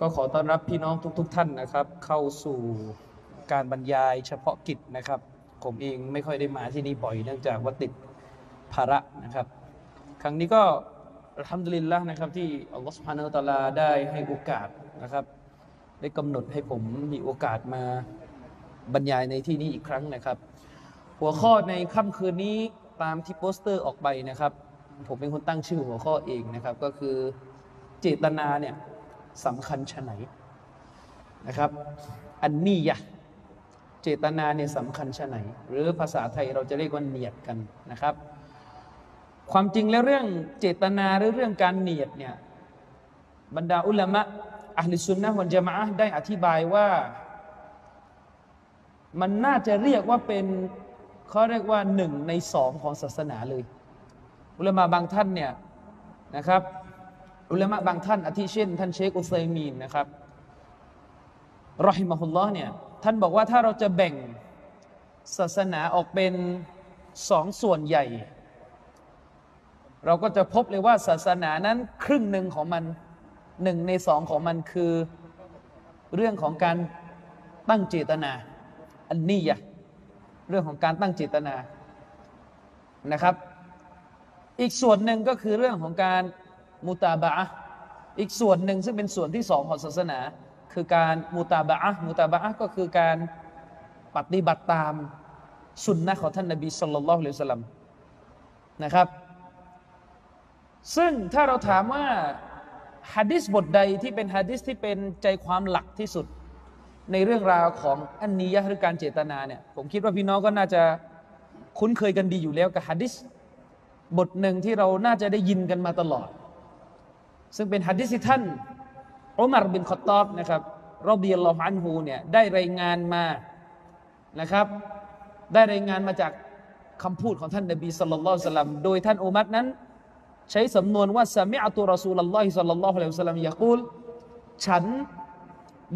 ก็ขอต้อนรับพี่น้องทุก ๆ ท่านนะครับ เข้าสู่การบรรยายเฉพาะกิจนะครับ ผมเองไม่ค่อยได้มาที่นี่บ่อยเนื่องจากว่าติดภาระนะครับ ครั้งนี้ก็ทำดลินละนะครับที่อัลลอฮฺสุบฮานาอัลตะลาได้ให้โอกาสนะครับ ได้กำหนดให้ผมมีโอกาสมาบรรยายในที่นี้อีกครั้งนะครับ หัวข้อในค่ำคืนนี้ตามที่โปสเตอร์ออกไปนะครับ ผมเป็นคนตั้งชื่อหัวข้อเองนะครับ ก็คือเจตนาเนี่ย สำคัญชะไหนนะครับ อันนี้ยะเจตนาเนี่ยสำคัญชะไหน หรือภาษาไทยเราจะเรียกว่าเนียตกันนะครับ ความจริงแล้วเรื่องเจตนาหรือเรื่องการเนียตเนี่ยบรรดาอุลามะأهل السنة والجماعة ได้อธิบายว่า มันน่าจะเรียกว่าเป็นเขาเรียกว่าหนึ่งในสองของศาสนาเลย อุลามะบางท่านเนี่ยนะครับ อุลามะบางท่านอาทิเช่น ท่านเชคอุซัยมีนนะครับรอฮิมะฮุลลอฮ์เนี่ยท่านบอกว่าถ้าเราจะแบ่งศาสนาออกเป็นสองส่วนใหญ่ เราก็จะพบเลยว่าศาสนานั้นครึ่งหนึ่งของมันหนึ่งในสองของมันคือเรื่องของการตั้งเจตนา อันนี้ยะเรื่องของการตั้งเจตนานะครับ อีกส่วนหนึ่งก็คือเรื่องของการ มุตาบะอีกส่วนหนึ่งซึ่งเป็นส่วนที่สองของศาสนา คือการมุตาบะมุตาบะก็คือการปฏิบัติตามสุนนะของท่านนบีสุลต่านละฮ์ลสลัมนะครับ ซึ่งถ้าเราถามว่าฮะดิษบทใดที่เป็นฮะดิษที่เป็นใจความหลักที่สุด ในเรื่องราวของอันนียะหรือการเจตนาเนี่ยผมคิดว่าพี่น้องก็น่าจะคุ้นเคยกันดีอยู่แล้วกับฮะดิษบทหนึ่งที่เราน่าจะได้ยินกันมาตลอด ซึ่งเป็นฮะดิษที่ท่านอุมารบินขอตอบนะครับรอบีอัลลอฮ์อันฮูเนี่ยได้รายงานมานะครับ ได้รายงานมาจากคำพูดของท่านนบีสุลต่านสลลัมโดยท่านอุมัรนั้น ใช้สำนวนว่าสมิอัตุรอซูลลอฮิสัลลัลลอฮุอะลัยฮิวสัลลัมยะกูลฉัน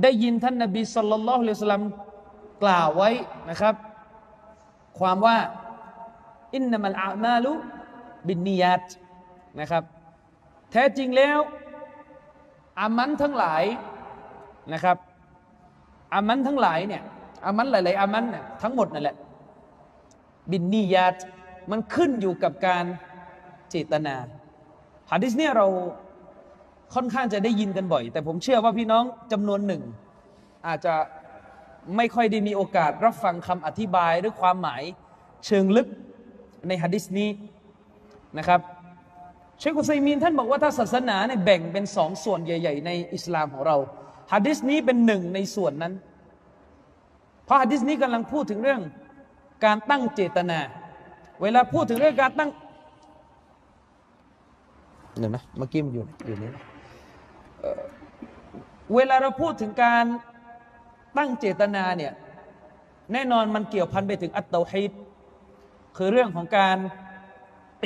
ได้ยินท่านนบีสัลลัลลอฮุอะลัยฮิสัลลัมกล่าวไว้นะครับ ความว่าอินนัมัลอามาลุบินนียัตนะครับ แท้จริงแล้วอามันทั้งหลายนะครับอามันทั้งหลายเนี่ยอามันหลายๆอามันเนี่ยทั้งหมดนั่นแหละบินนียาตมันขึ้นอยู่กับการเจตนาฮะดิษเนี่ยเราค่อนข้างจะได้ยินกันบ่อย แต่ผมเชื่อว่าพี่น้องจำนวนหนึ่ง อาจจะไม่ค่อยได้มีโอกาสรับฟังคำอธิบายหรือความหมายเชิงลึกในฮะดิษนี้นะครับ เชคุซัยมีนท่านบอกว่าถ้าศาสนาเนี่ยแบ่งเป็นสองส่วนใหญ่ ๆ ในอิสลามของเราฮะดิษนี้เป็นหนึ่งในส่วนนั้น เพราะฮะดิษนี้กำลังพูดถึงเรื่องการตั้งเจตนา เวลาพูดถึงเรื่องการตั้งเดี๋ยวนะเมื่อกี้มันอยู่อยู่นี้เวลาเราพูดถึงการตั้งเจตนาเนี่ยแน่นอนมันเกี่ยวพันไปถึงอัตโตฮิดคือเรื่องของการ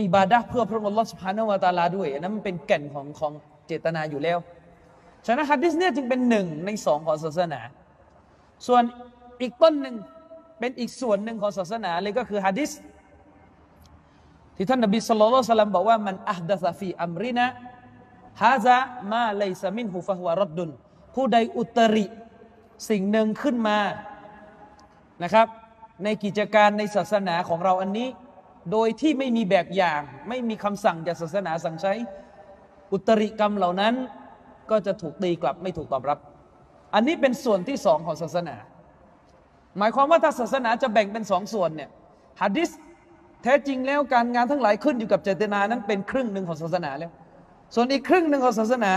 อิบาดะเพื่อพระองค์ลอสุภานวตาลาด้วยนั้นมันเป็นแก่นของของเจตนาอยู่แล้ว ฉะนั้นฮัดดิสเนี่ยจึงเป็นหนึ่งในสองของศาสนา ส่วนอีกต้นหนึ่งเป็นอีกส่วนหนึ่งของศาสนาเลยก็คือฮัดดิสที่ท่านนบีสุลต่านบอกว่ามันอัฮดะซฟีอัมรินะฮาซามาไลซามินฮูฟะฮวารดดุนผู้ใดอุตริสิ่งหนึ่งขึ้นมานะครับ ในกิจการในศาสนาของเราอันนี้ โดยที่ไม่มีแบบอย่าง ไม่มีคำสั่งจากศาสนาสั่งใช้ อุตริกรรมเหล่านั้น ก็จะถูกตีกลับไม่ถูกตอบรับ อันนี้เป็นส่วนที่สองของศาสนา หมายความว่าถ้าศาสนาจะแบ่งเป็นสองส่วนเนี่ยฮัดดิสแท้จริงแล้วการงานทั้งหลายขึ้นอยู่กับเจตนานั้นเป็นครึ่งหนึ่งของศาสนาแล้ว ส่วนอีกครึ่งหนึ่งของศาสนา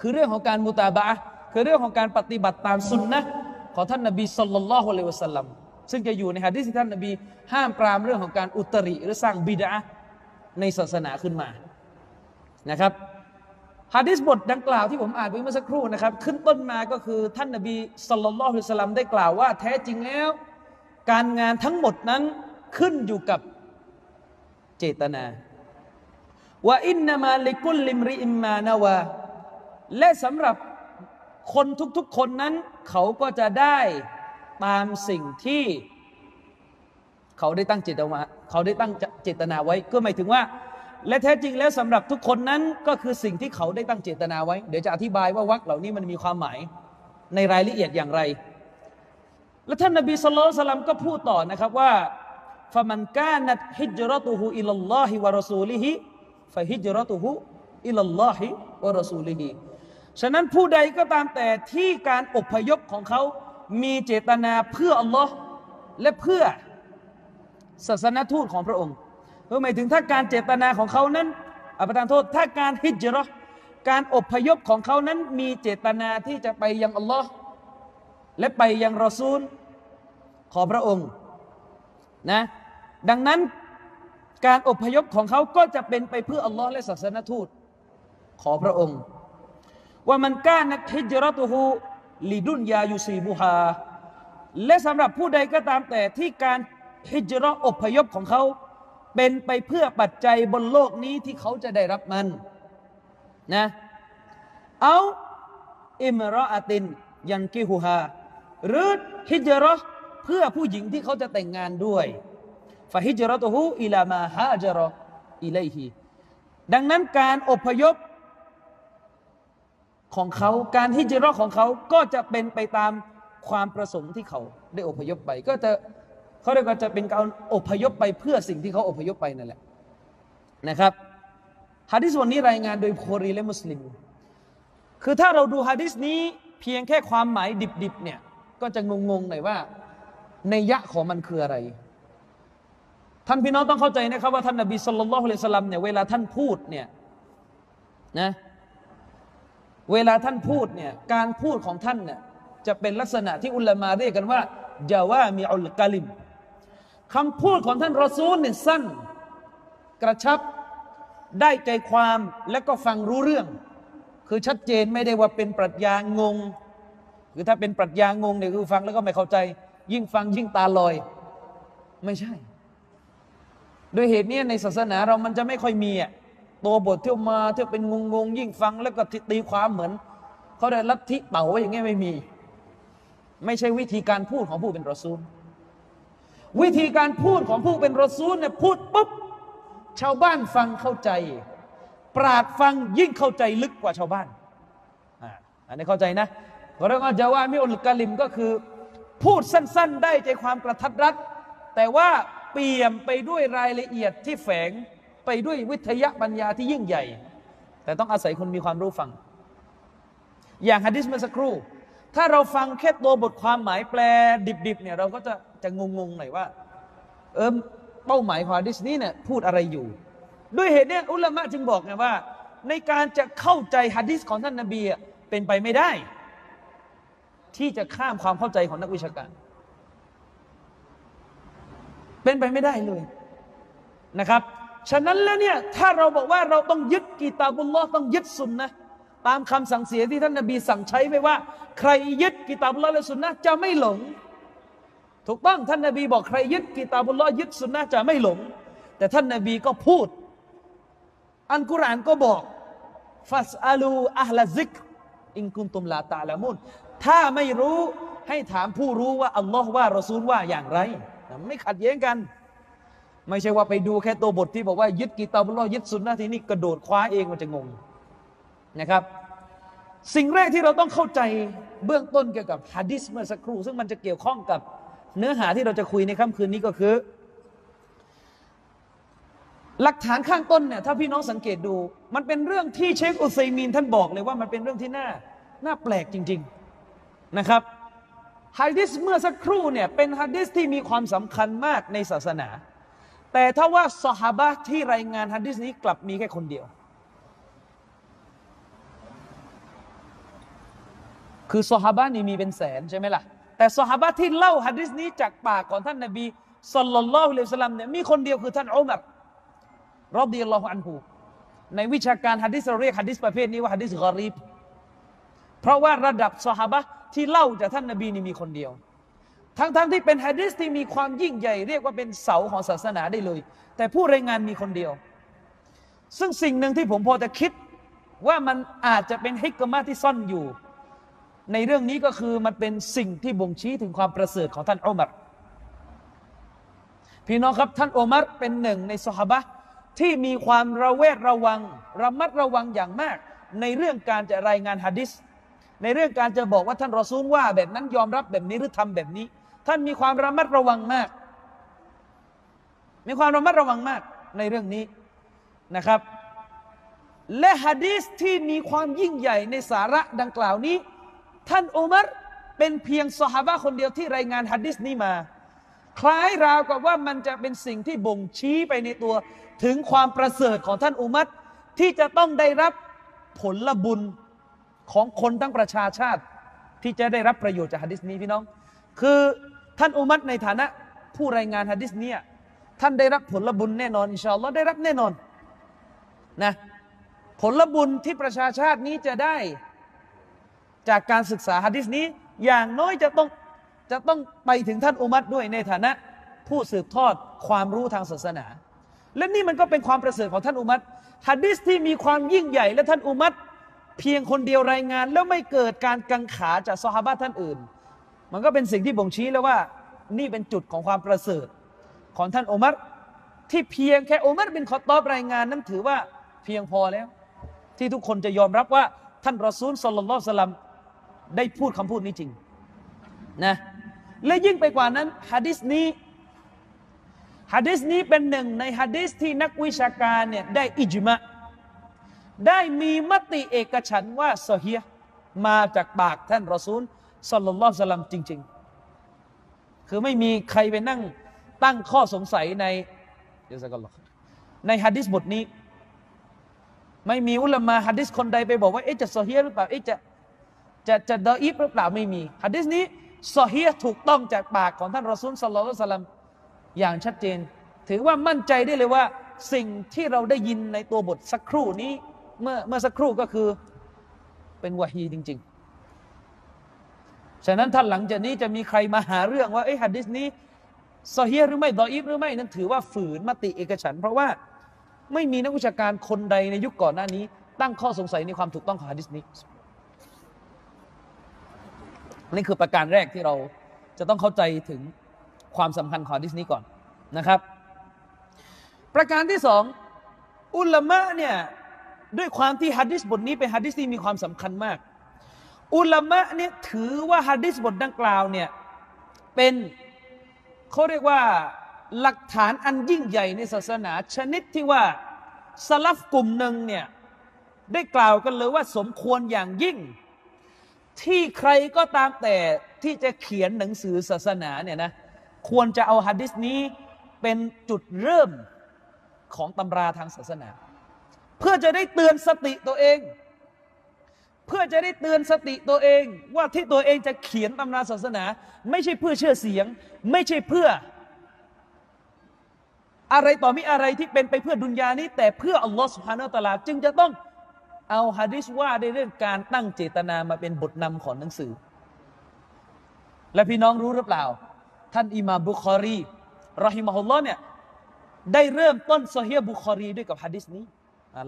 คือเรื่องของการมุตาบะคือเรื่องของการปฏิบัติตามสุนนะของท่านนบีสุลต่านละฮ์อะลัยวะสัลลัม ซึ่งจะอยู่ในฮะดิษที่ท่านนบีห้ามปรามเรื่องของการอุตริหรือสร้างบิดาในศาสนาขึ้นมานะครับฮะดิษบทดังกล่าวที่ผมอ่านไปเมื่อสักครู่นะครับ ขึ้นต้นมาก็คือท่านนบีสัลลัลลอฮุอะลัยฮิสลลัมได้กล่าวว่า แท้จริงแล้ว การงานทั้งหมดนั้นขึ้นอยู่กับเจตนาว่าอินนามาลิกุลลิมริอิมมานาวาและสำหรับคนทุกๆคนนั้น เขาก็จะได้ ตามสิ่งที่เขาได้ตั้งเจตนาเขาได้ตั้งเจตนาไว้ก็หมายถึงว่า และแท้จริงแล้วสำหรับทุกคนนั้นก็คือสิ่งที่เขาได้ตั้งเจตนาไว้ เดี๋ยวจะอธิบายว่าวักเหล่านี้มันมีความหมายในรายละเอียดอย่างไร และท่านนบีสุลต่านก็พูดต่อนะครับว่าฟะมันกานัตฮิจรตุฮุอิลลอฮิวะรอซูลิฮิฟะฮิจรตุฮุอิลลอฮิวะรอซูลิฮิฉะนั้นผู้ใดก็ตามแต่ที่การอพยพของเขา มีเจตนาเพื่ออัลลอฮ์และเพื่อศาสนทูตของพระองค์ก็หมายถึงถ้าการเจตนาของเขานั้นอภิธานโทษ ถ้าการฮิจรอการอพยพของเขานั้นมีเจตนาที่จะไปยังอัลลอฮ์และไปยังรอซูลของพระองค์นะดังนั้นการอพยพของเขาก็จะเป็นไปเพื่ออัลลอฮ์และศาสนทูต ของพระองค์ ว่ามันก้านักฮิจรัตุฮู ลิดุนยายุซีบุฮาและสำหรับผู้ใดก็ตามแต่ที่การฮิจรัตอพยพของเขาเป็นไปเพื่อปัจจัยบนโลกนี้ที่เขาจะได้รับมันนะเอาอิมรออาตินยันกิฮูฮาหรือฮิจรัตเพื่อผู้หญิงที่เขาจะแต่งงานด้วยฟาฮิจรัตฮูอิลามาฮาจรออิเลฮีดังนั้นการอพยพ ของเขาการฮิจรัตของเขาก็จะเป็นไปตามความประสงค์ที่เขาได้อพยพไป ก็จะเขาเรียกว่าจะเป็นการอพยพไปเพื่อสิ่งที่เขาอพยพไปนั่นแหละนะครับฮะดิษวันนี้รายงานโดยโครีและมุสลิม คือถ้าเราดูฮะดิษนี้เพียงแค่ความหมายดิบๆเนี่ยก็จะงงๆหน่อยว่าในยะของมันคืออะไร ท่านพี่น้องต้องเข้าใจนะครับว่าท่านนบีสุลต่านละฮ์เลสลัมเนี่ยเวลาท่านพูดเนี่ยนะ เวลาท่านพูดเนี่ยการพูดของท่านเนี่ยจะเป็นลักษณะที่อุลามาเรียกกันว่าจาว่ามีอัลกาลิมคำพูดของท่านรอซูลเนี่ยสั้น กระชับได้ใจความและก็ฟังรู้เรื่อง คือชัดเจนไม่ได้ว่าเป็นปรัชญางง คือถ้าเป็นปรัชญางงเนี่ยคือฟังแล้วก็ไม่เข้าใจ ยิ่งฟังยิ่งตาลอย ไม่ใช่ โดยเหตุนี้ในศาสนาเรามันจะไม่ค่อยมีอะ ตัวบทเที่ยวมาเที่ยวเป็นงงงยิ่งฟังแล้วก็ตีความเหมือนเขาได้ลัทธิเป่าไว้อย่างเงี้ยไม่มี ไม่ใช่วิธีการพูดของผู้เป็นรอซูล วิธีการพูดของผู้เป็นรอซูลเนี่ยพูดปุ๊บชาวบ้านฟังเข้าใจ ปราดฟังยิ่งเข้าใจลึกกว่าชาวบ้านอันนี้เข้าใจนะเราเรียกว่าจาวามิอุลกาลิมก็คือ พูดสั้น ๆ ได้ใจความกระทัดรัดแต่ว่าเปี่ยมไปด้วยรายละเอียดที่แฝง ไปด้วยวิทยาปัญญาที่ยิ่งใหญ่ แต่ต้องอาศัยคนมีความรู้ฟัง อย่างฮะดิษเมื่อสักครู่ ถ้าเราฟังแค่ตัวบทความหมายแปลดิบๆเนี่ยเราก็จะจะงงๆหน่อยว่า เออเป้าหมายของฮะดิษนี้เนี่ยพูดอะไรอยู่ ด้วยเหตุนี้อุลามะจึงบอกไงว่า ในการจะเข้าใจฮะดิษของท่านนาบีเป็นไปไม่ได้ ที่จะข้ามความเข้าใจของนักวิชาการ เป็นไปไม่ได้เลยนะครับ ฉะนั้นแล้วเนี่ยถ้าเราบอกว่าเราต้องยึดกีตาบุลลอต้องยึดสุนนะตามคำสั่งเสียที่ท่านนบีสั่งใช้ไว้ว่า ใครยึดكتاب الله และสุนนะจะไม่หลง ถูกต้องท่านนบีบอกใครยึดكتاب الله ยึดสุนนะจะไม่หลง แต่ท่านนบีก็พูด อันกุรานก็บอกฟัสอาลูอัลลซิกอินกุนตุมลาตาละมุนถ้าไม่รู้ให้ถามผู้รู้ว่าอัลลอฮ์ว่ารอซูลว่าอย่างไร ไม่ขัดแย้งกัน ไม่ใช่ว่าไปดูแค่ตัวบทที่บอกว่ายึดكتاب الله ยึดสุนนะทีนี้กระโดดคว้าเองมันจะงงนะครับ สิ่งแรกที่เราต้องเข้าใจเบื้องต้นเกี่ยวกับฮะดิษเมื่อสักครู่ ซึ่งมันจะเกี่ยวข้องกับเนื้อหาที่เราจะคุยในค่ำคืนนี้ก็คือ หลักฐานข้างต้นเนี่ยถ้าพี่น้องสังเกตดู มันเป็นเรื่องที่เชคอุซัยมีนท่านบอกเลยว่ามันเป็นเรื่องที่น่าน่าแปลกจริง ๆนะครับฮะดิษเมื่อสักครู่เนี่ยเป็นฮะดิษที่มีความสำคัญมากในศาสนา แต่ถ้าว่าสหบะที่รายงานฮะดิษนี้กลับมีแค่คนเดียว คือสหบะนี่มีเป็นแสนใช่ไหมล่ะ แต่สหบะที่เล่าฮะดิษนี้จากปากของท่านนบีสัลลัลลอฮุอะลัยฮิสลามเนี่ยมีคนเดียวคือท่านอุมัรรอดิยัลลอฮุอันฮูในวิชาการฮะดิษเราเรียกฮะดิษประเภทนี้ว่าฮะดิษกอรีบเพราะว่าระดับสหบะที่เล่าจากท่านนบีนี่มีคนเดียว ทั้งๆทที่เป็นฮะดิษที่มีความยิ่งใหญ่ เรียกว่าเป็นเสาของศาสนาได้เลย แต่ผู้รายงานมีคนเดียว ซึ่งสิ่งหนึ่งที่ผมพอจะคิดว่ามันอาจจะเป็นฮิกมาที่ซ่อนอยู่ ในเรื่องนี้ก็คือมันเป็นสิ่งที่บ่งชี้ถึงความประเสริฐของท่านอุมัรพี่น้องครับท่านอุมัรเป็นหนึ่งในสหบะที่มีความระเวทระวัง ระมัดระวังอย่างมาก ในเรื่องการจะรายงานฮะดิษในเรื่องการจะบอกว่าท่านรอซูลว่า แบบนั้นยอมรับแบบนี้หรือทำแบบนี้ ท่านมีความระมัดระวังมาก มีความระมัดระวังมากในเรื่องนี้นะครับ และฮะดีษที่มีความยิ่งใหญ่ในสาระดังกล่าวนี้ ท่านอุมัรเป็นเพียงสหาคนเดียวที่รายงานฮะดิษนี้มา คล้ายราวกับว่ามันจะเป็นสิ่งที่บ่งชี้ไปในตัว ถึงความประเสริฐของท่านอุมัรที่จะต้องได้รับผลบุญของคนทั้งประชาชาติ ที่จะได้รับประโยชน์จากฮะดิษนี้พี่น้อง คือ ท่านอุมัรในฐานะ ผู้รายงานฮะดิษเนี้ท่านได้รับผลบุญแน่นอนอินชาอัลลอฮ์ได้รับแน่นอนนะผลบุญที่ประชาชาตินี้จะได้จากการศึกษาฮะดิษนี้ อย่างน้อยจะต้องจะต้องไปถึงท่านอุมัตด้วยในฐานะผู้สืบทอดความรู้ทางศาสนา และนี่มันก็เป็นความประเสริฐของท่านอุมัตฮะดิษที่มีความยิ่งใหญ่และท่านอุมัตเพียงคนเดียวรายงานแล้วไม่เกิดการกังขาจากซอฮาบะท่านอื่น มันก็เป็นสิ่งที่บ่งชี้แล้วว่า นี่เป็นจุดของความประเสริฐ ของท่านอุมัตที่เพียงแค่อุมัตเป็นขอตอบรายงานนั้นถือว่าเพียงพอแล้ว ที่ทุกคนจะยอมรับว่าท่านรอซูลสลลัลสลัมได้พูดคำพูดนี้จริงนะและยิ่งไปกว่านั้นฮะดิษนี้ฮะดิษนี้เป็นหนึ่งในฮะดิษที่นักวิชาการเนี่ยได้อิจมะได้มีมติเอกฉันว่าโซเฮียมาจากปากท่านรอซูล สลลัลสลัมจริง ๆ คือไม่มีใครไปนั่งตั้งข้อสงสัยในเดี๋ยวสักหรอในฮะดิษบทนี้ ไม่มีอุลามะฮะดิษคนใดไปบอกว่าเอ๊ะจะซอฮีหรือเปล่าเอ๊ะจะจะจะดออีฟหรือเปล่าไม่มีฮะดิษนี้ซอฮีถูกต้องจากปากของท่านรอซูลสัลลัลลสลัมอย่างชัดเจน ถือว่ามั่นใจได้เลยว่าสิ่งที่เราได้ยินในตัวบทสักครู่นี้ เมื่อเมื่อสักครู่ก็คือเป็นวะฮีจริง ๆ ฉะนั้นท่านหลังจากนี้จะมีใครมาหาเรื่องว่าเอ้ฮะดิษนี้ซอฮีหรือไม่ดออีฟหรือไม่นั้นถือว่าฝืนมติเอกฉัน เพราะว่าไม่มีนักวิชาการคนใดในยุคก่อนหน้านี้ ตั้งข้อสงสัยในความถูกต้องของฮะดิษนี้นี่คือประการแรกที่เราจะต้องเข้าใจถึงความสำคัญของฮะดิษนี้ก่อนนะครับ ประการที่สองอุลามะเนี่ยด้วยความที่ฮะดิษบทนี้เป็นฮะดิษที่มีความสำคัญมาก อุลามะเนี่ยถือว่าฮะดิษบทดังกล่าวเนี่ยเป็นเขาเรียกว่าหลักฐานอันยิ่งใหญ่ในศาสนา ชนิดที่ว่าสลับกลุ่มหนึ่งเนี่ยได้กล่าวกันเลยว่าสมควรอย่างยิ่ง ที่ใครก็ตามแต่ที่จะเขียนหนังสือศาสนาเนี่ยนะควรจะเอาฮะดิษนี้เป็นจุดเริ่มของตำราทางศาสนา เพื่อจะได้เตือนสติตัวเอง พื่อจะได้เตือนสติตัวเอง ว่าที่ตัวเองจะเขียนตำราศาสนา ไม่ใช่เพื่อเชื่อเสียง ไม่ใช่เพื่อ อะไรต่อมีอะไรที่เป็นไปเพื่อดุนยานี้ แต่เพื่ออัลลอฮฺสุฮานาตลาจึงจะต้องเอาฮะดิษว่าในเรื่องการตั้งเจตนามาเป็นบทนำของหนังสือ และพี่น้องรู้หรือเปล่า ท่านอิมาบุคอรีرحمه الله เนี่ยได้เริ่มต้นซอเฮียะฮ์บุคอรีด้วยกับฮะดีษนี้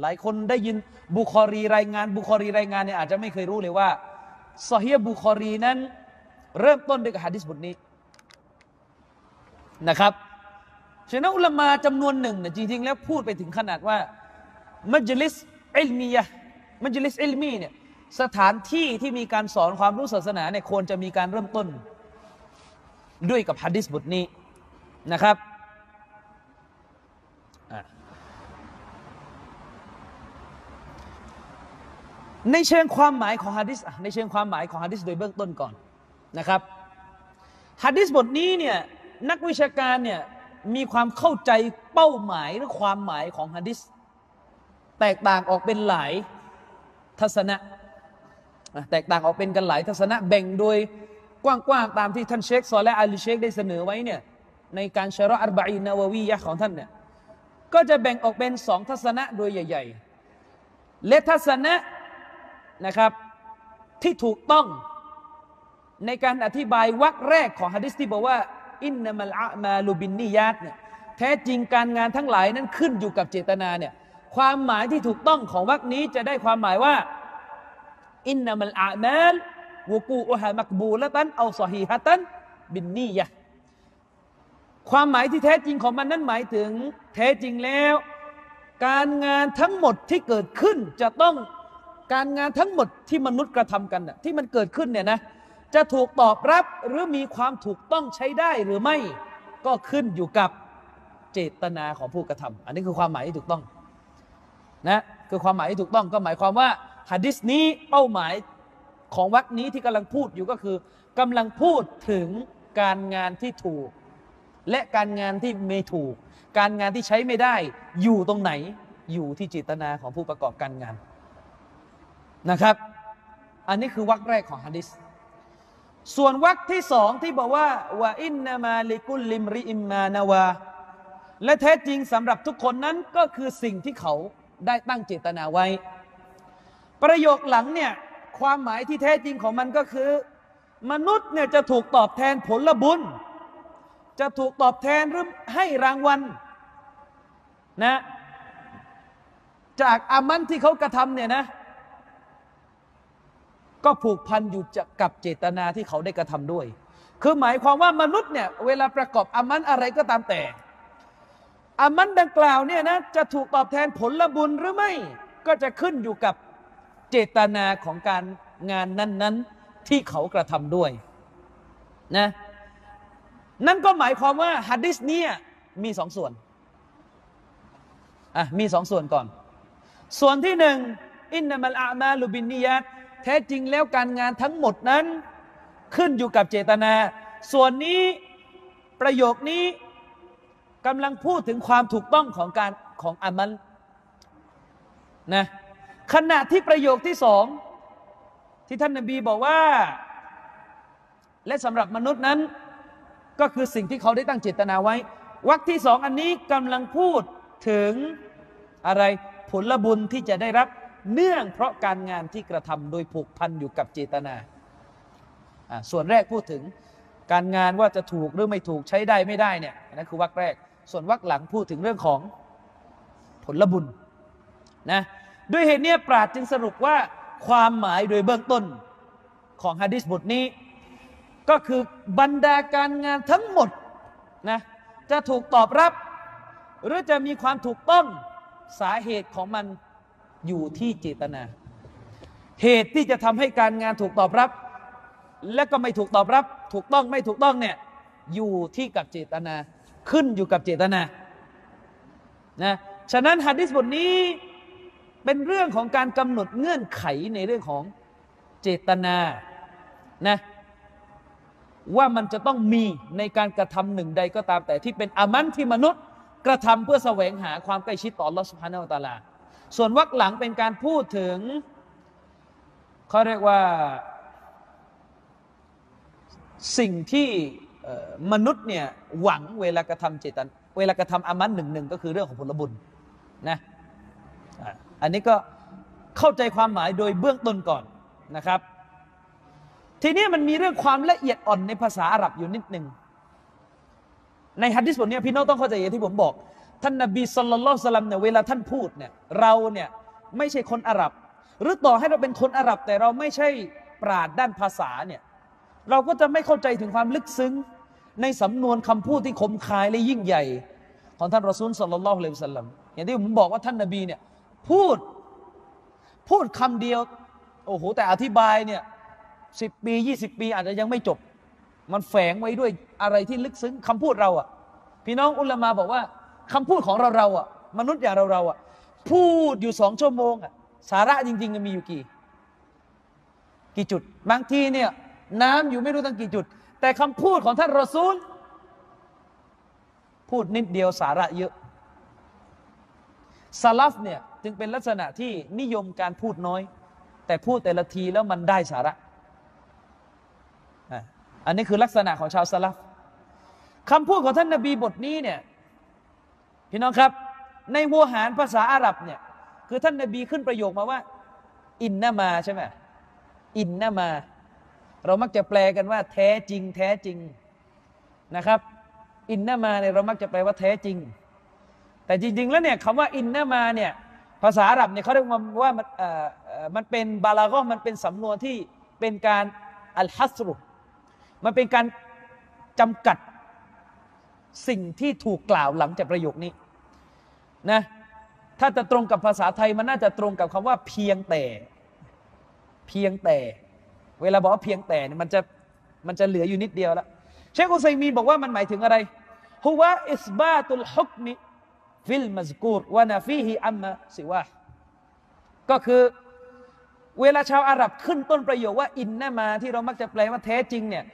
หลายคนได้ยินบุคอรีรายงาน บุคอรีรายงานเนี่ยอาจจะไม่เคยรู้เลยว่าซอเฮียะฮ์บุคอรีนั้น เริ่มต้นด้วยกับฮะดีษบทนี้นะครับฉะนั้นอุลามาจำนวนหนึ่งเนี่ยจริงๆ แล้วพูดไปถึงขนาดว่าمجلس علمية مجلس علمي เนี่ยสถานที่ที่มีการสอนความรู้ศาสนาเนี่ยควรจะมีการเริ่มต้น ด้วยกับฮะดิษบทนี้นะครับ ในเชิงความหมายของฮะดิษในเชิงความหมายของฮะดิษโดยเบื้องต้นก่อนนะครับฮะดิษบทนี้เนี่ยนักวิชาการเนี่ยมีความเข้าใจเป้าหมายหรือความหมายของฮะดิษแตกต่างออกเป็นหลายทัศนะแตกต่างออกเป็นกันหลายทัศนะแบ่งโดยกว้างๆตามที่ท่านเชคซอและอาลีเชคได้เสนอไว้เนี่ยในการชาระอัลบาอินาววียะของท่านเนี่ยก็จะแบ่งออกเป็นสองทัศนะโดยใหญ่ ๆ และทัศนะ นะครับ ที่ถูกต้องในการอธิบายวรรคแรกของฮะดิษที่บอกว่า อินนามัลอามาลูบินนิยาตเนี่ยแท้จริงการงานทั้งหลายนั้นขึ้นอยู่กับเจตนาเนี่ยความหมายที่ถูกต้องของวรรคนี้จะได้ความหมายว่า อินนามัลอามาลวกูอุฮามักบูละตันเอาสฮีฮะตันบินนียะความหมายที่แท้จริงของมันนั้นหมายถึงแท้จริงแล้ว การงานทั้งหมดที่เกิดขึ้นจะต้อง การงานทั้งหมดที่มนุษย์กระทำกันน่ะที่มันเกิดขึ้นเนี่ยนะจะถูกตอบรับหรือมีความถูกต้องใช้ได้หรือไม่ก็ขึ้นอยู่กับเจตนาของผู้กระทำอันนี้คือความหมายที่ถูกต้องนะคือความหมายที่ถูกต้องก็หมายความว่าหะดิษนี้เป้าหมายของวักนี้ที่กำลังพูดอยู่ก็คือกำลังพูดถึงการงานที่ถูก และการงานที่ไม่ถูก การงานที่ใช้ไม่ได้ อยู่ตรงไหนอยู่ที่เจตนาของผู้ประกอบการงาน นะครับ อันนี้คือวรรคแรกของฮะดิษส่วนวรรคที่สองที่บอกว่าว่าอินนามาลิกุลลิมริอิมมานาวา และแท้จริงสำหรับทุกคนนั้นก็คือสิ่งที่เขาได้ตั้งเจตนาไว้ ประโยคหลังเนี่ยความหมายที่แท้จริงของมันก็คือ มนุษย์เนี่ยจะถูกตอบแทนผลบุญ จะถูกตอบแทนหรือให้รางวัลนะจากอามันที่เขากระทำเนี่ยนะ ก็ผูกพันอยู่กับเจตนาที่เขาได้กระทำด้วย คือหมายความว่ามนุษย์เนี่ยเวลาประกอบอามันอะไรก็ตามแต่อามันดังกล่าวเนี่ยนะจะถูกตอบแทนผลบุญหรือไม่ ก็จะขึ้นอยู่กับเจตนาของการงานนั้นๆที่เขากระทำด้วยนะนั่นก็หมายความว่าฮัดดิสเนี่ยมีสองส่วนอะมีสองส่วนก่อน ส่วนที่หนึ่งอินนามัลอามาลูบินนียัต แท้จริงแล้วการงานทั้งหมดนั้น ขึ้นอยู่กับเจตนา ส่วนนี้ประโยคนี้กำลังพูดถึงความถูกต้องของการของอามัลนะขณะที่ประโยคที่สองที่ท่านนบีบอกว่า และสำหรับมนุษย์นั้น ก็คือสิ่งที่เขาได้ตั้งเจตนาไว้วรรคที่สองอันนี้กำลังพูดถึงอะไรผลบุญที่จะได้รับ เนื่องเพราะการงานที่กระทำโดยผูกพันอยู่กับเจตนา ส่วนแรกพูดถึงการงานว่าจะถูกหรือไม่ถูกใช้ได้ไม่ได้เนี่ยนั่นคือวรรคแรก ส่วนวรรคหลังพูดถึงเรื่องของผลบุญนะด้วยเหตุนี้ปราดจึงสรุปว่าความหมายโดยเบื้องต้นของฮะดิษบทนี้ ก็คือบรรดาการงานทั้งหมดนะจะถูกตอบรับ หรือจะมีความถูกต้องสาเหตุของมัน อยู่ที่เจตนา เหตุที่จะทำให้การงานถูกตอบรับ และก็ไม่ถูกตอบรับ ถูกต้องไม่ถูกต้องเนี่ยอยู่ที่กับเจตนา ขึ้นอยู่กับเจตนานะฉะนั้นฮะดิษบทนี้เป็นเรื่องของการกำหนดเงื่อนไขในเรื่องของเจตนานะว่ามันจะต้องมีในการกระทำหนึ่งใดก็ตามแต่ที่เป็นอามันที่มนุษย์ กระทำเพื่อแสวงหาความใกล้ชิดต่อลอสุภานาตาลา ส่วนวรรคหลังเป็นการพูดถึงเขาเรียกว่าสิ่งที่มนุษย์เนี่ยหวังเวลากระทำเจตัน เวลากระทำอามันหนึ่งหนึ่งก็คือเรื่องของผลบุญนะอันนี้ก็เข้าใจความหมายโดยเบื้องต้นก่อนนะครับ ทีนี้มันมีเรื่องความละเอียดอ่อนในภาษาอาหรับอยู่นิดหนึ่งในฮัดดิสบทนี้พี่น้องต้องเข้าใจอย่างที่ผมบอก ท่านนบีสุลต่านสลัมเนี่ยเวลาท่านพูดเนี่ยเราเนี่ยไม่ใช่คนอาหรับ หรือต่อให้เราเป็นคนอาหรับ แต่เราไม่ใช่ปราดด้านภาษาเนี่ยเราก็จะไม่เข้าใจถึงความลึกซึ้ง ในสำนวนคำพูดที่คมคายและยิ่งใหญ่ ของท่านรอซูลสุลต่านละเลวสัลลัมอย่างที่ผมบอกว่าท่านนบีเนี่ยพูดพูดคำเดียวโอ้โหแต่อธิบายเนี่ยสิบปียี่สิบปี อาจจะยังไม่จบ มันแฝงไว้ด้วยอะไรที่ลึกซึ้งคำพูดเราอะ่ะพี่น้องอุลามาบอกว่า คำพูดของเราเราอะมนุษย์อย่างเราเราอะพูดอยู่สองชั่วโมงอะสาระจริงๆมีอยู่กี่ กี่จุด บางทีเนี่ยน้ำอยู่ไม่รู้ตั้งกี่จุด แต่คำพูดของท่านรอซูล พูดนิดเดียวสาระเยอะซาลฟเนี่ยจึงเป็นลักษณะที่นิยมการพูดน้อย แต่พูดแต่ละทีแล้วมันได้สาระ อันนี้คือลักษณะของชาวซาลฟคำพูดของท่านนบีบทนี้เนี่ย พี่น้องครับ ในโวหารภาษาอาหรับเนี่ยคือท่านนบีขึ้นประโยคมาว่า อินนามาใช่ไหมอินนามา เรามักจะแปลกันว่า แท้จริง แท้จริงนะครับ อินนามาเนี่ยเรามักจะแปลว่าแท้จริง แต่จริง ๆ แล้วเนี่ยคำว่าอินนามาเนี่ยภาษาอาหรับเนี่ยเขาเรียกว่ามันเอ่อมันเป็นบาลาก็มันเป็นสำนวนที่เป็นการอัลฮัสรุมันเป็นการจำกัดสิ่งที่ถูกกล่าวหลังจากประโยคนี้ นะถ้าจะตรงกับภาษาไทยมันน่าจะตรงกับคำว่าเพียงแต่ เพียงแต่ เวลาบอกว่าเพียงแต่เนี่ยมันจะมันจะเหลืออยู่นิดเดียวแล้วเชคอุซัยมีนบอกว่ามันหมายถึงอะไรهو إثبات الحكم في المذكور ونفيه عما سواه ก็คือเวลาชาวอาหรับขึ้นต้นประโยคว่าإنما ที่เรามักจะแปลว่าแท้จริงเนี่ย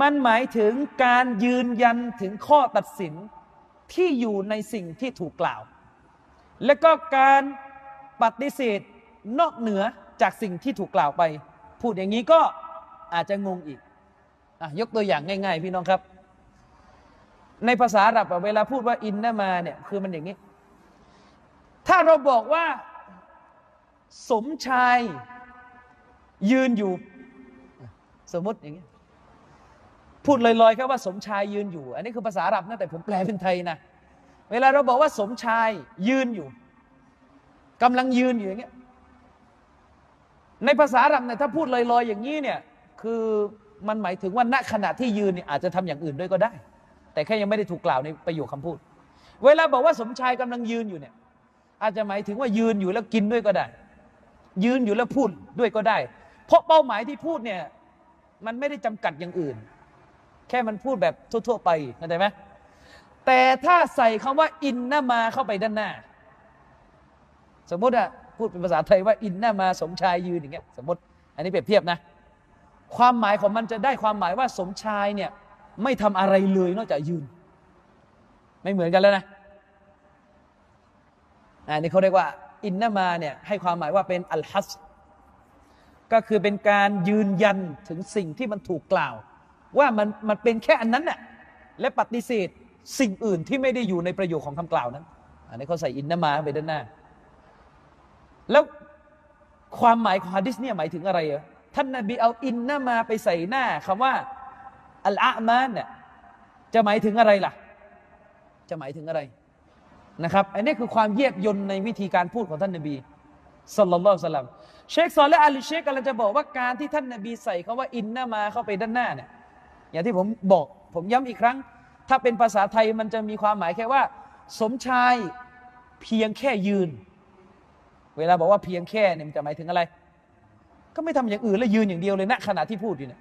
มันหมายถึงการยืนยันถึงข้อตัดสินที่อยู่ในสิ่งที่ถูกกล่าว และก็การปฏิเสธนอกเหนือจากสิ่งที่ถูกกล่าวไป พูดอย่างนี้ก็อาจจะงงอีกอยกตัวอย่างง่าย ๆ พี่น้องครับ ในภาษาอาหรับเวลาพูดว่าอินนามาเนี่ยคือมันอย่างนี้ ถ้าเราบอกว่าสมชายยืนอยู่ สมมติอย่างนี้ พูดลอยๆแค่ว่าสมชายยืนอยู่ อันนี้คือภาษาอาหรับนะแต่ผมแปลเป็นไทยนะ เวลาเราบอกว่าสมชายยืนอยู่กำลังยืนอยู่อย่างเงี้ยในภาษาอาหรับเนี่ยถ้าพูดลอยๆ อย่างนี้เนี่ยคือมันหมายถึงว่าณขณะที่ยืนเนี่ยอาจจะทำอย่างอื่นด้วยก็ได้ แต่แค่ยังไม่ได้ถูกกล่าวในประโยคคำพูด เวลาบอกว่าสมชายกำลังยืนอยู่เนี่ย อาจจะหมายถึงว่ายืนอยู่แล้วกินด้วยก็ได้ ยืนอยู่แล้วพูดด้วยก็ได้ เพราะเป้าหมายที่พูดเนี่ยมันไม่ได้จำกัดอย่างอื่น แค่มันพูดแบบทั่ว ๆ ไปเข้าใจไหม แต่ถ้าใส่คำว่า อินนามาเข้าไปด้านหน้า สมมติอะพูดเป็นภาษาไทยว่า อินนามาสมชายยืนอย่างเงี้ยสมมติ อันนี้เปรียบเทียบนะ ความหมายของมันจะได้ความหมายว่าสมชายเนี่ยไม่ทำอะไรเลยนอกจากยืน ไม่เหมือนกันแล้วนะอันนี้เขาเรียกว่า อินนามาเนี่ยให้ความหมายว่าเป็นอัลฮัสก็คือเป็นการยืนยันถึงสิ่งที่มันถูกกล่าว ว่ามันมันเป็นแค่อันนั้นน่ะและปฏิเสธ สิ่งอื่นที่ไม่ได้อยู่ในประโยคของคำกล่าวนั้น อันนี้เขาใส่อินนามาไปด้านหน้า แล้วความหมายของฮะดิษเนี่ยหมายถึงอะไรอะท่านนบีเอาอินนามาไปใส่หน้าคำว่าอัลอามานเนี่ยจะหมายถึงอะไรล่ะ จะหมายถึงอะไรนะครับ อันนี้คือความเยียบยนในวิธีการพูดของท่านนบีสัลลัลลอฮุซัลลัมเชคซอลและอาลีเชคกำลังจะบอกว่าการที่ท่านนบีใส่คาว่าอินนามาเข้าไปด้านหน้าเนี่ยอย่างที่ผมบอกผมย้ำอีกครั้ง ถ้าเป็นภาษาไทยมันจะมีความหมายแค่ว่า สมชายเพียงแค่ยืน เวลาบอกว่าเพียงแค่เนี่ยมันจะหมายถึงอะไร ก็ไม่ทำอย่างอื่นแล้วยืนอย่างเดียวเลยณขณะที่พูดอยู่เนี่ย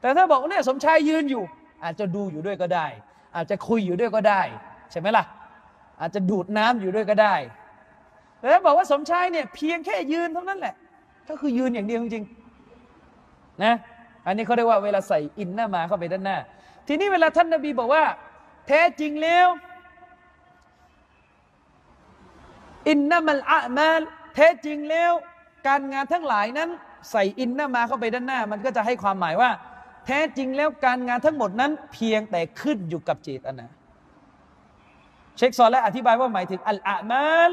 แต่ถ้าบอกเนี่ยสมชายยืนอยู่ อาจจะดูอยู่ด้วยก็ได้ อาจจะคุยอยู่ด้วยก็ได้ ใช่ไหมล่ะ อาจจะดูดน้ำอยู่ด้วยก็ได้แต่ถ้าบอกว่าสมชายเนี่ยเพียงแค่ยืนเท่านั้นแหละ ก็คือยืนอย่างเดียวจริงๆนะอันนี้เขาเรียกว่าเวลาใส่อินหน้ามาเข้าไปด้านหน้า ทีนี้เวลาท่านนบีบอกว่า แท้จริงแล้วอินนามัลอามาลแท้จริงแล้ว การงานทั้งหลายนั้น ใส่อินนามาเข้าไปด้านหน้า มันก็จะให้ความหมายว่า แท้จริงแล้วการงานทั้งหมดนั้น เพียงแต่ขึ้นอยู่กับเจตนาเชคซอลและอธิบายว่าหมายถึงอัลอามาล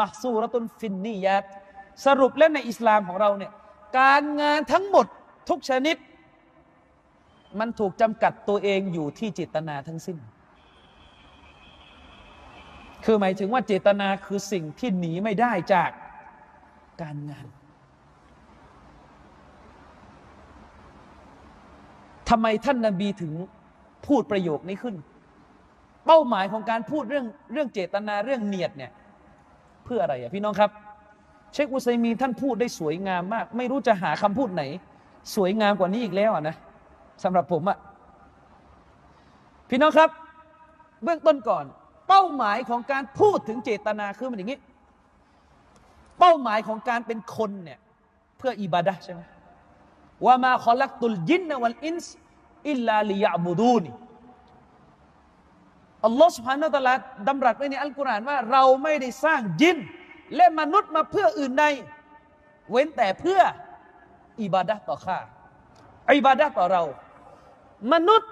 มักซูรตุนฟินนียัตสรุปแล้วในอิสลามของเราเนี่ยการงานทั้งหมดทุกชนิด มันถูกจำกัดตัวเองอยู่ที่เจตนาทั้งสิ้น คือหมายถึงว่าเจตนาคือสิ่งที่หนีไม่ได้จากการงานทำไมท่านนาบีถึงพูดประโยคนี้ขึ้น เป้าหมายของการพูดเรื่องเรื่องเจตนาเรื่องเนียดเนี่ยเพื่ออะไรอะพี่น้องครับ เชคอุซัยมีท่านพูดได้สวยงามมาก ไม่รู้จะหาคำพูดไหน สวยงามกว่านี้อีกแล้วนะ สำหรับผมอะพี่น้องครับ เบื้องต้นก่อน เป้าหมายของการพูดถึงเจตนาคือมันอย่างนี้ เป้าหมายของการเป็นคนเนี่ยเพื่ออิบาดะใช่ไหมว่ามาขอลักตุลยินนวัลอินส์อิลลาลิยาบูดูนีอัลลอฮฺสุบฮานาตะลาดำรัสไว้ในอัลกุรอานว่าเราไม่ได้สร้างยิน และมนุษย์มาเพื่ออื่นใดเว้นแต่เพื่ออิบาดะต่อข้า อิบาดะต่อเรา มนุษย์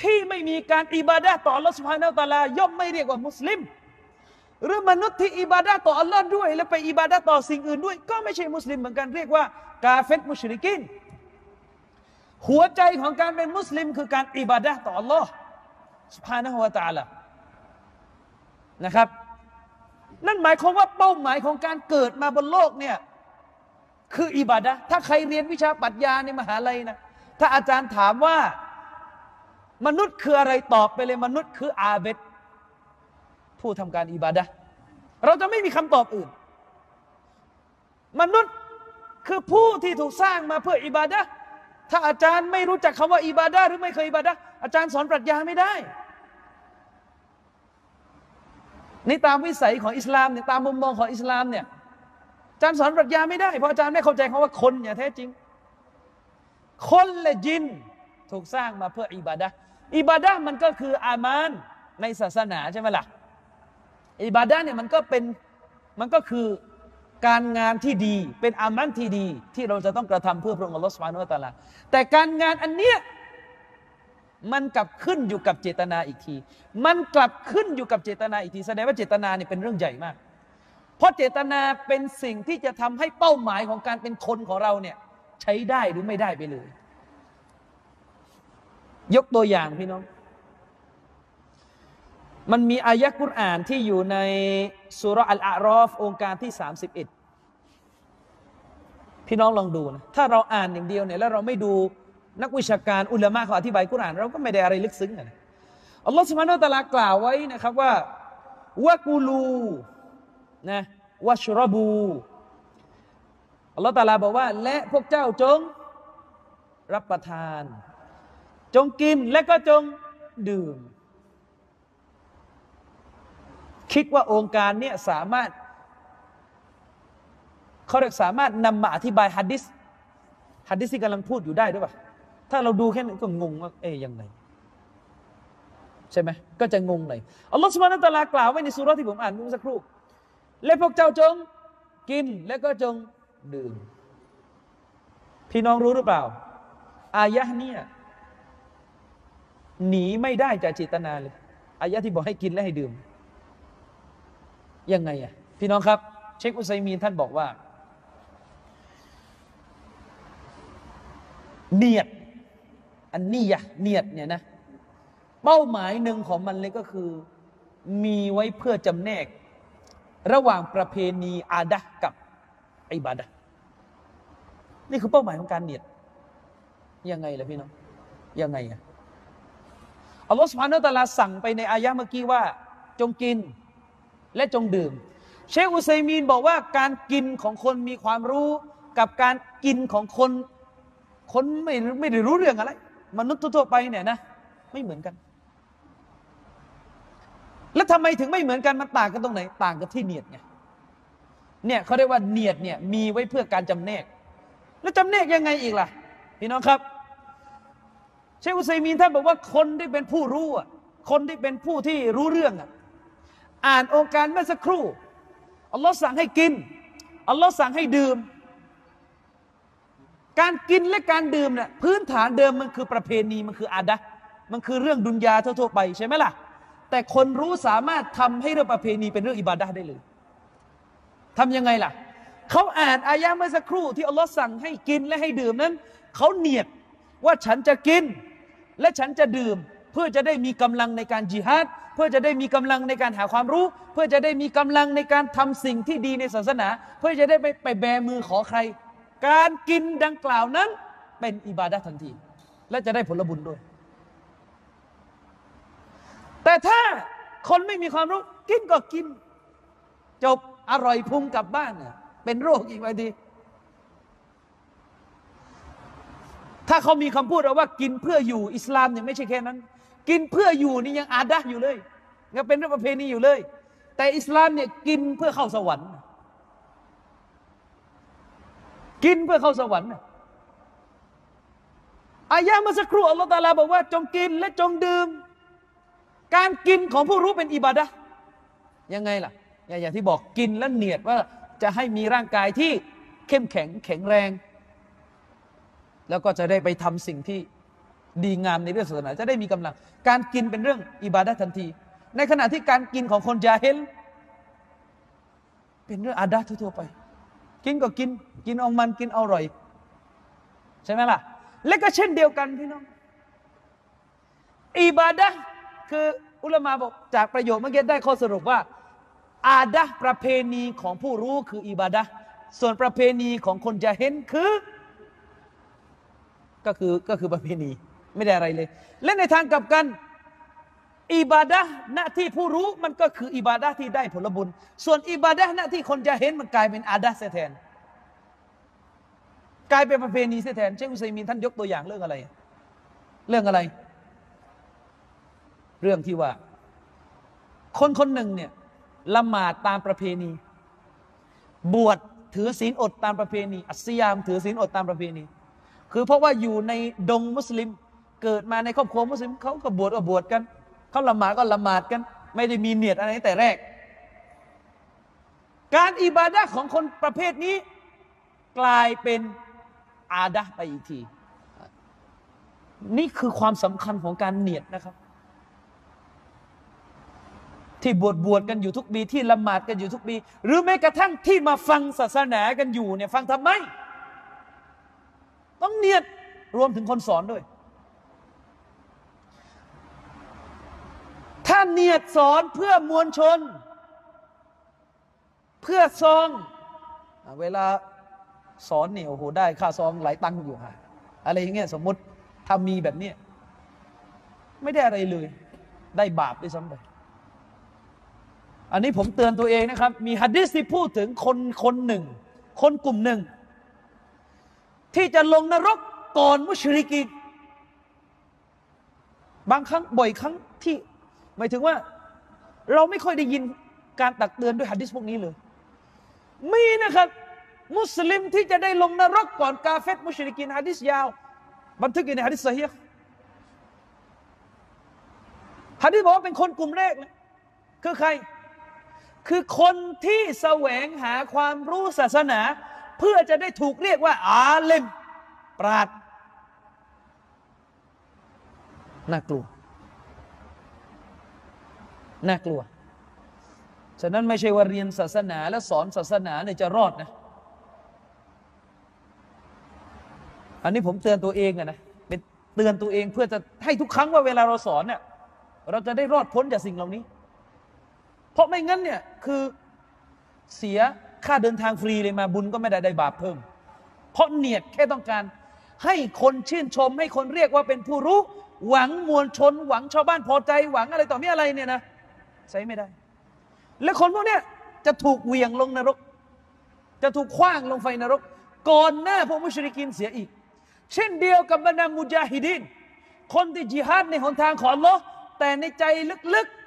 ที่ไม่มีการอิบาดะต่ออัลลอฮ์สุบฮานาอัลลอย่อมไม่เรียกว่ามุสลิม หรือมนุษย์ที่อิบาดะต่ออัลลอฮ์ด้วย แล้วไปอิบาดะต่อสิ่งอื่นด้วย ก็ไม่ใช่มุสลิมเหมือนกันเรียกว่ากาเฟตมุชริกินหัวใจของการเป็นมุสลิม คือการอิบาดะต่ออัลลอฮ์สุบฮานาหัวตาละนะครับ นั่นหมายความว่าเป้าหมายของการเกิดมาบนโลกเนี่ย คืออิบาดะถ้าใครเรียนวิชาปรัชญาในมหาลัยนะถ้าอาจารย์ถามว่า มนุษย์คืออะไรตอบไปเลยมนุษย์คืออาเบดผู้ทำการอิบาดะเราจะไม่มีคำตอบอื่น มนุษย์คือผู้ที่ถูกสร้างมาเพื่ออิบาดะถ้าอาจารย์ไม่รู้จักคำว่าอิบาดะหรือไม่เคยอิบาดะอาจารย์สอนปรัชญาไม่ได้ในตามวิสัยของอิสลามเนี่ยตามมุมมองของอิสลามเนี่ย จารย์สอนปรัชญาไม่ได้ เพราะอาจารย์ไม่เข้าใจคำว่าคนอย่างแท้จริง คนและจินถูกสร้างมาเพื่ออิบาดะอิบาดะมันก็คืออามานในศาสนาใช่ไหมล่ะอิบาดะเนี่ยมันก็เป็นมันก็คือการงานที่ดีเป็นอามันที่ดี ที่เราจะต้องกระทำเพื่อพระองค์อัลลอฮฺสุบานุตะลาแต่การงานอันเนี้ยมันกลับขึ้นอยู่กับเจตนาอีกที มันกลับขึ้นอยู่กับเจตนาอีกที แสดงว่าเจตนาเนี่ยเป็นเรื่องใหญ่มาก เพราะเจตนาเป็นสิ่งที่จะทำให้เป้าหมายของการเป็นคนของเราเนี่ยใช้ได้หรือไม่ได้ไปเลย ยกตัวอย่างพี่น้อง มันมีอายะกุรอานที่อยู่ในสุรอัลอารอฟองค์การที่ 31 พี่น้องลองดูนะถ้าเราอ่านอย่างเดียวเนี่ยแล้วเราไม่ดูนักวิชาการอุลามะเขาอธิบายกุรอานเราก็ไม่ได้อะไรลึกซึ้งนะอัลลอฮฺสุบฮานาตะลากล่าวไว้นะครับว่า วะกูลู นะวะชรบูอัลลอฮฺตะลาบอกว่า และพวกเจ้าจงรับประทาน จงกินและก็จงดื่ม คิดว่าองค์การเนี่ยสามารถเขาเรียกสามารถนำมาอธิบายฮัดดิสฮัดดิสที่กำลังพูดอยู่ได้ด้วยป่ะถ้าเราดูแค่นั้นก็งงว่าเอ๊ยยังไงใช่ไหมก็จะงงเลยอัลลอฮฺสุบานะตะลากล่าวไว้ในสุราที่ผมอ่านเมื่อสักครู่ และพวกเจ้าจงกินและก็จงดื่ม พี่น้องรู้หรือเปล่า อายะเนี่ยหนีไม่ได้จากจิตนาเลย อายะที่บอกให้กินและให้ดื่ม ยังไงอะพี่น้องครับ เชคอุไซมีนท่านบอกว่า เนียด อันนี้ยะเนียดเนี่ยนะ เป้าหมายหนึ่งของมันเลยก็คือ มีไว้เพื่อจำแนก ระหว่างประเพณีอาดะกับอิบาดะนี่คือเป้าหมายของการเนียดยังไงล่ะพี่น้องยังไงอะอัลลอฮฺสุบฮานาตะลาสั่งไปในอายะเมื่อกี้ว่า จงกินและจงดื่ม เชคอุซัยมีนบอกว่าการกินของคนมีความรู้ กับการกินของคนคนไม่ไม่ได้รู้เรื่องอะไรมนุษย์ทั่วไปเนี่ยนะ ไม่เหมือนกัน แล้วทำไมถึงไม่เหมือนกันมันต่างกันตรงไหน ต่างกันที่เนียดไงเนี่ยเขาเรียกว่าเนียดเนี่ยมีไว้เพื่อการจำแนก แล้วจำแนกยังไงอีกล่ะพี่น้องครับ เชคอุซัยมีนท่านบอกว่าคนที่เป็นผู้รู้คนที่เป็นผู้ที่รู้เรื่องอะอ่านองค์การเมื่อสักครู่อัลลอฮ์สั่งให้กินอัลลอฮ์สั่งให้ดื่ม การกินและการดื่มเนี่ยพื้นฐานเดิมมันคือประเพณีมันคืออาดะมันคือเรื่องดุนยาทั่วๆไปใช่ไหมล่ะ แต่คนรู้สามารถทำให้เรื่องประเพณีเป็นเรื่องอิบาดะได้เลยทำยังไงล่ะ เขาอ่านอายะเมื่อสักครู่ที่อัลลอฮ์สั่งให้กินและให้ดื่มนั้น เขาเนียดว่าฉันจะกิน และฉันจะดื่ม เพื่อจะได้มีกำลังในการจิฮาดเพื่อจะได้มีกำลังในการหาความรู้ เพื่อจะได้มีกำลังในการทำสิ่งที่ดีในศาสนา เพื่อจะได้ไปไปแบมือขอใคร การกินดังกล่าวนั้น เป็นอิบาดะทันที และจะได้ผลบุญด้วย แต่ถ้าคนไม่มีความรู้กินก็กิน จบอร่อยพุงกลับบ้านเป็นโรคอีกไปทีถ้าเขามีคำพูดว่ากินเพื่ออยู่อิสลามเนี่ยไม่ใช่แค่นั้น กินเพื่ออยู่นี่ยังอาดะอยู่เลยยังเป็นเรื่องประเพณีอยู่เลย แต่อิสลามเนี่ยกินเพื่อเข้าสวรรค์ กินเพื่อเข้าสวรรค์อายะเมื่อสักครู่อัลลอฮฺตาลาบอกว่า จงกินและจงดื่ม การกินของผู้รู้เป็นอิบาดะยังไงล่ะ อย่างที่บอกกินและเนียดว่าจะให้มีร่างกายที่เข้มแข็งแข็งแรง แล้วก็จะได้ไปทำสิ่งที่ดีงามในเรื่องศาสนาจะได้มีกำลัง การกินเป็นเรื่องอิบาดะทันที ในขณะที่การกินของคนยาเฮลเป็นเรื่องอาดัตทั่วๆไป กินก็กิน กินเอามันกินเอาอร่อย ใช่ไหมล่ะ และก็เช่นเดียวกันพี่น้องอิบาดะ คืออุลามาบอกจากประโยชน์เมื่อกี้ได้ข้อสรุปว่า อาดะประเพณีของผู้รู้คืออิบาดะส่วนประเพณีของคนจะเห็นคือ ก็คือก็คือประเพณีไม่ได้อะไรเลย และในทางกลับกันอิบาดะหน้าที่ผู้รู้มันก็คืออิบาดะที่ได้ผลบุญ ส่วนอิบาดะหน้าที่คนจะเห็นมันกลายเป็นอาดะเสียแทน กลายเป็นประเพณีเสียแทนเช่นอุซัยมีนท่านยกตัวอย่างเรื่องอะไร เรื่องอะไร เรื่องที่ว่า คนคนหนึ่งเนี่ยละหมาดตามประเพณี บวชถือศีลอดตามประเพณี อัสยาม ถือศีลอดตามประเพณี คือเพราะว่าอยู่ในดงมุสลิม เกิดมาในครอบครัวมุสลิมเขาก็บวชก็บวชกันเขาละหมาดก็ละหมาดกัน ไม่ได้มีเนียดอะไรแต่แรก การอิบาดะของคนประเภทนี้ กลายเป็นอาดะไปอีกที นี่คือความสำคัญของการเนียดนะครับ ที่บวชบวชกันอยู่ทุกปีที่ละหมาดกันอยู่ทุกปีหรือแม้กระทั่งที่มาฟังศาสนากันอยู่เนี่ยฟังทำไม ต้องเนียดรวมถึงคนสอนด้วย ถ้าเนียดสอนเพื่อมวลชน เพื่อซองอเวลาสอนเนี่ยโอ้โหได้ค่าซองหลายตังค์อยู่ฮะอะไรอย่างเงี้ยสมมติทำมีแบบเนี้ยไม่ได้อะไรเลย ได้บาปด้วยซ้ำไป อันนี้ผมเตือนตัวเองนะครับ มีฮัดดิสที่พูดถึงคนคนหนึ่ง คนกลุ่มหนึ่ง ที่จะลงนรกก่อนมุชริกีนบางครั้งบ่อยครั้งที่ หมายถึงว่า เราไม่ค่อยได้ยินการตักเตือนด้วยฮัดดิสพวกนี้เลย มีนะครับ มุสลิมที่จะได้ลงนรกก่อนกาเฟตมุชริกินฮัดดิสยาว บันทึกอยู่ในฮัดดิสซะฮีห์ฮัดดิสบอกว่าเป็นคนกลุ่มแรกเลยคือใคร คือคนที่แสวงหาความรู้ศาสนา เพื่อจะได้ถูกเรียกว่า อาเลมปราดน่ากลัว น่ากลัว ฉะนั้นไม่ใช่ว่าเรียนศาสนา และสอนศาสนาเนี่ยจะรอดนะ อันนี้ผมเตือนตัวเองอะนะ เป็นเตือนตัวเองเพื่อจะให้ทุกครั้งว่าเวลาเราสอนเนี่ยเราจะได้รอดพ้นจากสิ่งเหล่านี้ เพราะไม่งั้นเนี่ยคือเสียค่าเดินทางฟรีเลยมาบุญก็ไม่ได้ได้บาปเพิ่ม เพราะเนียดแค่ต้องการให้คนชื่นชม ให้คนเรียกว่าเป็นผู้รู้ หวังมวลชน หวังชาวบ้านพอใจ หวังอะไรต่อมีอะไรเนี่ยนะใช้ไม่ได้ และคนพวกเนี้ยจะถูกเหวี่ยงลงนรก จะถูกคว้างลงไฟนรก ก่อนหน้าพวกมุชริกินเสียอีก เช่นเดียวกับบรรดามุจาฮิดินคนที่จิฮาดในหนทางของอัลลอฮ์แต่ในใจลึกๆ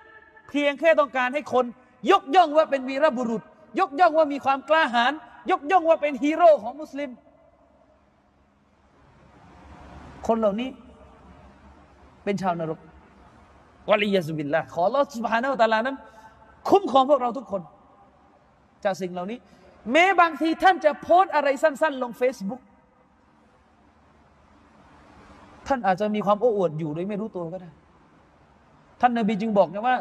พียงแค่ต้องการให้คน ยกย่องว่าเป็นวีรบุรุษ ยกย่องว่ามีความกล้าหาญยกย่องว่าเป็นฮีโร่ของมุสลิม คนเหล่านี้ เป็นชาวนรกวะลียาซุบิลละขอรอสุบฮานะอัลตาลานั้น คุ้มครองพวกเราทุกคน จากสิ่งเหล่านี้ แม้บางทีท่านจะโพสอะไรสั้น ๆ ลง Facebook ท่านอาจจะมีความโอ้อวดอยู่โดยไม่รู้ตัวก็ได้ ท่านนบีจึงบอกนะว่า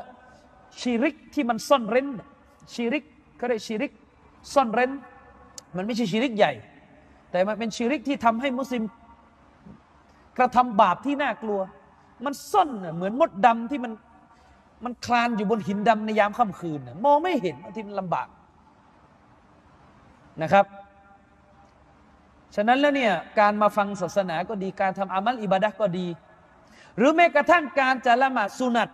ชีริกที่มันซ่อนเร้นชีริกเขาเรียกชีริกซ่อนเร้น มันไม่ใช่ชีริกใหญ่ แต่มันเป็นชีริกที่ทำให้มุสลิม กระทำบาปที่น่ากลัว มันซ่อนเหมือนมดดำที่มันมันคลานอยู่บนหินดำในยามค่ำคืนมองไม่เห็นบางทีมันลำบากนะครับ ฉะนั้นแล้วเนี่ยการมาฟังศาสนาก็ดีการทำอามัลอิบาดะก็ดี หรือแม้กระทั่งการจะละหมาดสุนัต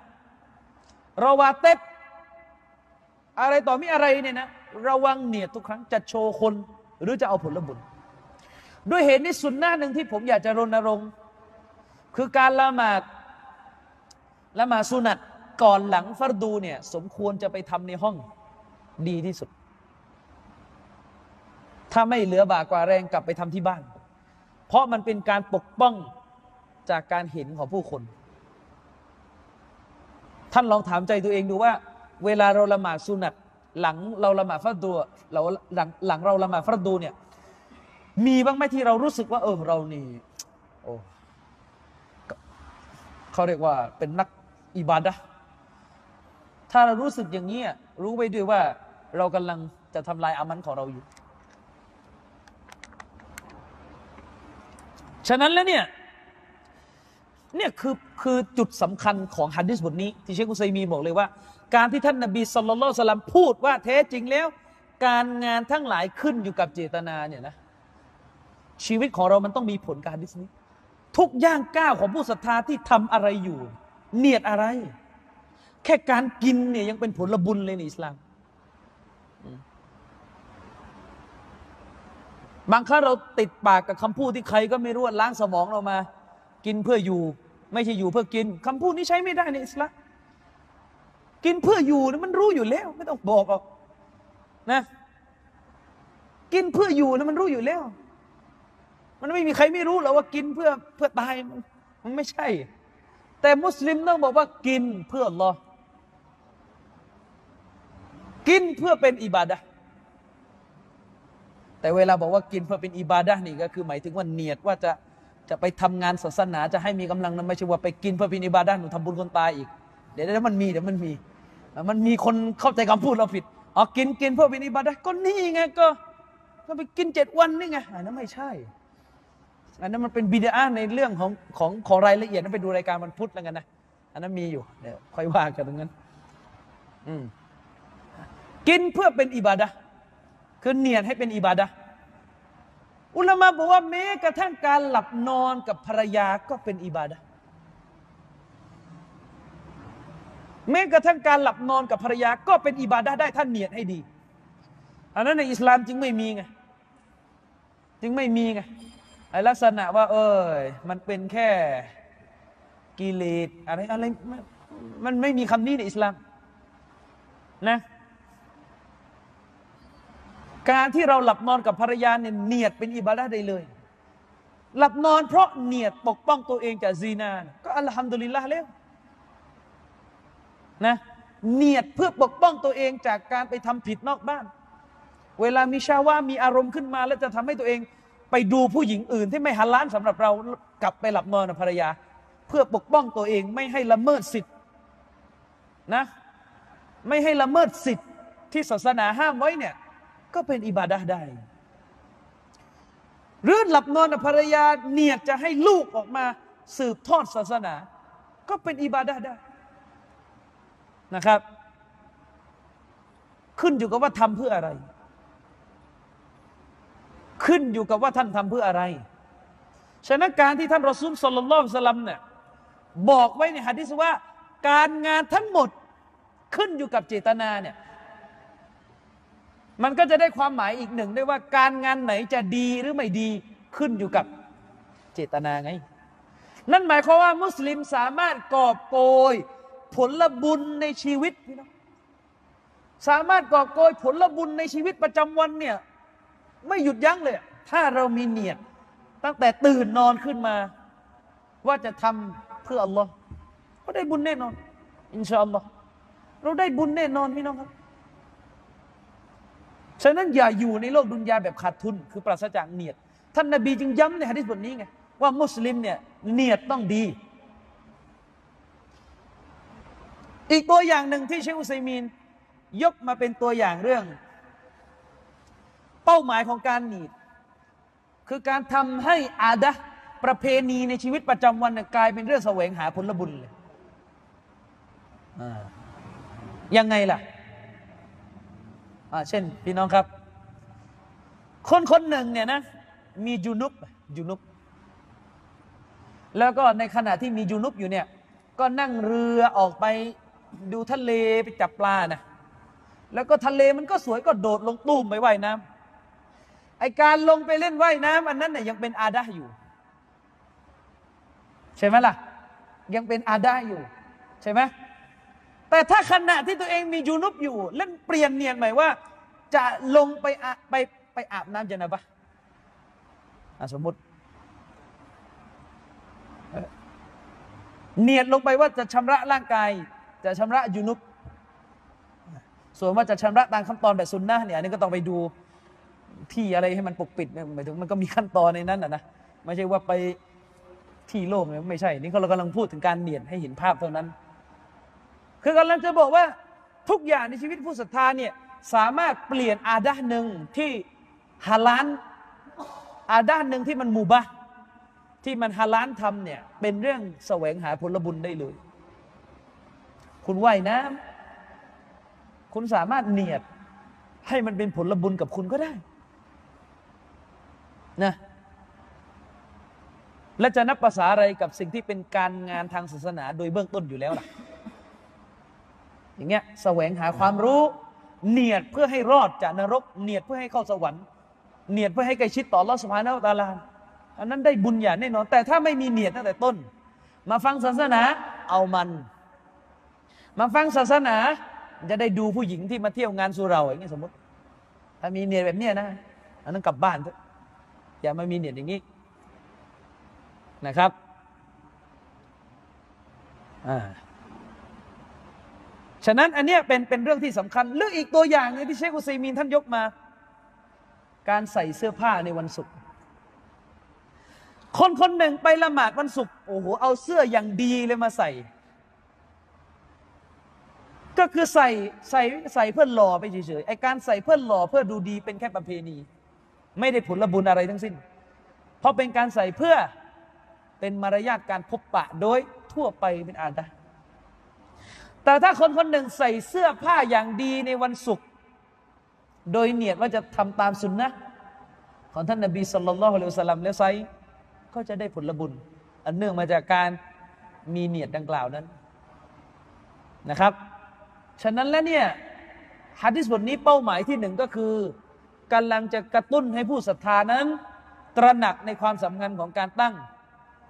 ราวาเต็บอะไรต่อมีอะไรเนี่ยนะระวังเนียดทุกครั้งจะโชว์คนหรือจะเอาผลบุญ ด้วยเหตุนี้สุนนะหนึ่งที่ผมอยากจะรณรงค์ คือการละหมาดละหมาดสุนัตก่อนหลังฟัรดูเนี่ยสมควรจะไปทำในห้องดีที่สุด ถ้าไม่เหลือบากกว่าแรงกลับไปทำที่บ้าน เพราะมันเป็นการปกป้องจากการเห็นของผู้คน ท่านลองถามใจตัวเองดูว่า เวลาเราละหมาดสุนัตหลังเราละหมาดฟัรดูเราหลังหลังเราละหมาดฟัรดูเนี่ย มีบ้างไหมที่เรารู้สึกว่าเออเรานี่โอ้เขาเรียกว่าเป็นนักอิบาดะถ้าเรารู้สึกอย่างนี้รู้ไว้ด้วยว่าเรากำลังจะทำลายอามันของเราอยู่ ฉะนั้นแล้วเนี่ย เนี่ยคือคือจุดสำคัญของฮัดดิสบทนี้ที่เชคอุซัยมีบอกเลยว่า การที่ท่านนบีสุลต่านสลัมพูดว่าแท้จริงแล้ว การงานทั้งหลายขึ้นอยู่กับเจตนาเนี่ยนะชีวิตของเรามันต้องมีผลการดิสนี้ ทุกย่างก้าวของผู้ศรัทธาที่ทำอะไรอยู่ เนียดอะไร แค่การกินเนี่ยยังเป็นผลบุญเลยในอิสลาม บางครั้งเราติดปากกับคำพูดที่ใครก็ไม่รู้ล้างสมองเรามา กินเพื่ออยู่ ไม่ใช่อยู่เพื่อกินคำพูดนี้ใช้ไม่ได้ในอิสลามกินเพื่ออยู่นะมันรู้อยู่แล้ว ไม่ต้องบอกหรอกนะกินเพื่ออยู่นะมันรู้อยู่แล้ว มันไม่มีใครไม่รู้หรอกว่ากินเพื่อเพื่อตายมันไม่ใช่ แต่มุสลิมต้องบอกว่ากินเพื่ออัลลอกินเพื่อเป็นอิบาดะแต่เวลาบอกว่ากินเพื่อเป็นอิบาดะนี่ก็คือหมายถึงว่าเนียดว่าจะ จะไปทำงานศาสนาจะให้มีกำลังนั้นไม่ใช่ว่าไปกินเพื่อเป็นอิบาดะห์หนูทำบุญคนตายอีก เดี๋ยวเดี๋ยวมันมีเดี๋ยวมันมี มันมีคนเข้าใจคำพูดเราผิดอ๋อกินกินเพื่อเป็นอิบาดะห์ก็นี่ไงก็ก็ไปกินเจ็ดวันนี่ไงอันนั้นไม่ใช่ อันนั้นมันเป็นบิดาในเรื่องของของของรายละเอียดนั้นไปดูรายการมันพุธแล้วกันนะอันนั้นมีอยู่เดี๋ยวค่อยว่ากันตรงนั้น อืมกินเพื่อเป็นอิบาดะคือเนียดให้เป็นอิบาดะ์ อุลามะบอกว่าแม้กระทั่งการหลับนอนกับภรรยาก็เป็นอิบาดะแม้กระทั่งการหลับนอนกับภรรยาก็เป็นอิบาดะได้ท่านเนียดให้ดี อันนั้นในอิสลามจึงไม่มีไงจึงไม่มีไงไอลักษณะว่า เอ้ยมันเป็นแค่กิเลสอะไรอะไรมมันไม่มีคำนี้ในอิสลามนะ การที่เราหลับนอนกับภรรยาเนี่ยเนียดเป็นอิบาดะได้เลย หลับนอนเพราะเนียดปกป้องตัวเองจากซีนา ก็อัลฮัมดุลิลละแล้วนะเนียดเพื่อปกป้องตัวเองจากการไปทำผิดนอกบ้าน เวลามีชาว่ามีอารมณ์ขึ้นมา แล้วจะทำให้ตัวเองไปดูผู้หญิงอื่น ที่ไม่ฮัลลานสำหรับเรากลับไปหลับนอนกับภรรยา เพื่อปกป้องตัวเองไม่ให้ละเมิดสิทธินะ ไม่ให้ละเมิดสิทธิ์ที่ศาสนาห้ามไว้เนี่ย ก็เป็นอิบาดะห์ได้หรือหลับนอนกับภรรยาเนียดจะให้ลูกออกมาสืบทอดศาสนา ก็เป็นอิบาดะห์ได้นะครับ ขึ้นอยู่กับว่าทำเพื่ออะไร ขึ้นอยู่กับว่าท่านทำเพื่ออะไรฉะนั้นการที่ท่านรอซูลสลลัลลอฮุสลัมเนี่ยบอกไว้ในหะดีษว่า การงานทั้งหมดขึ้นอยู่กับเจตนาเนี่ย มันก็จะได้ความหมายอีกหนึ่งได้ว่าการงานไหนจะดีหรือไม่ดีขึ้นอยู่กับเจตนาไง นั่นหมายความว่ามุสลิมสามารถกอบโกย ผลบุญในชีวิตพี่น้องสามารถกอบโกยผลบุญในชีวิตประจำวันเนี่ยไม่หยุดยั้งเลย ถ้าเรามีเนียดตั้งแต่ตื่นนอนขึ้นมา ว่าจะทำเพื่ออัลลอฮ์ก็ได้บุญแน่นอน อินชาอัลลอฮ์เราได้บุญแน่นอนพี่น้องครับ ฉะนั้นอย่าอยู่ในโลกดุนยาแบบขาดทุน คือปราศจากเนียด ท่านนาบีจึงย้ำในฮะดิษบทนี้ไงว่ามุสลิมเนี่ยเนียดต้องดี อีกตัวอย่างหนึ่งที่เชคอุซัยมีน ยกมาเป็นตัวอย่างเรื่อง เป้าหมายของการเนียดคือการทำให้อาดะประเพณีในชีวิตประจำวันกลายเป็นเรื่องแสวงหาผลบุญเลยอ่ายังไงล่ะ เช่นพี่น้องครับ คนคนหนึ่งเนี่ยนะมียูนุบยูนุบแล้วก็ในขณะที่มียูนุบอยู่เนี่ย ก็นั่งเรือออกไปดูทะเลไปจับปลานะแล้วก็ทะเลมันก็สวยก็โดดลงตุ้มไปว่ายน้ำไอการลงไปเล่นว่ายน้ำอันนั้นเนี่ยยังเป็นอาดะอยู่ ใช่ไหมล่ะ ยังเป็นอาดะอยู่ ใช่ไหม แต่ถ้าขณะที่ตัวเองมียูนุบอยู่เล่นเปลี่ยนเนียนหม่ว่า จะลงไปอาไปไปอาบน้ำจนะบะสมมติ เนียดลงไปว่าจะชำระร่างกาย จะชำระยูนุบส่วนว่าจะชำระตามขั้นตอนแบบซุนนะเนี่ยอันนี้ก็ต้องไปดูที่อะไรให้มันปกปิดหมายถึงมันก็มีขั้นตอนในนั้นนะนะไม่ใช่ว่าไปที่โล่งเนี่ยไม่ใช่ นี่เรากำลังพูดถึงการเนียดให้เห็นภาพเท่านั้น คือกำลังจะบอกว่าทุกอย่างในชีวิตผู้ศรัทธาเนี่ยสามารถเปลี่ยนอาดาหนึ่งที่ฮาลานอาดาหนึ่งที่มันมูบะที่มันฮาลานทำเนี่ยเป็นเรื่องแสวงหาผลบุญได้เลย คุณว่ายน้ำคุณสามารถเนียดให้มันเป็นผลบุญกับคุณก็ได้นะและจะนับภาษาอะไรกับสิ่งที่เป็นการงานทางศาสนาโดยเบื้องต้นอยู่แล้วล่ะ อย่างเงี้ยแสวงหาความรู้เนียดเพื่อให้รอดจากนรก เนียดเพื่อให้เข้าสวรรค์เนียดเพื่อให้ใกล้ชิดต่อลอดสภานาตาลาอันนั้นได้บุญอย่างแน่นอน แต่ถ้าไม่มีเนียดตั้งแต่ต้น มาฟังศาสนาเอามัน มาฟังศาสนาจะได้ดูผู้หญิงที่มาเที่ยวงานสุเราอย่างเงี้ยสมมติ ถ้ามีเนียดแบบเนี้ยนะอันนั้นกลับบ้านเถอะอย่ามามีเนียดอย่างนี้นะครับอ่าะนั้นอันเนี้ยเป็นเป็นเรื่องที่สำคัญ เรื่องอีกตัวอย่างนึงที่เชคอุซัยมีนท่านยกมา การใส่เสื้อผ้าในวันศุกร์คนคนหนึ่งไปละหมาดวันศุกร์โอ้โหเอาเสื้ออย่างดีเลยมาใส่ ก็คือใส่ใส่ใส่เพื่อหล่อไปเฉยๆไอการใส่เพื่อหล่อเพื่อดูดีเป็นแค่ประเพณี ไม่ได้ผลบุญอะไรทั้งสิ้น เพราะเป็นการใส่เพื่อเป็นมารยาทการพบปะโดยทั่วไปเป็นอาดะห์ แต่ถ้าคนคนหนึ่งใส่เสื้อผ้าอย่างดีในวันศุกร์โดยเนียดว่าจะทำตามสุนนะของท่านนบีสุลต่านละฮ์อะลัยฮิวะสัลลัมแล้วไซก็จะได้ผลบุญ อันเนื่องมาจากการมีเนียดดังกล่าวนั้นนะครับ ฉะนั้นแล้วเนี่ยฮะดิษบทนี้เป้าหมายที่หนึ่งก็คือกำลังจะกระตุ้นให้ผู้ศรัทธานั้น ตระหนักในความสำคัญของการตั้ง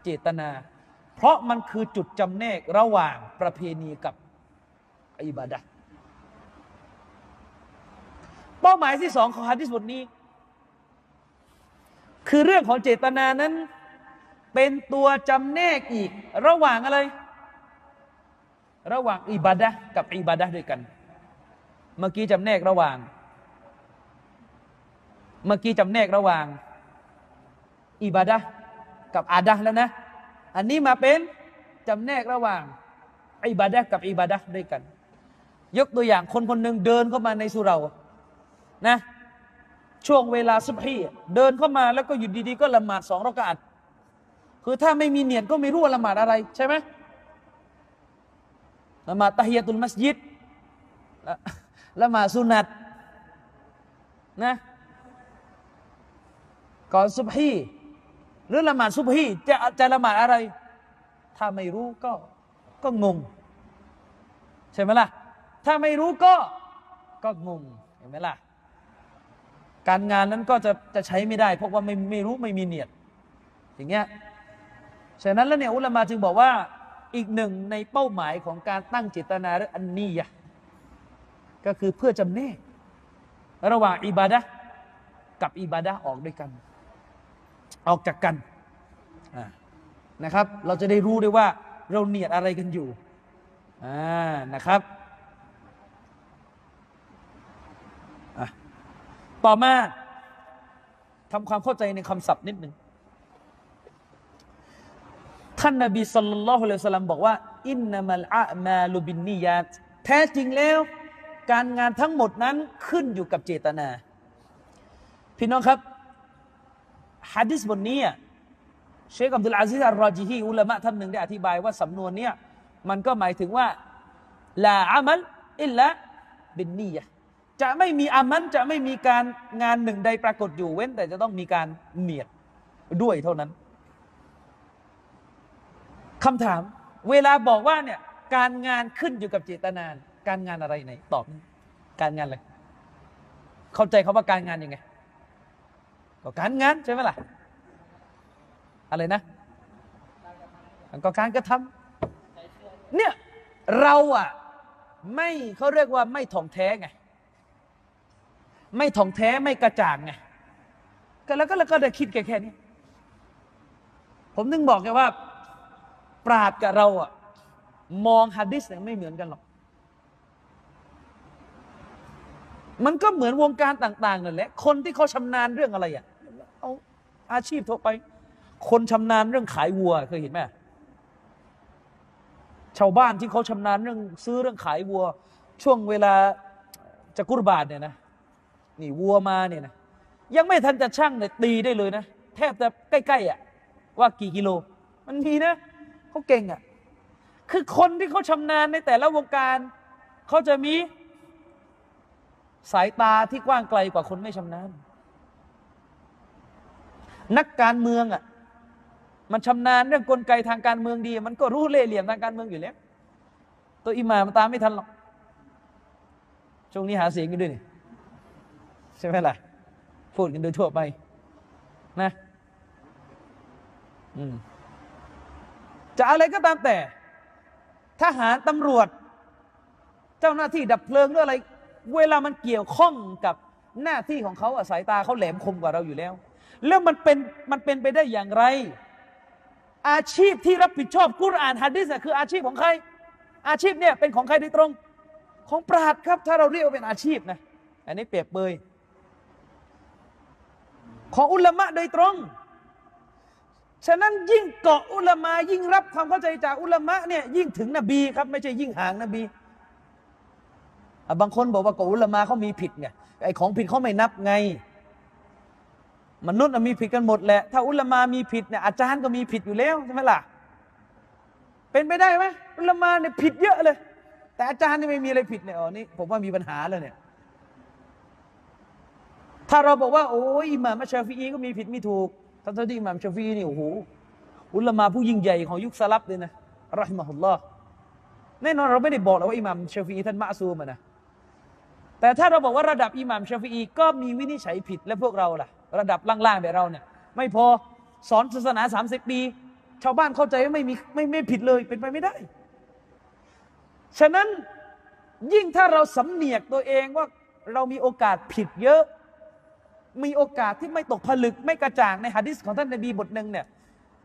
เจตนา เพราะมันคือจุดจำแนกระหว่างประเพณีกับ อิบาดะเป้าหมายที่สองของฮะดิษบทนี้ คือเรื่องของเจตนานั้น เป็นตัวจำแนกอีก ระหว่างอะไร ระหว่างอิบาดะกับอิบาดะด้วยกัน เมื่อกี้จำแนกระหว่าง เมื่อกี้จำแนกระหว่างอิบาดะกับอาดะแล้วนะ อันนี้มาเป็นจำแนกระหว่างอิบาดะกับอิบาดะด้วยกัน ยกตัวอย่างคนคนหนึ่งเดินเข้ามาในสุเรานะ ช่วงเวลาสุบฮีเดินเข้ามาแล้วก็อยู่ดีๆ ก็ละหมาดสองรากาตคือถ้าไม่มีเนียดก็ไม่รู้ว่าละหมาดอะไรใช่ไหมละหมาดตะฮียตุลมัสยิดละละหมาดสุนัตนะก่อนสุบฮีหรือละหมาดสุบฮีจะจะละหมาดอะไร ถ้าไม่รู้ก็ก็งง ใช่ไหมล่ะ ถ้าไม่รู้ก็ก็งงเห็นไหมล่ะ การงานนั้นก็จะจะใช้ไม่ได้ เพราะว่าไม่ไม่รู้ไม่มีเนียดอย่างเงี้ยฉะนั้นแล้วเนี่ยอุลามาจึงบอกว่าอีกหนึ่งในเป้าหมายของการตั้งเจตนาหรืออันนียะก็คือเพื่อจำแนกระหว่างอิบาดะห์กับอิบาดะห์ออกด้วยกัน ออกจากกันนะครับ เราจะได้รู้ด้วยว่าเราเนียดอะไรกันอยู่อ่านะครับอะ ต่อมาทำความเข้าใจในคำศัพท์นิดหนึ่งท่านนบีสัลลัลลอฮุอะลัยฮิวะสัลลัมบอกว่า อินนามัลอามาลุบินนียาตแท้จริงแล้ว การงานทั้งหมดนั้นขึ้นอยู่กับเจตนา พี่น้องครับฮะดิษบทนี้เชคอับดุลอาซิซอัลรอจิฮีอุลามะท่านหนึ่งได้อธิบายว่าสำนวนเนี้ยมันก็หมายถึงว่าลาอามัลอิลละบินนียะ จะไม่มีอามันจะไม่มีการงานหนึ่งใดปรากฏอยู่เว้น แต่จะต้องมีการเนียดด้วยเท่านั้นคำถาม เวลาบอกว่าเนี่ยการงานขึ้นอยู่กับเจตนาการงานอะไรไหนตอบ การงานอะไรเข้าใจเขาว่าการงานยังไงก็การงานใช่ไหมล่ะอะไรนะก็การกระทำเนี่ยเราอะไม่เขาเรียกว่าไม่ถ่องแท้ไง ไม่ถ่องแท้ไม่กระจ่างไงก็แล้วก็แล้วก็ได้คิดแค่แค่นี้ ผมนึงบอกแกว่า ปราดกับเราอะมองฮะดิษเนี่ยไม่เหมือนกันหรอก มันก็เหมือนวงการต่างๆนั่นแหละ คนที่เขาชำนาญเรื่องอะไรอะเอาอาชีพทั่วไป คนชำนาญเรื่องขายวัวเคยเห็นไหมชาวบ้านที่เขาชำนาญเรื่องซื้อเรื่องขายวัว ช่วงเวลาจะกุรบาทเนี่ยนะ นี่วัวมาเนี่ยนะยังไม่ทันจะช่างเนี่ยตีได้เลยนะ แทบจะใกล้ๆอะว่ากี่กิโล มันมีนะเขาเก่งอะคือคนที่เขาชำนาญในแต่ละวงการ เขาจะมีสายตาที่กว้างไกลกว่าคนไม่ชำนาญ นักการเมืองอะมันชำนาญเรื่องกลไกทางการเมืองดี มันก็รู้เล่ห์เหลี่ยมทางการเมืองอยู่แล้ว ตัวอิหม่ามันตามไม่ทันหรอกช่วงนี้หาเสียงกันด้วยนี่ ใช่ไหมล่ะ พูดกันโดยทั่วไป นะอืมจะอะไรก็ตามแต่ ทหารตำรวจ เจ้าหน้าที่ดับเพลิงหรืออะไร เวลามันเกี่ยวข้องกับหน้าที่ของเขาอสายตาเขาแหลมคมกว่าเราอยู่แล้ว แล้วมันเป็นมันเป็นไปได้อย่างไร อาชีพที่รับผิดชอบกุรอานฮะดิษอะคืออาชีพของใคร อาชีพเนี่ยเป็นของใครโดยตรง ของปราดครับ ถ้าเราเรียกว่าเป็นอาชีพนะ อันนี้เปรียบเปย ของอุลามะโดยตรง ฉะนั้นยิ่งเกาะอุลามะยิ่งรับความเข้าใจจากอุลามะเนี่ยยิ่งถึงนบีครับไม่ใช่ยิ่งห่างนบีบางคนบอกว่าเกาะอุลามะเขามีผิดไงไอของผิดเขาไม่นับไง มนุษย์น่ะมีผิดกันหมดแหละถ้าอุลามะมีผิดเนี่ยอาจารย์ก็มีผิดอยู่แล้วใช่ไหมล่ะเป็นไปได้ไหมอุลามะเนี่ยผิดเยอะเลย แต่อาจารย์นี่ไม่มีอะไรผิดเนี่ยอ๋อนี่ผมว่ามีปัญหาแล้วเนี่ย ถ้าเราบอกว่า โอ้ยอิหม่ามชาฟีอีก็มีผิดมีถูกทั้งที่อิหม่ามชาฟีนี่โอ้โหอุลามะผู้ยิ่งใหญ่ของยุคสลับเลยนะรอฮิมะฮุลลอฮ์แน่นอนเราไม่ได้บอกแล้วว่าอิหม่ามชาฟีท่านมะซูมนะแต่ถ้าเราบอกว่าระดับอิหม่ามชาฟีอีก็มีวินิจฉัยผิดและพวกเราล่ะ ระดับล่างๆแบบเราเนี่ย ไม่พอสอนศาสนา30ปี ชาวบ้านเข้าใจว่าไม่มีไม่ไม่ผิดเลยเป็นไปไม่ได้ ฉะนั้นยิ่งถ้าเราสำเนียกตัวเองว่าเรามีโอกาสผิดเยอะ มีโอกาสที่ไม่ตกผลึกไม่กระจ่างในหะดิษของท่านนบีบทหนึ่งเนี่ย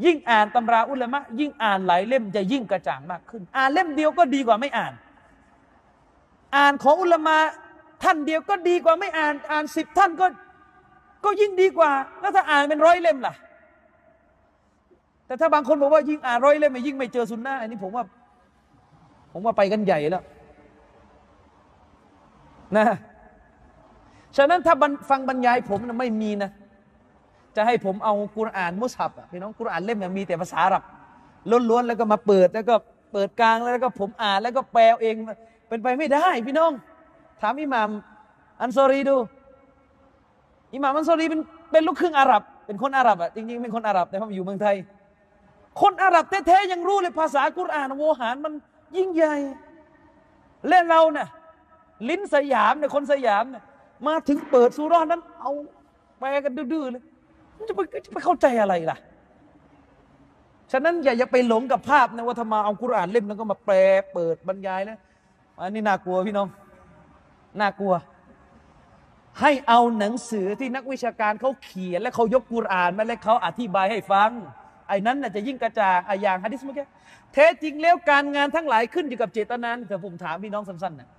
ยิ่งอ่านตำราอุลามะยิ่งอ่านหลายเล่มจะยิ่งกระจ่างมากขึ้น อ่านเล่มเดียวก็ดีกว่าไม่อ่าน อ่านของอุลามะท่านเดียวก็ดีกว่าไม่อ่านอ่านสิบท่านก็ก็ยิ่งดีกว่า แล้วถ้าอ่านเป็นร้อยเล่มล่ะ แต่ถ้าบางคนบอกว่ายิ่งอ่านร้อยเล่มยิ่งไม่เจอสุนนะอันนี้ผมว่า ผมว่าไปกันใหญ่แล้วนะ ฉะนั้นถ้าฟังบรรยายผมนะไม่มีนะ จะให้ผมเอากุรอานมุสฮับพี่น้องกุรอานเล่มมีแต่ภาษาอับล้วนๆแล้วก็มาเปิดแล้วก็เปิดกลางแล้วก็ผมอ่านแล้วก็แปลเองเป็นไปไม่ได้ พี่น้อง ถามอิหม่ามอันซอรีดูอิหม่ามอันซอรีเป็นเป็นลูกครึ่งอาหรับ เป็นคนอาหรับอะจริงๆเป็นคนอาหรับแต่เขาอยู่เมืองไทย คนอาหรับแท้ๆยังรู้เลยภาษากุรอานโวหารมันยิ่งใหญ่เล่นเราเนี่ยลิ้นสยามเนี่ยคนสยามเนี่ย มาถึงเปิดสุรานั้น เอาแปลกันดื้อๆเลยจะไปจะไปเข้าใจอะไรล่ะ ฉะนั้นอย่าอย่าไปหลงกับภาพนะว่าทำมาเอากุรอานเล่มแล้วก็มาแปลเปิดบรรยายนะอันนี้น่ากลัวพี่น้องน่ากลัว ให้เอาหนังสือที่นักวิชาการเขาเขียน และเขายกกุรอานมาและเขาอธิบายให้ฟังไอ้นั้นน่ะจะยิ่งกระจ่างไอ้อย่างฮะดิษเมื่อกี้แท้จริงแล้วการงานทั้งหลายขึ้นอยู่กับเจตนาแต่ผมถามพี่น้องสั้นๆนะ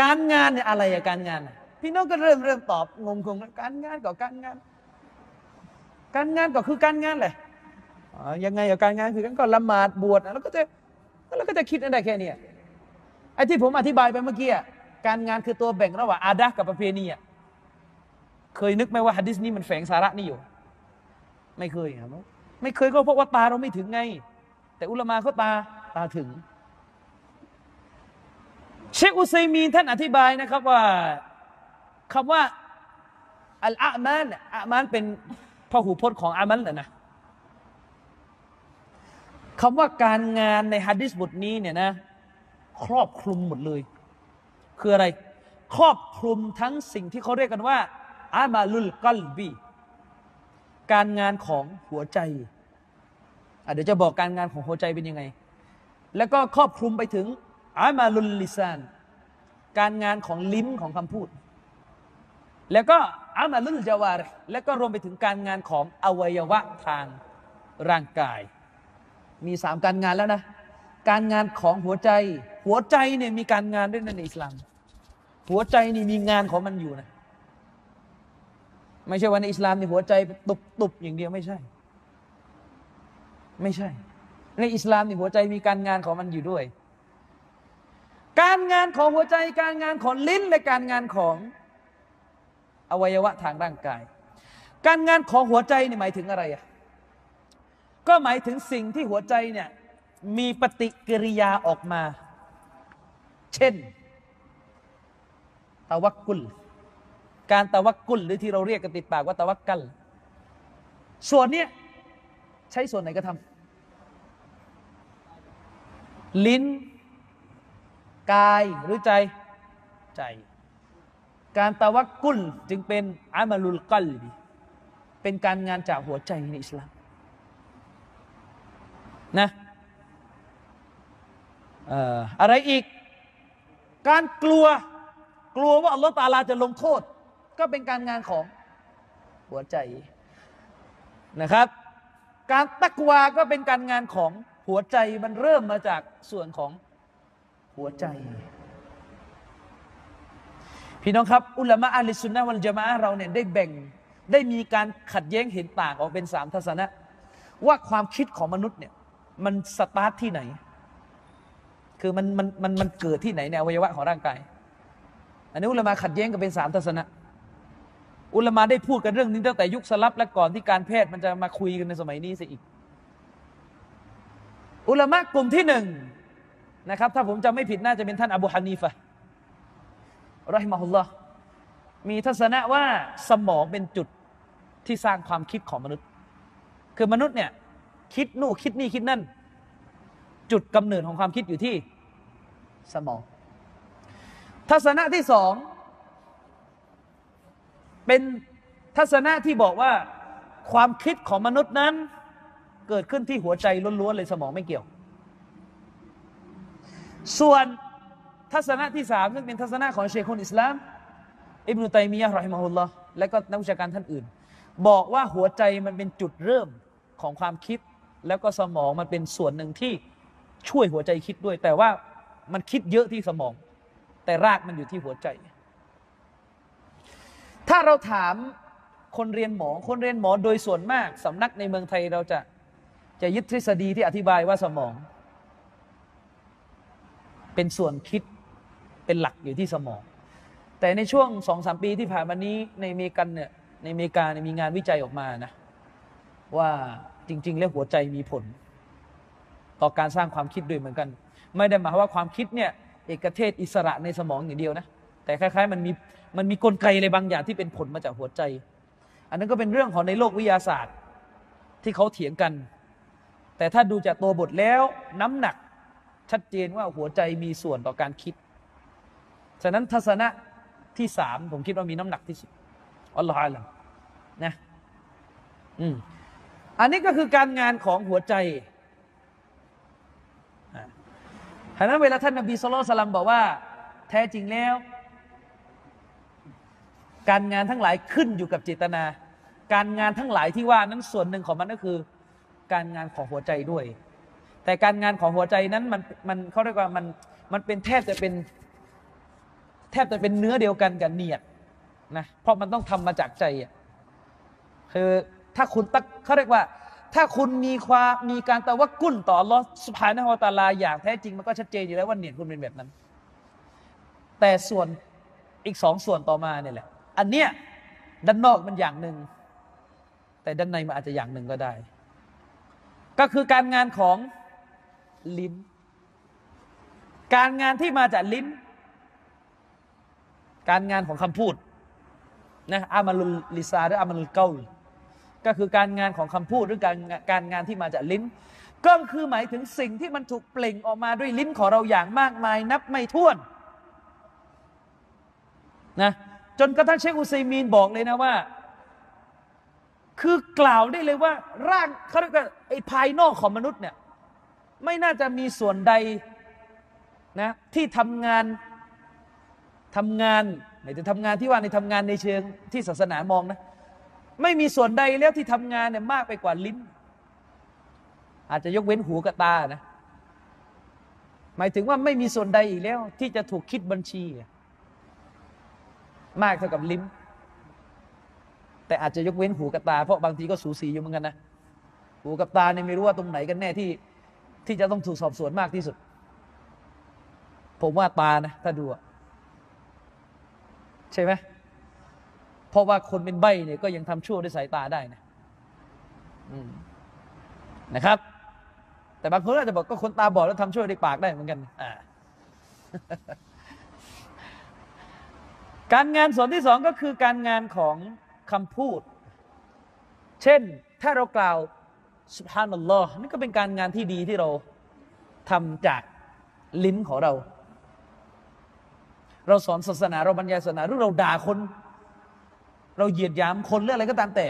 การงานเนี่ยอะไรอะการงาน พี่น้องก็เริ่มเริ่มตอบงงงการงานก็การงาน การงานก็คือการงานแหละยังไงกับการงานคือกันก็ละหมาดบวชแล้วก็จะแล้วก็จะคิดอะไรแค่นี้ไอ้ที่ผมอธิบายไปเมื่อกี้การงานคือตัวแบ่งระหว่างอาดะกับประเพณีอะเคยนึกไหมว่าฮะดิษนี้มันแฝงสาระนี่อยู่ ไม่เคยครับไม่เคยก็เพราะว่าตาเราไม่ถึงไง แต่อุลามาเขาตาตาถึง เชคอุซัยมีนท่านอธิบายนะครับว่าคำว่าอัลอามานอามานเป็นพหูพจน์ของอามันแหละนะคำว่าการงานในฮะดิษบทนี้เนี่ยนะ ครอบคลุมหมดเลย คืออะไร ครอบคลุมทั้งสิ่งที่เขาเรียกกันว่าอามาลุลกัลบีการงานของหัวใจเดี๋ยวจะบอกการงานของหัวใจเป็นยังไง แล้วก็ครอบคลุมไปถึง อามาลุลลิซาน การงานของลิ้นของคำพูด แล้วก็อามาลุลจาวารแล้วก็รวมไปถึงการงานของอวัยวะทางร่างกาย มีสามการงานแล้วนะ การงานของหัวใจ หัวใจเนี่ยมีการงานด้วยในอิสลาม หัวใจนี่มีงานของมันอยู่นะ ไม่ใช่ว่าในอิสลามนี่หัวใจตุบตุบอย่างเดียวไม่ใช่ ไม่ใช่ ในอิสลามนี่หัวใจมีการงานของมันอยู่ด้วย การงานของหัวใจการงานของลิ้นและการงานของอวัยวะทางร่างกาย การงานของหัวใจนี่หมายถึงอะไรอะก็หมายถึงสิ่งที่หัวใจเนี่ยมีปฏิกิริยาออกมา เช่นตะวักกุล การตะวักกุลหรือที่เราเรียกกันติดปากว่าตะวักกัลส่วนเนี้ยใช้ส่วนไหนก็ทำลิ้น กายหรือใจใจ การตะวักกุลจึงเป็นอามาลุลกัลบีเป็นการงานจากหัวใจในอิสลามนะอะไรอีก การกลัวกลัวว่าอัลลอฮฺตาลาจะลงโทษ ก็เป็นการงานของหัวใจนะครับ การตักวาก็เป็นการงานของหัวใจมันเริ่มมาจากส่วนของ หัวใจ พี่น้องครับ อุลามะอัลลิสุนนะวันจามะเราเนี่ยได้แบ่งได้มีการขัดแย้งเห็นต่างออกเป็นสามทัศนะ ว่าความคิดของมนุษย์เนี่ยมันสตาร์ทที่ไหน คือมันมันมันมันเกิดที่ไหนในอวัยวะของร่างกาย อันนี้อุลามะขัดแย้งกันเป็นสามทัศนะ อุลามะได้พูดกันเรื่องนี้ตั้งแต่ยุคสลับและก่อนที่การแพทย์มันจะมาคุยกันในสมัยนี้สิอีก อุลามะกลุ่มที่หนึ่ง นะครับถ้าผมจำไม่ผิดน่าจะเป็นท่านอบูฮานีฟะรอฮิมะฮุลลอฮ์มีทัศนะว่าสมองเป็นจุดที่สร้างความคิดของมนุษย์ คือมนุษย์เนี่ยคิดนู่คิดนี่คิดนั่น จุดกำเนิดของความคิดอยู่ที่สมอง ทัศนะที่สองเป็นทัศนะที่บอกว่าความคิดของมนุษย์นั้น เกิดขึ้นที่หัวใจล้วนๆเลยสมองไม่เกี่ยว ส่วนทัศนะที่สามซึ่งเป็นทัศนะของเชคุนอิสลาม อิบนุตัยมียะห์รอฮิมะฮุลลอฮ์และก็นักวิชาการท่านอื่น บอกว่าหัวใจมันเป็นจุดเริ่มของความคิด แล้วก็สมองมันเป็นส่วนหนึ่งที่ช่วยหัวใจคิดด้วย แต่ว่ามันคิดเยอะที่สมอง แต่รากมันอยู่ที่หัวใจ ถ้าเราถามคนเรียนหมอ คนเรียนหมอโดยส่วนมากสำนักในเมืองไทยเราจะจะยึดทฤษฎีที่อธิบายว่าสมอง เป็นส่วนคิดเป็นหลักอยู่ที่สมอง แต่ในช่วงสองสามปีที่ผ่านมานี้ในอเมริกันเนี่ยในอเมริกาเนี่ยมีงานวิจัยออกมานะ ว่าจริง ๆ แล้วหัวใจมีผล ต่อการสร้างความคิดด้วยเหมือนกัน ไม่ได้หมายว่าความคิดเนี่ยเอกเทศอิสระในสมองอย่างเดียวนะ แต่คล้าย ๆ มันมีมันมีกลไกอะไรบางอย่างที่เป็นผลมาจากหัวใจ อันนั้นก็เป็นเรื่องของในโลกวิทยาศาสตร์ที่เขาเถียงกัน แต่ถ้าดูจากตัวบทแล้วน้ำหนัก ชัดเจนว่าหัวใจมีส่วนต่อการคิด ฉะนั้นทัศนะที่สามผมคิดว่ามีน้ำหนักที่สุดอัลลอฮฺอัลลนะอืมอันนี้ก็คือการงานของหัวใจฉะนั้นเวลาท่านนบีสุลต่านบอกว่า แท้จริงแล้ว การงานทั้งหลายขึ้นอยู่กับเจตนา การงานทั้งหลายที่ว่านั้นส่วนหนึ่งของมันก็คือ การงานของหัวใจด้วย แต่การงานของหัวใจนั้นมันมันเขาเรียกว่ามันมันเป็นแทบจะเป็น แทบจะเป็นเนื้อเดียวกันกับเนียดนะเพราะมันต้องทำมาจากใจอะคือถ้าคุณตักเขาเรียกว่า ถ้าคุณมีความมีการตะวักกุ้นต่อลอสุภานะฮวตาลาอย่างแท้จริงมันก็ชัดเจนอยู่แล้วว่าเนียดคุณเป็นแบบนั้น แต่ส่วนอีกสองส่วนต่อมาเนี่ยแหละ อันเนี้ยด้านนอกมันอย่างหนึ่งแต่ด้านในมันอาจจะอย่างหนึ่งก็ได้ ก็คือการงานของ ลิ้น การงานที่มาจากลิ้น การงานของคำพูดนะอามาลุลลิซาหรืออามาลุลเกาลก็คือการงานของคำพูดหรือการการงานที่มาจากลิ้น ก็คือหมายถึงสิ่งที่มันถูกเปล่งออกมาด้วยลิ้นของเราอย่างมากมาย นับไม่ถ้วนนะจนกระทั่งเชคอุซัยมีนบอกเลยนะว่า คือกล่าวได้เลยว่าร่างเขาเรียกว่าไอ้ภายนอกของมนุษย์เนี่ย ไม่น่าจะมีส่วนใดนะที่ทำงานทำงานไหนจะทำงานที่ว่าในทำงานในเชิงที่ศาสนามองนะ ไม่มีส่วนใดแล้วที่ทำงานเนี่ยมากไปกว่าลิ้น อาจจะยกเว้นหูกับตานะ หมายถึงว่าไม่มีส่วนใดอีกแล้ว ที่จะถูกคิดบัญชี มากเท่ากับลิ้น แต่อาจจะยกเว้นหูกับตา เพราะบางทีก็สูสีอยู่เหมือนกันนะ หูกับตาเนี่ยไม่รู้ว่าตรงไหนกันแน่ที่ ที่จะต้องถูกสอบสวนมากที่สุด ผมว่าตานะ ถ้าดู ใช่ไหมเพราะว่าคนเป็นใบเนี่ยก็ยังทำชั่วด้วยสายตาได้นะนะครับ แต่บางคนอาจจะบอกก็คนตาบอดแล้วทำชั่วด้วยปากได้เหมือนกันอ่าการงานส่วนที่สองก็คือการงานของคำพูด เช่น ถ้าเรากล่าว สุภานัลลอฮ์นี่ก็เป็นการงานที่ดีที่เราทำจากลิ้นของเรา เราสอนศาสนาเราบรรยายศาสนาหรือเราด่าคน เราเหยียดหยามคนหรืออะไรก็ตามแต่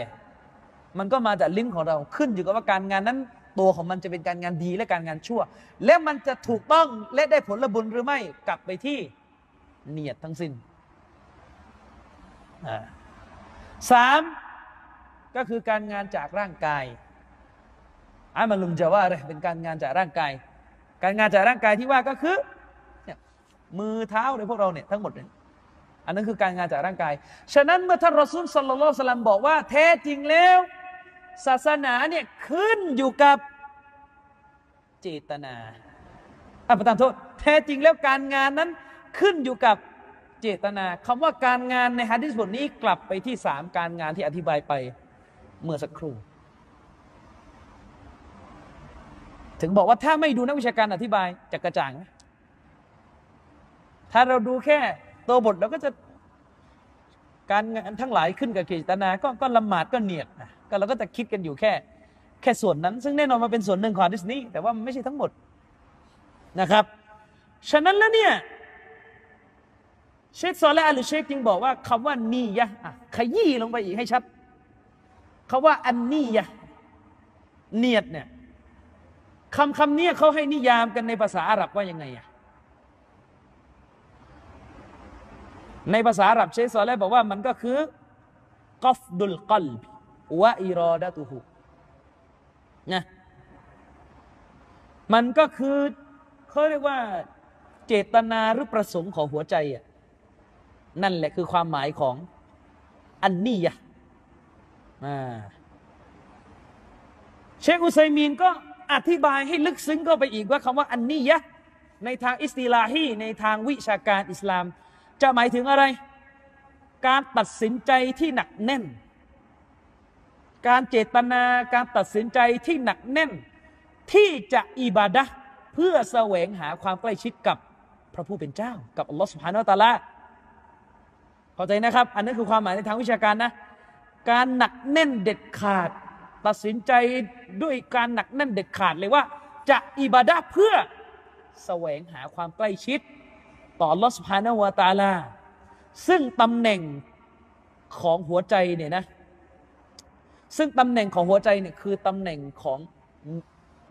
มันก็มาจากลิ้นของเราขึ้นอยู่กับว่าการงานนั้นตัวของมันจะเป็นการงานดีและการงานชั่ว และมันจะถูกต้องและได้ผลบุญหรือไม่กลับไปที่เนียดทั้งสิ้นสามก็คือการงานจากร่างกาย อามันลุมจะว่าอะไรเป็นการงานจากร่างกาย การงานจากร่างกายที่ว่าก็คือเนี่ยมือเท้าในพวกเราเนี่ยทั้งหมดเนี่ยอันนั้นคือการงานจากร่างกาย ฉะนั้นเมื่อท่านรอซูลสัลลัลลอฮุสลัมบอกว่าแท้จริงแล้ว ศาสนาเนี่ยขึ้นอยู่กับเจตนาอะประทานโทษ แท้จริงแล้วการงานนั้นขึ้นอยู่กับเจตนาคำว่าการงานในฮะดิษบทนี้กลับไปที่สามการงานที่อธิบายไปเมื่อสักครู่ ถึงบอกว่าถ้าไม่ดูนักวิชาการอธิบายจะกระจ่างไหมถ้าเราดูแค่ตัวบทเราก็จะการงานทั้งหลายขึ้นกับเจตนา ก็ก็ละหมาดก็เนียดก็เราก็จะคิดกันอยู่แค่ แค่ส่วนนั้น ซึ่งแน่นอนมาเป็นส่วนหนึ่งของดิษนี้ แต่ว่ามันไม่ใช่ทั้งหมดนะครับ ฉะนั้นแล้วเนี่ยเชคซอลและอลเชคจึงบอกว่าคำว่านียะอะขยี้ลงไปอีกให้ชัดคาว่าอันนียะเนียดเนี่ย คำคำนี้เขาให้นิยามกันในภาษาอาหรับว่ายังไงอะในภาษาอาหรับเชคซอลแลบอกว่ามันก็คือกอฟดุลกลบวะอิรอดะตุฮุนะมันก็คือเขาเรียกว่าเจตนาหรือประสงค์ของหัวใจอะนั่นแหละคือความหมายของอันนี้ยะเชคอุไซมีนก็ อธิบายให้ลึกซึ้งเข้าไปอีกว่าคำว่าอันนี้ยะในทางอิสติลาฮีในทางวิชาการอิสลาม จะหมายถึงอะไร การตัดสินใจที่หนักแน่น การเจตนาการตัดสินใจที่หนักแน่น ที่จะอิบาดะเพื่อแสวงหาความใกล้ชิดกับพระผู้เป็นเจ้า กับอัลลอฮฺสุบฮานาอัลตะลาเข้าใจนะครับ อันนั้นคือความหมายในทางวิชาการนะ การหนักแน่นเด็ดขาด ตัดสินใจด้วยการหนักแน่นเด็ดขาดเลยว่า จะอิบาดะเพื่อแสวงหาความใกล้ชิด ต่อลอสพานาวตาลา ซึ่งตำแหน่งของหัวใจเนี่ยนะ ซึ่งตำแหน่งของหัวใจเนี่ยคือตำแหน่งของ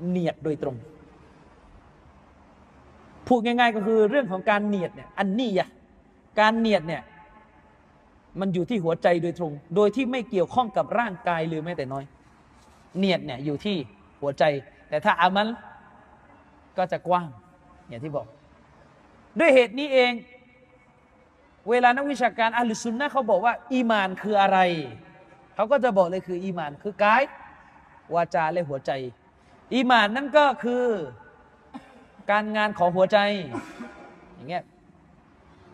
เนียดโดยตรง พูดง่าย ๆ ก็คือเรื่องของการเนียดเนี่ยอันนี้อะการเนียดเนี่ยมันอยู่ที่หัวใจโดยตรง โดยที่ไม่เกี่ยวข้องกับร่างกายเลยแม้แต่น้อย เนียดเนี่ยอยู่ที่หัวใจ แต่ถ้าอามันก็จะกว้างอย่างที่บอก ด้วยเหตุนี้เอง เวลานักวิชาการอัลซุนนะเขาบอกว่า อีมานคืออะไร เขาก็จะบอกเลยคือ อีมานคือกายวาจาและหัวใจ อีมานนั่นก็คือการงานของหัวใจ อย่างเงี้ย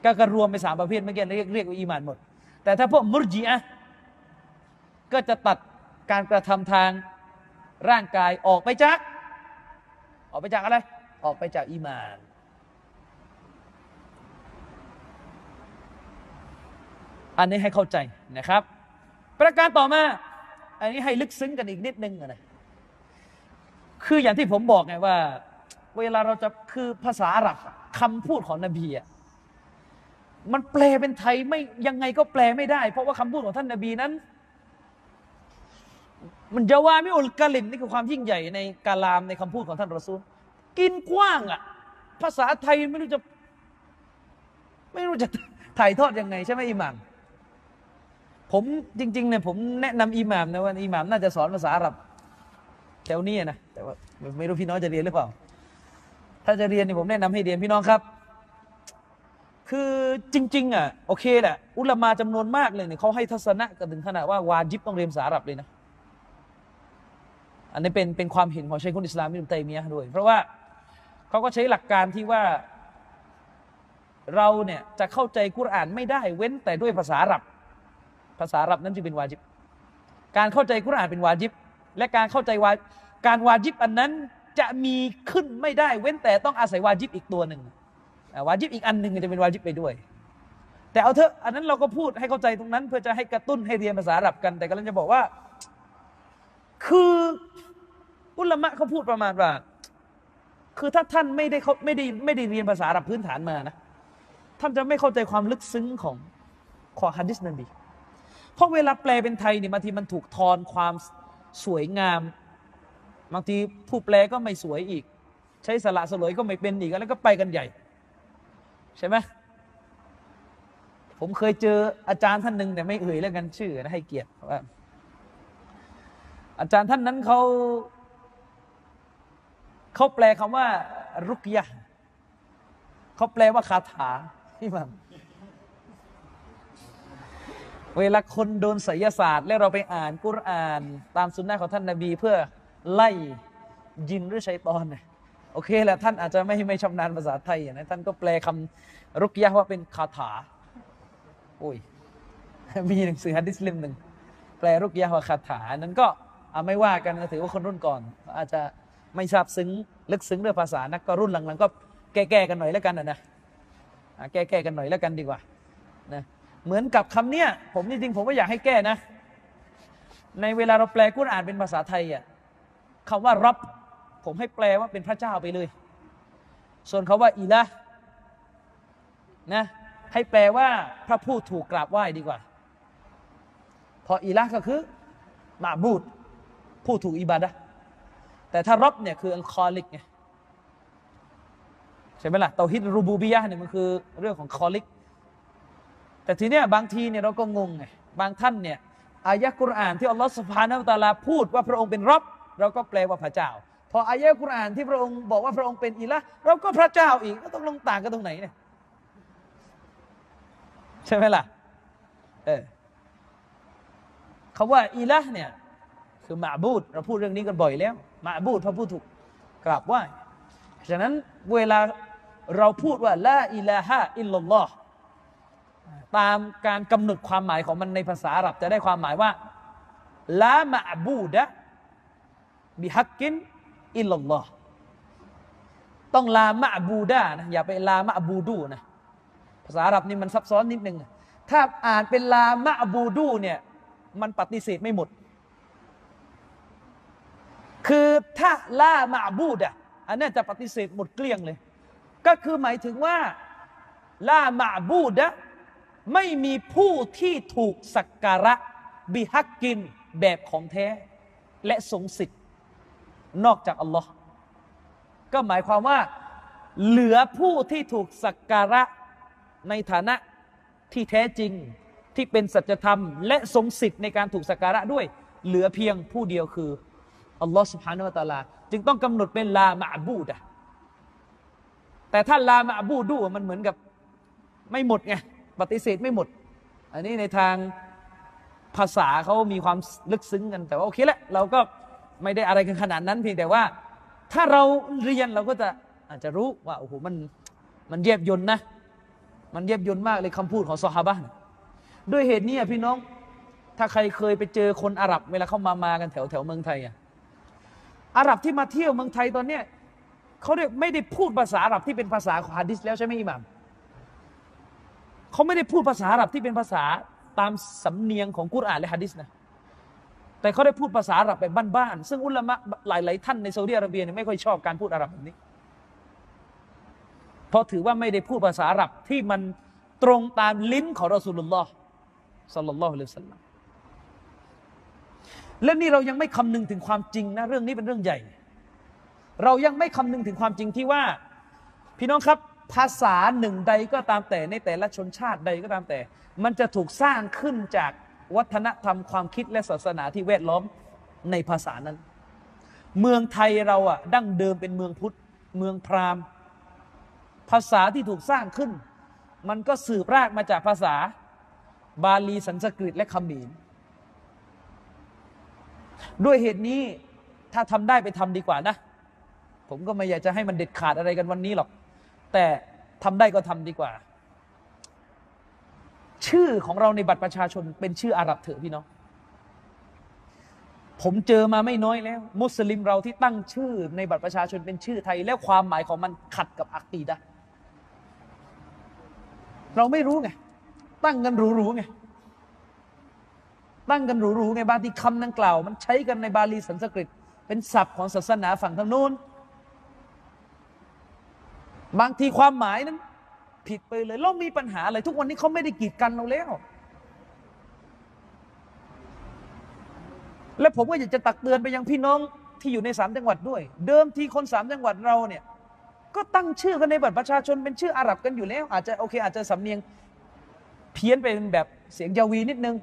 ก็รวมไปสามประเภทเมื่อกี้เรียกเรียกว่าอีมานหมด แต่ถ้าพวกมุรจีอะก็จะตัดการกระทำทาง ร่างกายออกไปจาก ออกไปจากอะไร ออกไปจากอีมานอันนี้ให้เข้าใจนะครับ ประการต่อมา อันนี้ให้ลึกซึ้งกันอีกนิดนึงนะคืออย่างที่ผมบอกไงว่า เวลาเราจะคือภาษาอาหรับคำพูดของนบีอะมันแปลเป็นไทยไม่ยังไงก็แปลไม่ได้ เพราะว่าคำพูดของท่านนาบีนั้น มันจะว่าไม่อุลกาลิมนี่คือความยิ่งใหญ่ในกาลามในคำพูดของท่านรอซูลกินกว้างอะ ภาษาไทยไม่รู้จะ ไม่รู้จะถ่ายทอดยังไง ใช่ไหมอิหม่ามผมจริงๆเนี่ยผมแนะนำอิหม่ามนะว่าอิหม่ามน่าจะสอนภาษาอาหรับแถวนี้นะแต่ว่าไม่รู้พี่น้องจะเรียนหรือเปล่า ถ้าจะเรียนเนี่ยผมแนะนำให้เรียนพี่น้องครับ คือจริง ๆ อะโอเคแหละอุลามาจำนวนมากเลยเนี่ยเขาให้ทัศนะกันถึงขนาดว่าวาจิบต้องเรียนภาษาอาหรับเลยนะ อันนี้เป็นเป็นความเห็นของชัยคุนอิสลามมิอุตัยมียะด้วย เพราะว่าเขาก็ใช้หลักการที่ว่าเราเนี่ยจะเข้าใจกุรอานไม่ได้เว้นแต่ด้วยภาษาอับ ภาษาอับนั้นจะเป็นวาจิบ การเข้าใจกุรอานเป็นวาจิบ และการเข้าใจวาการวาจิบอันนั้นจะมีขึ้นไม่ได้เว้นแต่ต้องอาศัยวาจิบอีกตัวหนึ่งวาจิบอีกอันหนึ่งจะเป็นวาจิบไปด้วย แต่เอาเถอะอันนั้นเราก็พูดให้เข้าใจตรงนั้น เพื่อจะให้กระตุ้นให้เรียนภาษาอับกัน แต่กำลังจะบอกว่า คืออุลามะเขาพูดประมาณว่า คือถ้าท่านไม่ได้เขาไม่ได้ไม่ได้เรียนภาษาอาหรับพื้นฐานมานะ ท่านจะไม่เข้าใจความลึกซึ้งของของฮะดิษนบีเพราะเวลาแปลเป็นไทยเนี่ยบางทีมันถูกทอนความสวยงาม บางทีผู้แปลก็ไม่สวยอีก ใช้สละสลวยก็ไม่เป็นอีกแล้วก็ไปกันใหญ่ ใช่ไหมผมเคยเจออาจารย์ท่านหนึ่งแต่ไม่เอ่ยแล้วกันชื่อนะให้เกียรติว่า อาจารย์ท่านนั้นเขาเขาแปลคำว่า รุกยะเขาแปลว่าคาถาที่มันเวลาคนโดนไสยศาสตร์ แล้วเราไปอ่านกุรอาน ตามสุนนะของท่านนาบีเพื่อไล่ยินหรือชัยตอนเนี่ยโอเคแหละท่านอาจจะไม่ไม่ชำนาญภาษาไทยนะท่านก็แปลคำรุกยะว่าเป็นคาถาโอ้ยมีหนังสือฮัดดิสลิมหนึ่งแปลรุกยะว่าคาถานั้นก็ ไม่ว่ากันถือว่าคนรุ่นก่อน อาจจะไม่ทราบซึ้งลึกซึ้งเรื่องภาษานักก็รุ่นหลังๆก็แก้ๆกันหน่อยแล้วกันนะแก้ๆกันหน่อยแล้วกันดีกว่านะเหมือนกับคำเนี้ยผมจริงๆผมก็อยากให้แก้นะ ในเวลาเราแปลกุรอ่านเป็นภาษาไทยอะคำว่ารับผมให้แปลว่าเป็นพระเจ้าไปเลย ส่วนคาว่าอีละนะให้แปลว่าพระผู้ถูกกราบไหว้ดีกว่า พออีละก็คือมาบูด ผู้ถูกอิบาดะแต่ถ้ารับเนี่ยคืออัลคอลิกไงใช่ไหมล่ะเตาฮิดรูบูบียะเนี่ยมันคือเรื่องของคอลิก แต่ทีเนี้ยบางทีเนี่ยเราก็งงไงบางท่านเนี่ยอายะกุรอานที่อัลลอฮฺสุบฮานาอัลตาลาพูดว่าพระองค์เป็นรับเราก็แปลว่าพระเจ้า พออายะกุรอานที่พระองค์บอกว่าพระองค์เป็นอิละเราก็พระเจ้าอีกก็ต้องลงต่างกันตรงไหนเนี่ยใช่ไหมล่ะเออคาว่าอิละเนี่ย คือมาบูดเราพูดเรื่องนี้กันบ่อยแล้วมาบูดพระผู้ถูกกราบไหว้ฉะนั้นเวลาเราพูดว่าละอิลาฮะอิลลัลลอฮ์ตามการกำหนดความหมายของมันในภาษาอาหรับจะได้ความหมายว่าละมะบูดะบิฮักกินอิลลัลลอฮ์ต้องลามะบูดานะอย่าไปลามะบูดูนะภาษาอาหรับนี่มันซับซ้อนนิดนึงถ้าอ่านเป็นลามะบูดูเนี่ยมันปฏิเสธไม่หมด คือถ้าล่ามาบูดอะอันนี้จะปฏิเสธหมดเกลี้ยงเลย ก็คือหมายถึงว่าล่ามาบูดะไม่มีผู้ที่ถูกสักการะบิฮักกินแบบของแท้ และสงสิทธิ์นอกจากอัลลอฮ์ก็หมายความว่า เหลือผู้ที่ถูกสักการะในฐานะที่แท้จริงที่เป็นสัจธรรม และทรงสิทธิ์ในการถูกสักการะด้วย เหลือเพียงผู้เดียวคือ อัลลอฮ์สุบฮานาอัลตะลา จึงต้องกำหนดเป็นลามะบูดะแต่ถ้าลามะบูดูมันเหมือนกับไม่หมดไงปฏิเสธไม่หมด อันนี้ในทางภาษาเขามีความลึกซึ้งกัน แต่ว่าโอเคแหละเราก็ไม่ได้อะไรกันขนาดนั้นเพียงแต่ว่า ถ้าเราเรียนเราก็จะอาจจะรู้ว่าโอ้โหมันมันเย็บยนนะ มันเย็บยนมากเลยคำพูดของซอฮาบะด้วยเหตุนี้พี่น้อง ถ้าใครเคยไปเจอคนอาหรับ เวลาเขามามากันแถวแถวเมืองไทยอะ อาหรับที่มาเที่ยวเมืองไทยตอนเนี้ยเขาเรียกไม่ได้พูดภาษาอาหรับที่เป็นภาษาของฮะดิษแล้วใช่ไหมอิหม่ามเขาไม่ได้พูดภาษาอาหรับที่เป็นภาษาตามสำเนียงของกุรอานและฮะดิษนะแต่เขาได้พูดภาษาอาหรับแบบบ้านๆ ซึ่งอุลามะหลาย ๆ ท่านในซาอุดิอาระเบียเนี่ยไม่ค่อยชอบการพูดอาหรับแบบนี้ เพราะถือว่าไม่ได้พูดภาษาอาหรับที่มันตรงตามลิ้นของรอสูลุลลอฮ์สัลลัลลอฮุอะลัยฮิสัลลัม และนี่เรายังไม่คำนึงถึงความจริงนะเรื่องนี้เป็นเรื่องใหญ่ เรายังไม่คำนึงถึงความจริงที่ว่า พี่น้องครับภาษาหนึ่งใดก็ตามแต่ในแต่ละชนชาติใดก็ตามแต่ มันจะถูกสร้างขึ้นจากวัฒนธรรมความคิดและศาสนาที่แวดล้อมในภาษานั้น เมืองไทยเราอะดั้งเดิมเป็นเมืองพุทธ เมืองพราหมณ์ ภาษาที่ถูกสร้างขึ้น มันก็สืบรากมาจากภาษาบาลีสันสกฤตและคำมีน ด้วยเหตุนี้ถ้าทำได้ไปทำดีกว่านะ ผมก็ไม่อยากจะให้มันเด็ดขาดอะไรกันวันนี้หรอก แต่ทำได้ก็ทำดีกว่า ชื่อของเราในบัตรประชาชนเป็นชื่ออาหรับเถอะพี่น้องผมเจอมาไม่น้อยแล้ว มุสลิมเราที่ตั้งชื่อในบัตรประชาชนเป็นชื่อไทย แล้วความหมายของมันขัดกับอักีดะเราไม่รู้ไง ตั้งกันรู้ๆไง ตั้งกันหรูๆไงบางทีคำดังกล่าว มันใช้กันในบาลีสันสกฤต เป็นศัพท์ของศาสนาฝั่งทางนู้น บางทีความหมายนั้น ผิดไปเลยเรามีปัญหาอะไร ทุกวันนี้เขาไม่ได้กีดกันเราแล้ว และผมก็อยากจะตักเตือนไปยังพี่น้องที่อยู่ในสามจังหวัดด้วย เดิมทีคนสามจังหวัดเราเนี่ยก็ตั้งชื่อกันในบัตรประชาชนเป็นชื่ออาหรับกันอยู่แล้ว อาจจะโอเค อาจจะสำเนียงเพี้ยนเป็นแบบเสียงยาวีนิดนึง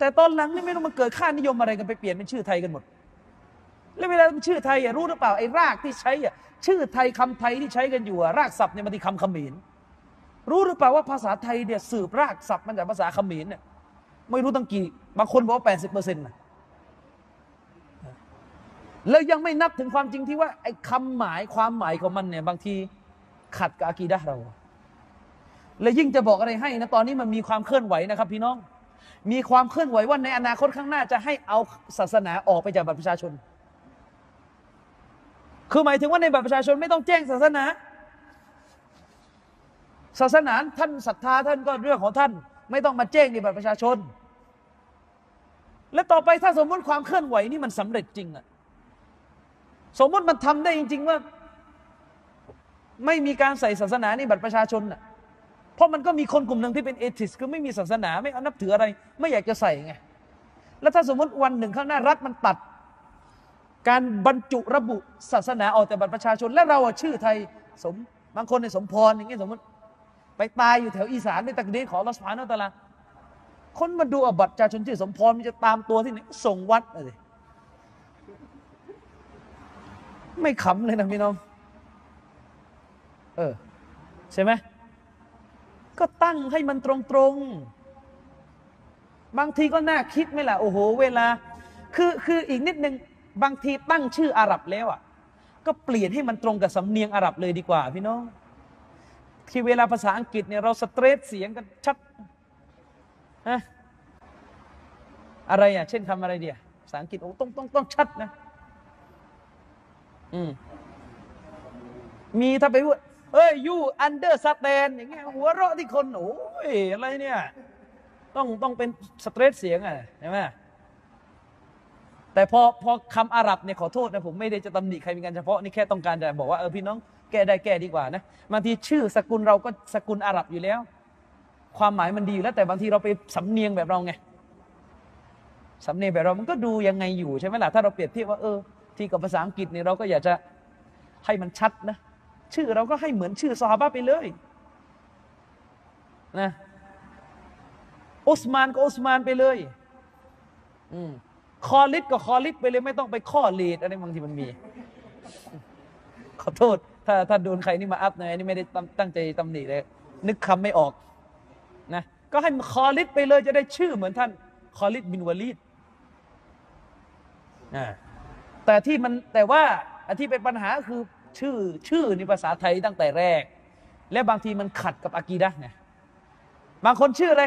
แต่ตอนหลังนี่ไม่รู้มันเกิดค่านิยมอะไรกันไปเปลี่ยนเป็นชื่อไทยกันหมด แล้วเวลาเป็นชื่อไทยอะรู้หรือเปล่าไอ้รากที่ใช้อะชื่อไทยคำไทยที่ใช้กันอยู่รากศัพท์เนี่ยมันที่คำเขมรรู้หรือเปล่าว่าภาษาไทยเนี่ยสืบรากศัพท์มาจากภาษาเขมรเนี่ยไม่รู้ตั้งกี่บางคนบอกว่าแปดสิบเปอร์เซ็นต์นะแล้วยังไม่นับถึงความจริงที่ว่าไอ้คำหมายความหมายของมันเนี่ยบางทีขัดกับอากีดะเรา และยิ่งจะบอกอะไรให้นะตอนนี้มันมีความเคลื่อนไหวนะครับ พี่น้อง มีความเคลื่อนไหวว่าในอนาคตข้างหน้าจะให้เอาศาสนาออกไปจากบัตรประชาชน คือหมายถึงว่าในบัตรประชาชนไม่ต้องแจ้งศาสนา ศาสนาท่านศรัทธาท่านก็เรื่องของท่าน ไม่ต้องมาแจ้งในบัตรประชาชน และต่อไปถ้าสมมติความเคลื่อนไหวนี่มันสำเร็จจริงอะสมมติมันทำได้จริง ๆ ว่า ไม่มีการใส่ศาสนาในบัตรประชาชนน่ะ เพราะมันก็มีคนกลุ่มหนึ่งที่เป็นเอทิส คือไม่มีศาสนาไม่อนับถืออะไร ไม่อยากจะใส่ไง แล้วถ้าสมมติวันหนึ่งข้างหน้ารัฐมันตัด การบรรจุระบุศาสนาออกจากบัตรประชาชน และเราชื่อไทยสมบางคนในสมพรอย่างเงี้ยสมมติไปตายอยู่แถวอีสานในตักดีของรัสพานอัลตะลาคนมาดูอบัตรประชาชนชื่อสมพรมันจะตามตัวที่ไหนส่งวัดเลยไม่ขำเลยนะพี่น้อง เออ ใช่ไหม ก็ตั้งให้มันตรงๆ บางทีก็น่าคิดไหมล่ะ โอ้โห เวลา คือคืออีกนิดนึง บางทีตั้งชื่ออาหรับแล้วอะ ก็เปลี่ยนให้มันตรงกับสำเนียงอาหรับเลยดีกว่าพี่น้องที่เวลาภาษาอังกฤษเนี่ยเราสเตรทเสียงกันชัดฮะอะไรอะ เช่นคำอะไรเดียภาษาอังกฤษโอ้ต้องต้องต้องชัดนะ อืมมีถ้าไปพูด เฮ้ย you understand อย่างเงี้ยหัวเราะที่คนโอ้ยอะไรเนี่ย ต้องต้องเป็น stress เสียงอะใช่ไหมแต่พอพอคำอาหรับเนี่ยขอโทษนะผมไม่ได้จะตำหนิใครเป็นการเฉพาะนี่แค่ต้องการจะบอกว่าเออพี่น้องแก้ได้แก้ดีกว่านะบางทีชื่อสกุลเราก็สกุลอาหรับอยู่แล้ว ความหมายมันดีอยู่แล้ว แต่บางทีเราไปสำเนียงแบบเราไงสำเนียงแบบเรามันก็ดูยังไงอยู่ใช่ไหมล่ะถ้าเราเปรียบเทียบว่าเออที่กับภาษาอังกฤษเนี่ยเราก็อยากจะให้มันชัดนะ ชื่อเราก็ให้เหมือนชื่อซอฮาบะไปเลยนะอุสมานก็อุสมานไปเลย อืมคอลิดก็คอลิดไปเลยไม่ต้องไปข้อลีดอะไรบางทีมันมี ขอโทษ ถ้าถ้าโดนใครนี่มาอัพนะนี่ไม่ได้ตั้งใจตำหนิเลย นึกคำไม่ออกนะก็ให้คอลิดไปเลยจะได้ชื่อเหมือนท่านคอลิดบินวาลีดอ่าแต่ที่มันแต่ว่าอันที่เป็นปัญหาคือ ชื่อชื่อในภาษาไทยตั้งแต่แรก และบางทีมันขัดกับอากีดะไงบางคนชื่ออะไร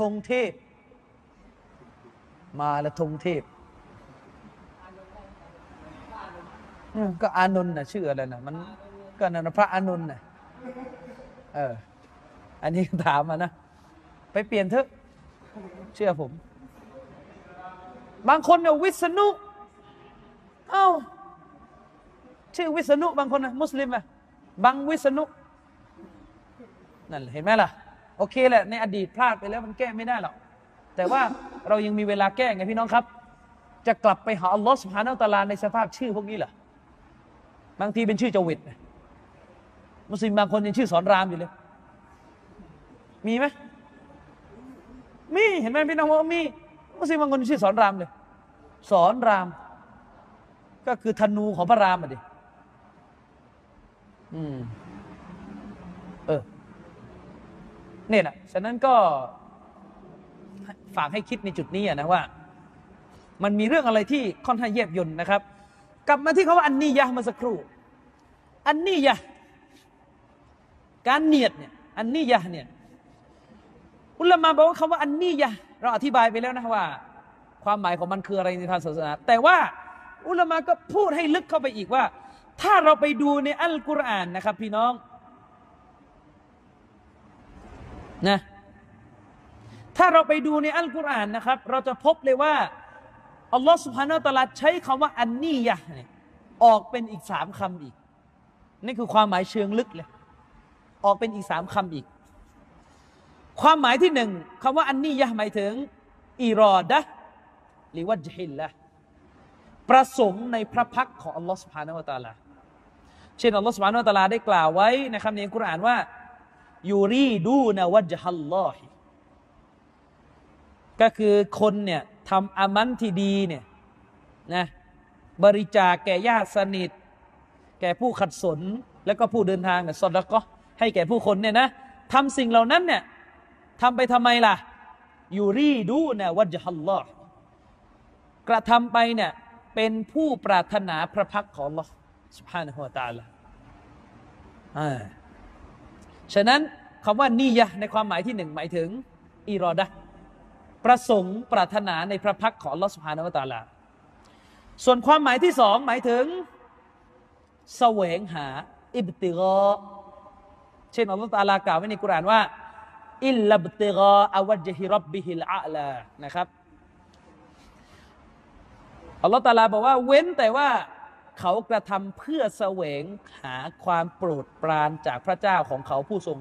ธงเทพ มาแล้วธงเทพก็อานนท์นะชื่ออะไรนะมันก็นันพระอานนท์นะเออ อันนี้ถามมานะ ไปเปลี่ยนเถอะ เชื่อผม บางคนเนี่ยวิษณุ เอา้า ชื่อวิษณุบางคนนะมุสลิมอะบางวิษณุนั่นเห็นไหมล่ะ โอเคแหละในอดีตพลาดไปแล้วมันแก้ไม่ได้หรอกแต่ว่าเรายังมีเวลาแก้ไงพี่น้องครับ จะกลับไปหาอัลลอฮ์สุบฮานาตะลาในสภาพชื่อพวกนี้เหรอบางทีเป็นชื่อจวิตมุสลิมบางคนยังชื่อสอนรามอยู่เลย มีไหมมีเห็นไหมพี่น้องว่ามีมุสลิมบางคนชื่อสอนรามเลย สอนราม ก็คือธนูของพระรามอะดิ อืม เออ เนี่ยนะฉะนั้นก็ฝากให้คิดในจุดนี้นะว่า มันมีเรื่องอะไรที่ค่อนข้างเยียบยนนะครับ กลับมาที่เขาว่าอันนี้ยะมาสักครู่ อันนี้ยะการเนียดเนี่ย อันนี้ยะเนี่ย อุลมะบอกว่าคำว่าอันนี้ยะเราอธิบายไปแล้วนะว่า ความหมายของมันคืออะไรในทางศาสนา แต่ว่าอุลมะก็พูดให้ลึกเข้าไปอีกว่า ถ้าเราไปดูในอัลกุรอานนะครับ พี่น้องนะถ้าเราไปดูในอัลกุรอานนะครับ เราจะพบเลยว่าอัลลอฮฺสุบฮานาตะลาใช้คำว่าอันนี้ยะเนี่ยออกเป็นอีกสามคำอีก นี่คือความหมายเชิงลึกเลย ออกเป็นอีกสามคำอีก ความหมายที่หนึ่งคำว่าอันนี้ยะหมายถึงอิรอดะหรือว่าจฮิลละประสงค์ในพระพักของอัลลอฮฺสุบฮานาวะตลา เช่นอัลลอฮฺสุบานาวะตลาได้กล่าวไว้ในคำในอัลกุรอานว่ายูรีดูนวัจฮัลลอฮิก็คือคนเนี่ยทำอามันที่ดีเนี่ยนะบริจาคแก่ญาติสนิท แก่ผู้ขัดสน แล้วก็ผู้เดินทางเนี่ยสดแล้วก็ให้แก่ผู้คนเนี่ยนะทำสิ่งเหล่านั้นเนี่ยทำไปทำไมล่ะยูรีดูนะวัจฮัลลอฮกระทำไปเนี่ยเป็นผู้ปรารถนาพระพักของ Allah สุภาพนะฮวตาละอ่าฉะนั้นคำว่านียะในความหมายที่หนึ่งหมายถึงอิรอดะประสงค์ปรารถนาในพระพักของลอสุภาพนะฮวตาละส่วนความหมายที่สองหมายถึงเสวงหา อิบติกอเช่นอัลลอฮฺตาลากล่าวไว้ในกุรานว่าอิลลับติกออวัจฮิรับบิฮิลอาลานะครับอัลลอฮฺตาลาบอกว่าเว้นแต่ว่า เขากระทำเพื่อแสวงหาความโปรดปรานจากพระเจ้าของเขาผู้ทรง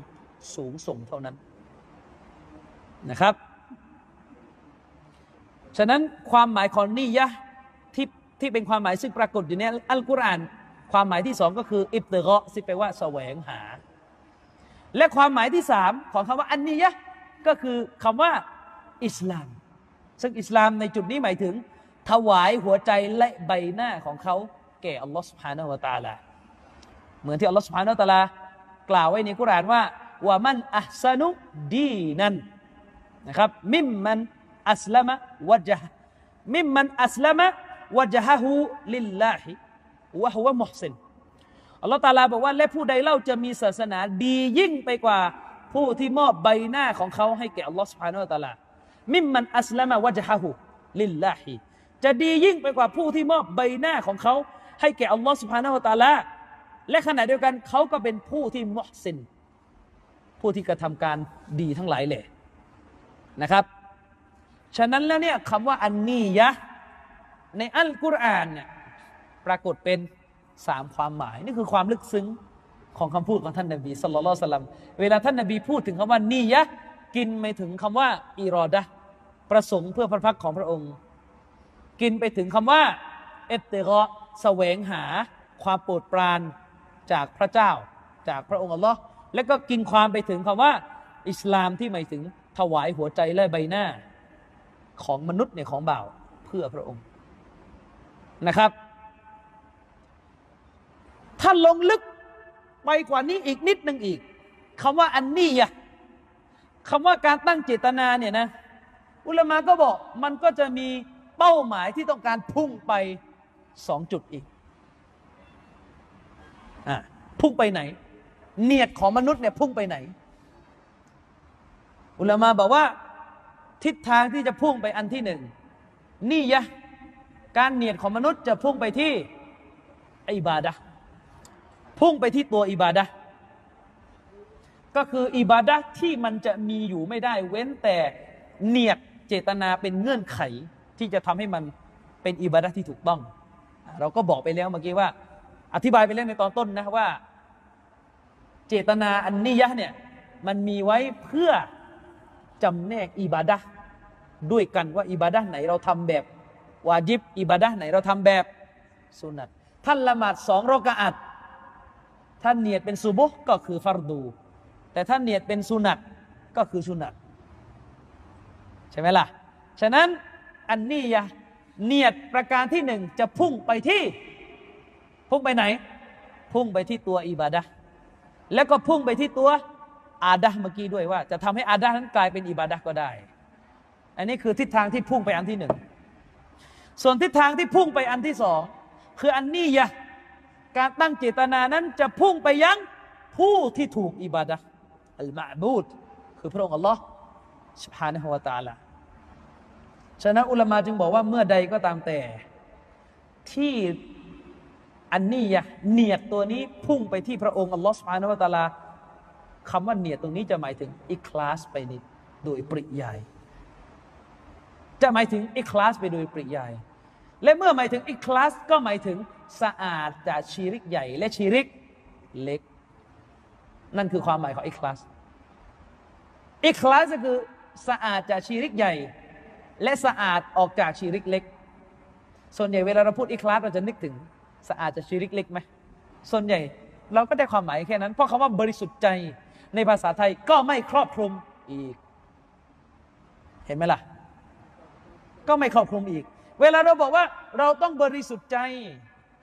สูงส่งเท่านั้นนะครับ ฉะนั้นความหมายของนิยะที่ที่เป็นความหมายซึ่งปรากฏอยู่ในอัลกุรอานความหมายที่สองก็คือ อิบติกะซึ่งแปลว่าแสวงหา และความหมายที่สามของคำว่าอันนิยะก็คือคำว่าอิสลาม ซึ่งอิสลามในจุดนี้หมายถึง ถวายหัวใจและใบหน้าของเขา ก่อัลลอฮฺสุบฮานาวะตาลาเหมือนที่อัลลอฮฺสุบฮานาวะตาลากล่าวไว้ในกุรานว่าว่ามันอัสนุดีนันนะครับมิมมันอัสลามะวะจฮมิมมันอัสลามะวะจฮะฮูลิลลาฮิวะฮุวะมุฮซินอัลลอฮฺตาลาบอกว่าและผู้ใดเล่าจะมีศาสนาดียิ่งไปกว่าผู้ที่มอบใบหน้าของเขาให้แก่อัลลอฮฺสุบฮานาวะตาลา มิมมันอัสลามะวะจฮะฮูลิลลาฮิจะดียิ่งไปกว่าผู้ที่มอบใบหน้าของเขา ให้แก่อัลลอฮฺสุบฮานาอัลตาลาและขณะเดียวกันเขาก็เป็นผู้ที่มุฮซิน ผู้ที่กระทำการดีทั้งหลายเลยนะครับ ฉะนั้นแล้วเนี่ยคำว่าอันนี้ยะในอัลกุรอานเนี่ยปรากฏเป็นสามความหมาย นี่คือความลึกซึ้งของคำพูดของท่านนบีสุลต่านสลัมเวลาท่านนบีพูดถึงคำว่านี่ยะกินไม่ถึงคำว่าอิรอดะประสงค์เพื่อพระพักของพระองค์ กินไปถึงคำว่าเอตเตกะ แสวงหาความโปรดปรานจากพระเจ้า จากพระองค์อัลลอฮ์และก็กินความไปถึงคำว่า อิสลามที่หมายถึงถวายหัวใจและใบหน้าของมนุษย์เนี่ยของบ่าวเพื่อพระองค์นะครับ ถ้าลงลึกไปกว่านี้อีกนิดหนึ่งอีกคำว่าอันนี้อะคำว่าการตั้งเจตนาเนี่ยนะ อุลามะก็บอกมันก็จะมีเป้าหมายที่ต้องการพุ่งไป สองจุดอีกอพุ่งไปไหน เนียดของมนุษย์เนี่ยพุ่งไปไหน อุลามะบอกว่า ทิศทางที่จะพุ่งไปอันที่หนึ่งนี่ยะการเนียดของมนุษย์จะพุ่งไปที่อิบาดะพุ่งไปที่ตัวอิบาดะก็คืออิบาดะที่มันจะมีอยู่ไม่ได้ เว้นแต่เนียดเจตนาเป็นเงื่อนไขที่จะทำให้มันเป็นอิบาดะที่ถูกต้อง เราก็บอกไปแล้วเมื่อกี้ว่า อธิบายไปแล้วในตอนต้นนะว่า เจตนาอันนี้ยะเนี่ยมันมีไว้เพื่อจำแนกอิบาดะด้วยกันว่าอิบาดะไหนเราทำแบบวาจิบอิบาดะไหนเราทำแบบสุนัตท่านละหมาดสองรอกาอัดท่านเนียดเป็นซูบุก็คือฟารดู แต่ท่านเนียดเป็นสุนัตก็คือสุนัตใช่ไหมล่ะ ฉะนั้นอันนี้ยะ เนียดประการที่หนึ่งจะพุ่งไปที่ พุ่งไปไหน พุ่งไปที่ตัวอิบาดะแล้วก็พุ่งไปที่ตัวอาดะเมื่อกี้ด้วยว่า จะทำให้อาดะนั้นกลายเป็นอิบาดะก็ได้ อันนี้คือทิศทางที่พุ่งไปอันที่หนึ่งส่วนทิศทางที่พุ่งไปอันที่สองคืออันนี้ยะการตั้งเจตนานั้นจะพุ่งไปยังผู้ที่ถูกอิบาดะอัลมาบูดคือพระองค์อัลลอฮ์สุภานะฮวตาละ ฉะนั้นอุลามาจึงบอกว่าเมื่อใดก็ตามแต่ ที่อันนี้ยะเนียดตัวนี้พุ่งไปที่พระองค์อัลลอฮฺสุบฮานาวะตาลาคำว่าเนียดตรงนี้จะหมายถึงอิคลาสไปในโดยปริยาย จะหมายถึงอิคลาสไปโดยปริยาย และเมื่อหมายถึงอิคลาสก็หมายถึงสะอาดจากชีริกใหญ่ และชีริกเล็ก นั่นคือความหมายของอิคลาสอิคลาสก็คือสะอาดจากชีริกใหญ่ และสะอาดออกจากชีริกเล็ก ส่วนใหญ่เวลาเราพูดอิคลาสเราจะนึกถึงสะอาดจากชีริกเล็กไหมส่วนใหญ่เราก็ได้ความหมายแค่นั้น เพราะคำว่าบริสุทธิ์ใจในภาษาไทยก็ไม่ครอบคลุมอีก เห็นไหมล่ะ ก็ไม่ครอบคลุมอีก เวลาเราบอกว่าเราต้องบริสุทธิ์ใจ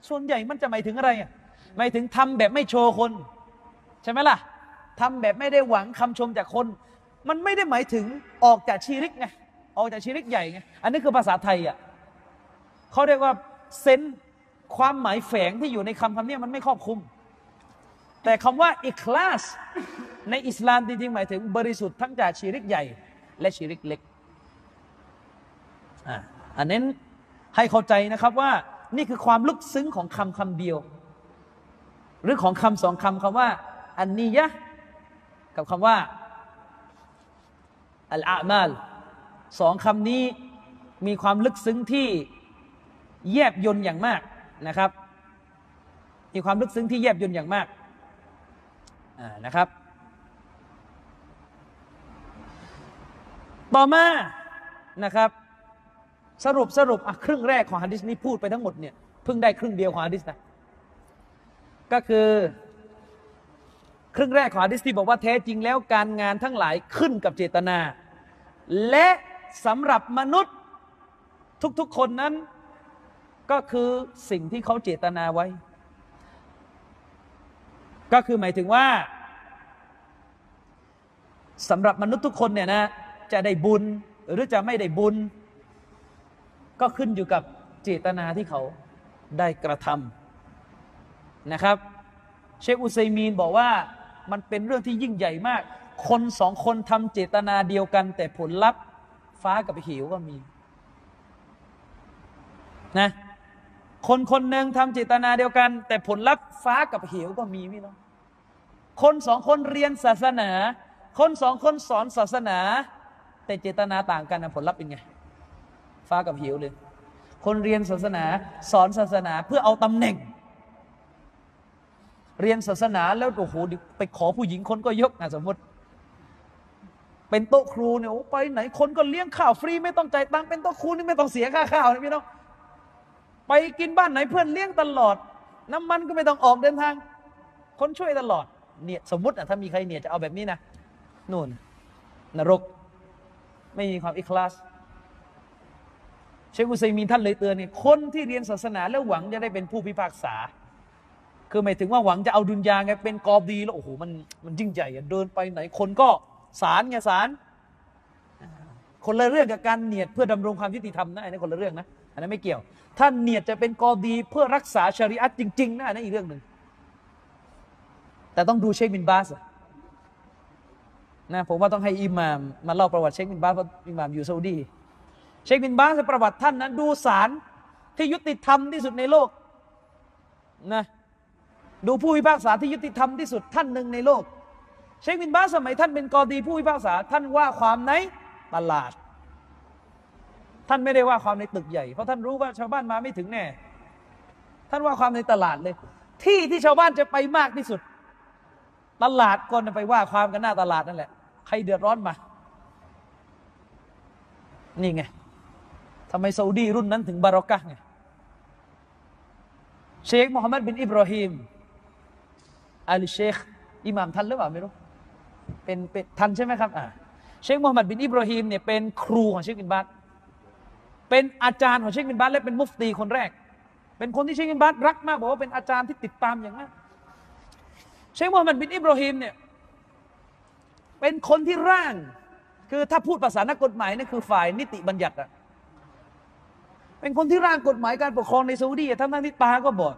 ส่วนใหญ่มันจะหมายถึงอะไรหมายถึงทำแบบไม่โชว์คน ใช่ไหมล่ะทำแบบไม่ได้หวังคำชมจากคน มันไม่ได้หมายถึงออกจากชีริกไง ออกจากชีริกใหญ่ไงอันนี้คือภาษาไทยอะเขาเรียกว่าเซนความหมายแฝงที่อยู่ในคำคำนี้มันไม่ครอบคลุม แต่คำว่าอิคลาสในอิสลามจริงๆหมายถึงบริสุทธิ์ทั้งจากชีริกใหญ่ และชีริกเล็กอ่าอันนี้ให้เข้าใจนะครับว่านี่คือความลึกซึ้งของคำคำเดียว หรือของคำสองคำคำว่า อันนี้ยะกับคำว่าอัลอามาล สองคำนี้มีความลึกซึ้งที่แยบยนอย่างมากนะครับ มีความลึกซึ้งที่แยบยนอย่างมากนะครับ ต่อมานะครับ สรุปสรุปครึ่งแรกของฮะดิษนี้พูดไปทั้งหมดเนี่ยเพิ่งได้ครึ่งเดียวของฮะดิษนะก็คือครึ่งแรกของฮะดิษที่บอกว่าแท้จริงแล้วการงานทั้งหลายขึ้นกับเจตนา และ สำหรับมนุษย์ทุกๆคนนั้น ก็คือสิ่งที่เขาเจตนาไว้ ก็คือหมายถึงว่าสำหรับมนุษย์ทุกคนเนี่ยนะจะได้บุญหรือจะไม่ได้บุญ ก็ขึ้นอยู่กับเจตนาที่เขาได้กระทำนะครับ เชคอุซัยมีนบอกว่ามันเป็นเรื่องที่ยิ่งใหญ่มาก คนสองคนทำเจตนาเดียวกัน แต่ผลลัพธ์ ฟ้ากับหิวก็มีนะคนคนหนึ่งทำเจตนาเดียวกัน แต่ผลลัพธ์ฟ้ากับเหวก็มีพี่น้องคนสองคนเรียนศาสนา คนสองคนสอนศาสนา แต่เจตนาต่างกันนะผลลัพธ์เป็นไง ฟ้ากับเหวเลย คนเรียนศาสนาสอนศาสนาเพื่อเอาตำแหน่ง เรียนศาสนาแล้วโอ้โหไปขอผู้หญิงคนก็ยกนะสมมติ เป็นโต๊ะครูเนี่ยไปไหนคนก็เลี้ยงข้าวฟรีไม่ต้องจ่ายตังค์เป็นโต๊ะครูนี่ไม่ต้องเสียค่าข้าวนะพี่น้องไปกินบ้านไหนเพื่อนเลี้ยงตลอด น้ำมันก็ไม่ต้องออกเดินทาง คนช่วยตลอดเนี่ยสมมตินะถ้ามีใครเนี่ยจะเอาแบบนี้นะนู่น นรก ไม่มีความอิคลาสเชคุซัยมีท่านเลยเตือนเนี่ยคนที่เรียนศาสนาแล้วหวังจะได้เป็นผู้พิพากษา คือหมายถึงว่าหวังจะเอาดุนยาไงเป็นกอบดีแล้วโอ้โหมันมันยิ่งใหญ่เดินไปไหนคนก็ สารไงสารคนละเรื่องกับการเนียดเพื่อดำรงความยุติธรรมนะอันนี้คนละเรื่องนะอันนั้นไม่เกี่ยวถ้าเนียตจะเป็นกอดีเพื่อรักษาชะรีอัตจริงๆนะนั่นอีกเรื่องหนึ่งแต่ต้องดูเชคบินบาสนะผมว่าต้องให้อิหมามมาเล่าประวัติเชคบินบาสเพราะอิหมามอยู่ซาอุดีเชคบินบาสประวัติท่านนั้นดูสารที่ยุติธรรมที่สุดในโลกนะดูผู้พิพากษาที่ยุติธรรมที่สุดท่านหนึ่งในโลก เชคบินบาสสมัยท่านเป็นกอดีผู้พิพากษา ท่านว่าความในตลาด ท่านไม่ได้ว่าความในตึกใหญ่ เพราะท่านรู้ว่าชาวบ้านมาไม่ถึงแน่ ท่านว่าความในตลาดเลย ที่ที่ชาวบ้านจะไปมากที่สุด ตลาดก่อนไปว่าความกันหน้าตลาดนั่นแหละ ใครเดือดร้อนมา นี่ไงทำไมซาอุดีรุ่นนั้นถึงบารอกะไงเชคมูฮัมหมัดบินอิบราฮิมอัลเชคอิหม่ามท่านหรือเปล่าไม่รู้ เป็นเป็นท่านใช่ไหมครับอ่าเชคมูฮัมหมัดบินอิบราฮิมเนี่ยเป็นครูของเชคบินบาสเป็นอาจารย์ของเชคบินบาสและเป็นมุฟตีคนแรก เป็นคนที่เชคบินบาสรักมากบอกว่าเป็นอาจารย์ที่ติดตามอย่างนั้นเชคมูฮัมหมัดบินอิบราฮิมเนี่ยเป็นคนที่ร่าง คือถ้าพูดภาษานักกฎหมายนี่คือฝ่ายนิติบัญญัติอะเป็นคนที่ร่างกฎหมายการปกครองในซาอุดีทั้งทั้งที่ตาก็บอด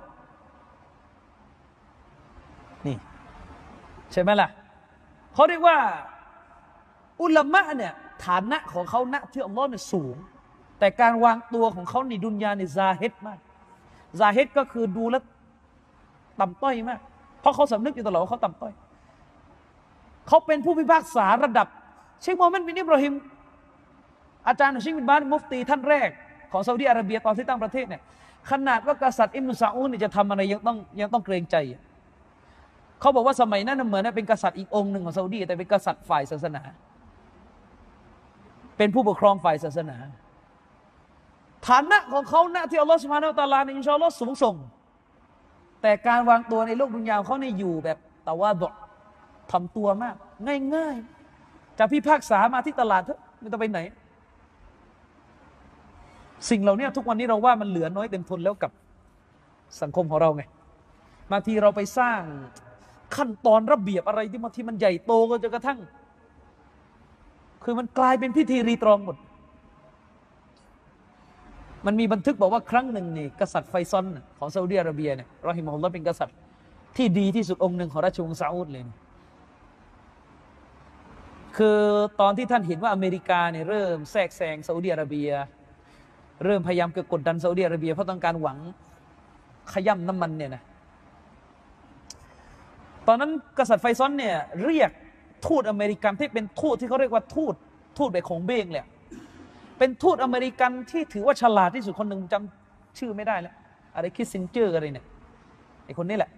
นี่ใช่ไหมล่ะ เขาเรียกว่า อุลามะเนี่ยฐานะของเขาณที่อัลลอฮ์เนี่ยสูง แต่การวางตัวของเขาในدنيا ใน زاهد มาก زاهد ก็คือดูแล้วต่ำต้อยมาก เพราะเขาสำนึกอยู่ตลอดว่าเขาต่ำต้อย เขาเป็นผู้พิพากษาระดับ เชคโมฮัมหมัดบินอิบราฮิม อาจารย์ของเชคบินบาสมุฟตีท่านแรก ของซาอุดีอาระเบียตอนที่ตั้งประเทศเนี่ย ขนาดว่ากษัตริย์อิมนุซาอุดเนี่ยจะทำอะไรยังต้องยังต้องเกรงใจ เขาบอกว่าสมัยนั้นเหมือนเป็นกษัตริย์อีกองค์หนึ่งของซาอุดีแต่เป็นกษัตริย์ฝ่ายศาสนา เป็นผู้ปกครองฝ่ายศาสนาฐานะของเขาณที่อัลลอฮฺสุบฮานาอัลตะลาในอินชาอัลลอฮ์สูงส่ง แต่การวางตัวในโลกดุนยาเขาในอยู่แบบตะว่าดทำตัวมาก ง่ายๆ จะพิพากษามาที่ตลาดเถอะไม่ต้องไปไหน สิ่งเหล่านี้ทุกวันนี้เราว่ามันเหลือน้อยเต็มทนแล้วกับสังคมของเราไงบางทีเราไปสร้าง ขั้นตอนระเบียบอะไรที่บางทีมันใหญ่โตก็จนกระทั่ง คือมันกลายเป็นพิธีรีตรองหมด มันมีบันทึกบอกว่าครั้งหนึ่งนี่กษัตริย์ไฟซอนของซาอุดิอาระเบียเนี่ยรอฮิมฮุลลอฮ์เป็นกษัตริย์ที่ดีที่สุดองค์หนึ่งของราชวงศ์ซาอุดเลยคือตอนที่ท่านเห็นว่าอเมริกาเนี่ยเริ่มแทรกแซงซาอุดิอาระเบีย เริ่มพยายามกดดันซาอุดิอาระเบียเพราะต้องการหวังขย้ำน้ำมันเนี่ยนะ ตอนนั้นกษัตริย์ไฟซอลเนี่ยเรียกทูตอเมริกันที่เป็นทูตที่เขาเรียกว่าทูตทูตแบบขงเบ้งเลยเป็นทูตอเมริกันที่ถือว่าฉลาดที่สุดคนหนึ่งจำชื่อไม่ได้แล้วอะไรคิสซินเจอร์อะไรเนี่ยไอคนนี้แหละ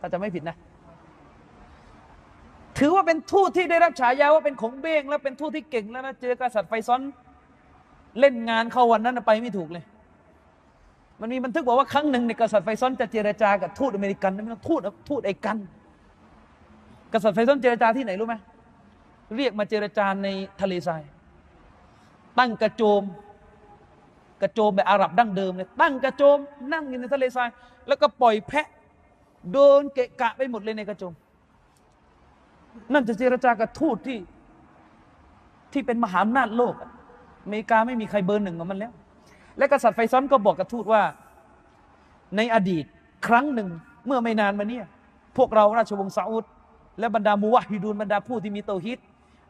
ถ้าจำไม่ผิดนะ ถือว่าเป็นทูตที่ได้รับฉายาว่าเป็นขงเบ้งแล้วเป็นทูตที่เก่งแล้วนะเจอกษัตริย์ไฟซอลเล่นงานเข้าวันนั้นไปไม่ถูกเลย มันมีบันทึกบอกว่าครั้งหนึ่งในกษัตริย์ไฟซอลจะเจรจากับทูตอเมริกันไม่ต้องทูตทูตไอกัน กษัตริย์ไฟซอลเจรจาที่ไหนรู้ไหมเรียกมาเจรจาในทะเลทราย ตั้งกระโจม กระโจมแบบอาหรับดั้งเดิมเลยตั้งกระโจมนั่งอยู่ในทะเลทราย แล้วก็ปล่อยแพะโดนเกะกะไปหมดเลยในกระโจม นั่นจะเจรจากับทูตที่ที่เป็นมหาอำนาจโลกอเมริกาไม่มีใครเบอร์หนึ่งของมันแล้ว และกษัตริย์ไฟซอนก็บอกกับทูตว่า ในอดีตครั้งหนึ่งเมื่อไม่นานมาเนี้พวกเราราชวงศ์ซาอุด และบรรดามูวะฮิดูนบรรดาผู้ที่มีโตฮิต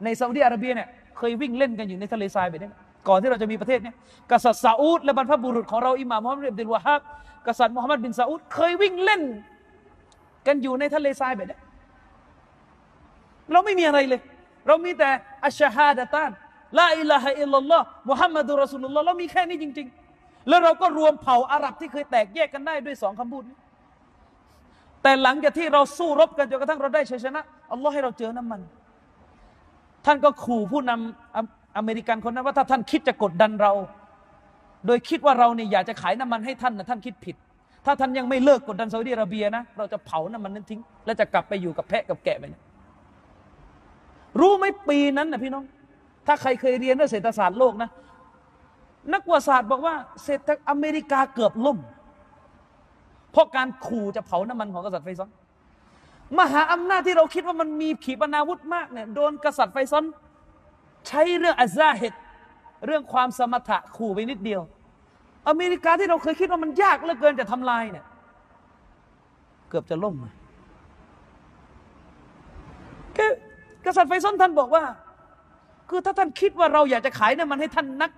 ในซาอุดิอาระเบียเนี่ยเคยวิ่งเล่นกันอยู่ในทะเลทรายแบบนี้ก่อนที่เราจะมีประเทศเนี่ยกษัตริย์ซาอุดและบรรพบุรุษของเราอิหม่ามมุฮัมมัดบินวะฮับกษัตริย์มุฮัมมัดบินซาอุดเคยวิ่งเล่น กันอยู่ในทะเลทรายแบบนี้เราไม่มีอะไรเลย เรามีแต่อัชฮาดะตานลาอิลาฮะอิลลัลลอฮ์มุฮัมมัดุรอสุลลอฮ์เรามีแค่นี้จริง ๆ แล้วเราก็รวมเผ่าอาหรับที่เคยแตกแยกกันได้ด้วยสองคำพูดนี้ แต่หลังจากที่เราสู้รบกันจนกระทั่งเราได้ชัยชนะอัลลอฮ์ให้เราเจอน้ำมัน ท่านก็ขู่ผู้นำอเมริกันคนนั้นว่าถ้าท่านคิดจะกดดันเรา โดยคิดว่าเราเนี่ยอยากจะขายน้ำมันให้ท่านนะท่านคิดผิด ถ้าท่านยังไม่เลิกกดดันซาอุดิอาระเบียนะเราจะเผาน้ำมันนั้นทิ้ง และจะกลับไปอยู่กับแพะกับแกะไปนรู้ไหมปีนั้นนะพี่น้อง ถ้าใครเคยเรียนเรื่องเศรษฐศาสตร์โลกนะ นักวิทยาศาสตร์บอกว่าเศรษฐอเมริกาเกือบล่ม เพราะการขู่จะเผาน้ำมันของกษัตริย์ไฟซอนมหาอำนาจที่เราคิดว่ามันมีขีปนาวุธมากเนี่ยโดนกษัตริย์ไฟซอนใช้เรื่องอัซาเฮตเรื่องความสมถะขู่ไปนิดเดียว อเมริกาที่เราเคยคิดว่ามันยากเหลือเกินจะทำลายเนี่ยเกือบจะล่มคือกษัตริย์ไฟซอนท่านบอกว่า คือถ้าท่านคิดว่าเราอยากจะขายน้ำมันให้ท่านนัก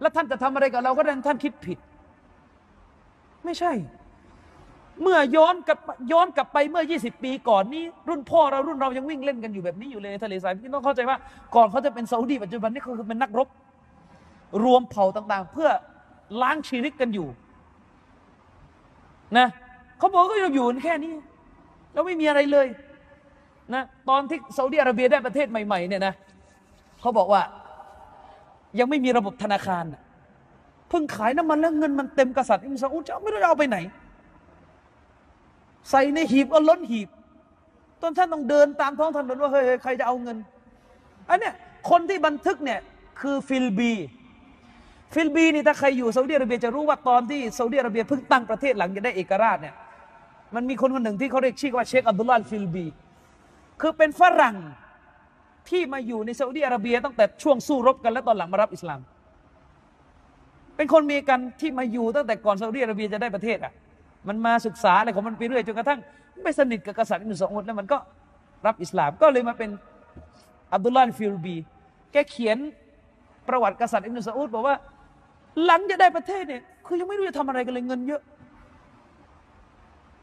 แล้วท่านจะทำอะไรกับเราก็ได้ท่านคิดผิด ไม่ใช่ เมื่อย้อนกลับย้อนกลับไปเมื่อ 20 ปีก่อนนี้ รุ่นพ่อเรารุ่นเรายังวิ่งเล่นกันอยู่แบบนี้อยู่เลยในทะเลทรายพี่ต้องเข้าใจว่าก่อนเขาจะเป็นซาอุดีปัจจุบันนี้เขาคือเป็นนักรบ รวมเผ่าต่าง ๆ เพื่อล้างชีริกกันอยู่นะเขาบอกก็ยังอยู่แค่นี้แล้วไม่มีอะไรเลยนะตอนที่ซาอุดีอาระเบียได้ประเทศใหม่ๆเนี่ยนะเขาบอกว่ายังไม่มีระบบธนาคารเพิ่งขายน้ำมันแล้วเงินมันเต็มกษัตริย์อิบนุซาอุดจะไม่รู้จะเอาไปไหน ใส่ในหีบก็ล้นหีบต้นท่านต้องเดินตามท้องถนนว่าเฮ้ยใครจะเอาเงินอันเนี้ยคนที่บันทึกเนี่ยคือฟิลบีฟิลบีนี่ถ้าใครอยู่ซาอุดิอาระเบียจะรู้ว่าตอนที่ซาอุดิอาระเบียเพิ่งตั้งประเทศหลังจะได้เอกราชเนี่ยมันมีคนคนหนึ่งที่เขาเรียกชื่อว่าเชคอับดุลลาฟิลบี คือเป็นฝรั่งที่มาอยู่ในซาอุดิอาระเบียตั้งแต่ช่วงสู้รบกัน และตอนหลังมารับอิสลาม เป็นคนเมกันที่มาอยู่ตั้งแต่ก่อนซาอุดิอาระเบียจะได้ประเทศอะ มันมาศึกษาอะไรของมันไปเรื่อยจนกระทั่งมาสนิทกับกษัตริย์อิบนุซาอุดแล้วมันก็รับอิสลามก็เลยมาเป็นอับดุลลาห์ฟิลบีแกเขียนประวัติกษัตริย์อิบนุซาอุดบอกว่า หลังจะได้ประเทศเนี่ยคือยังไม่รู้จะทำอะไรกันเลยเงินเยอะ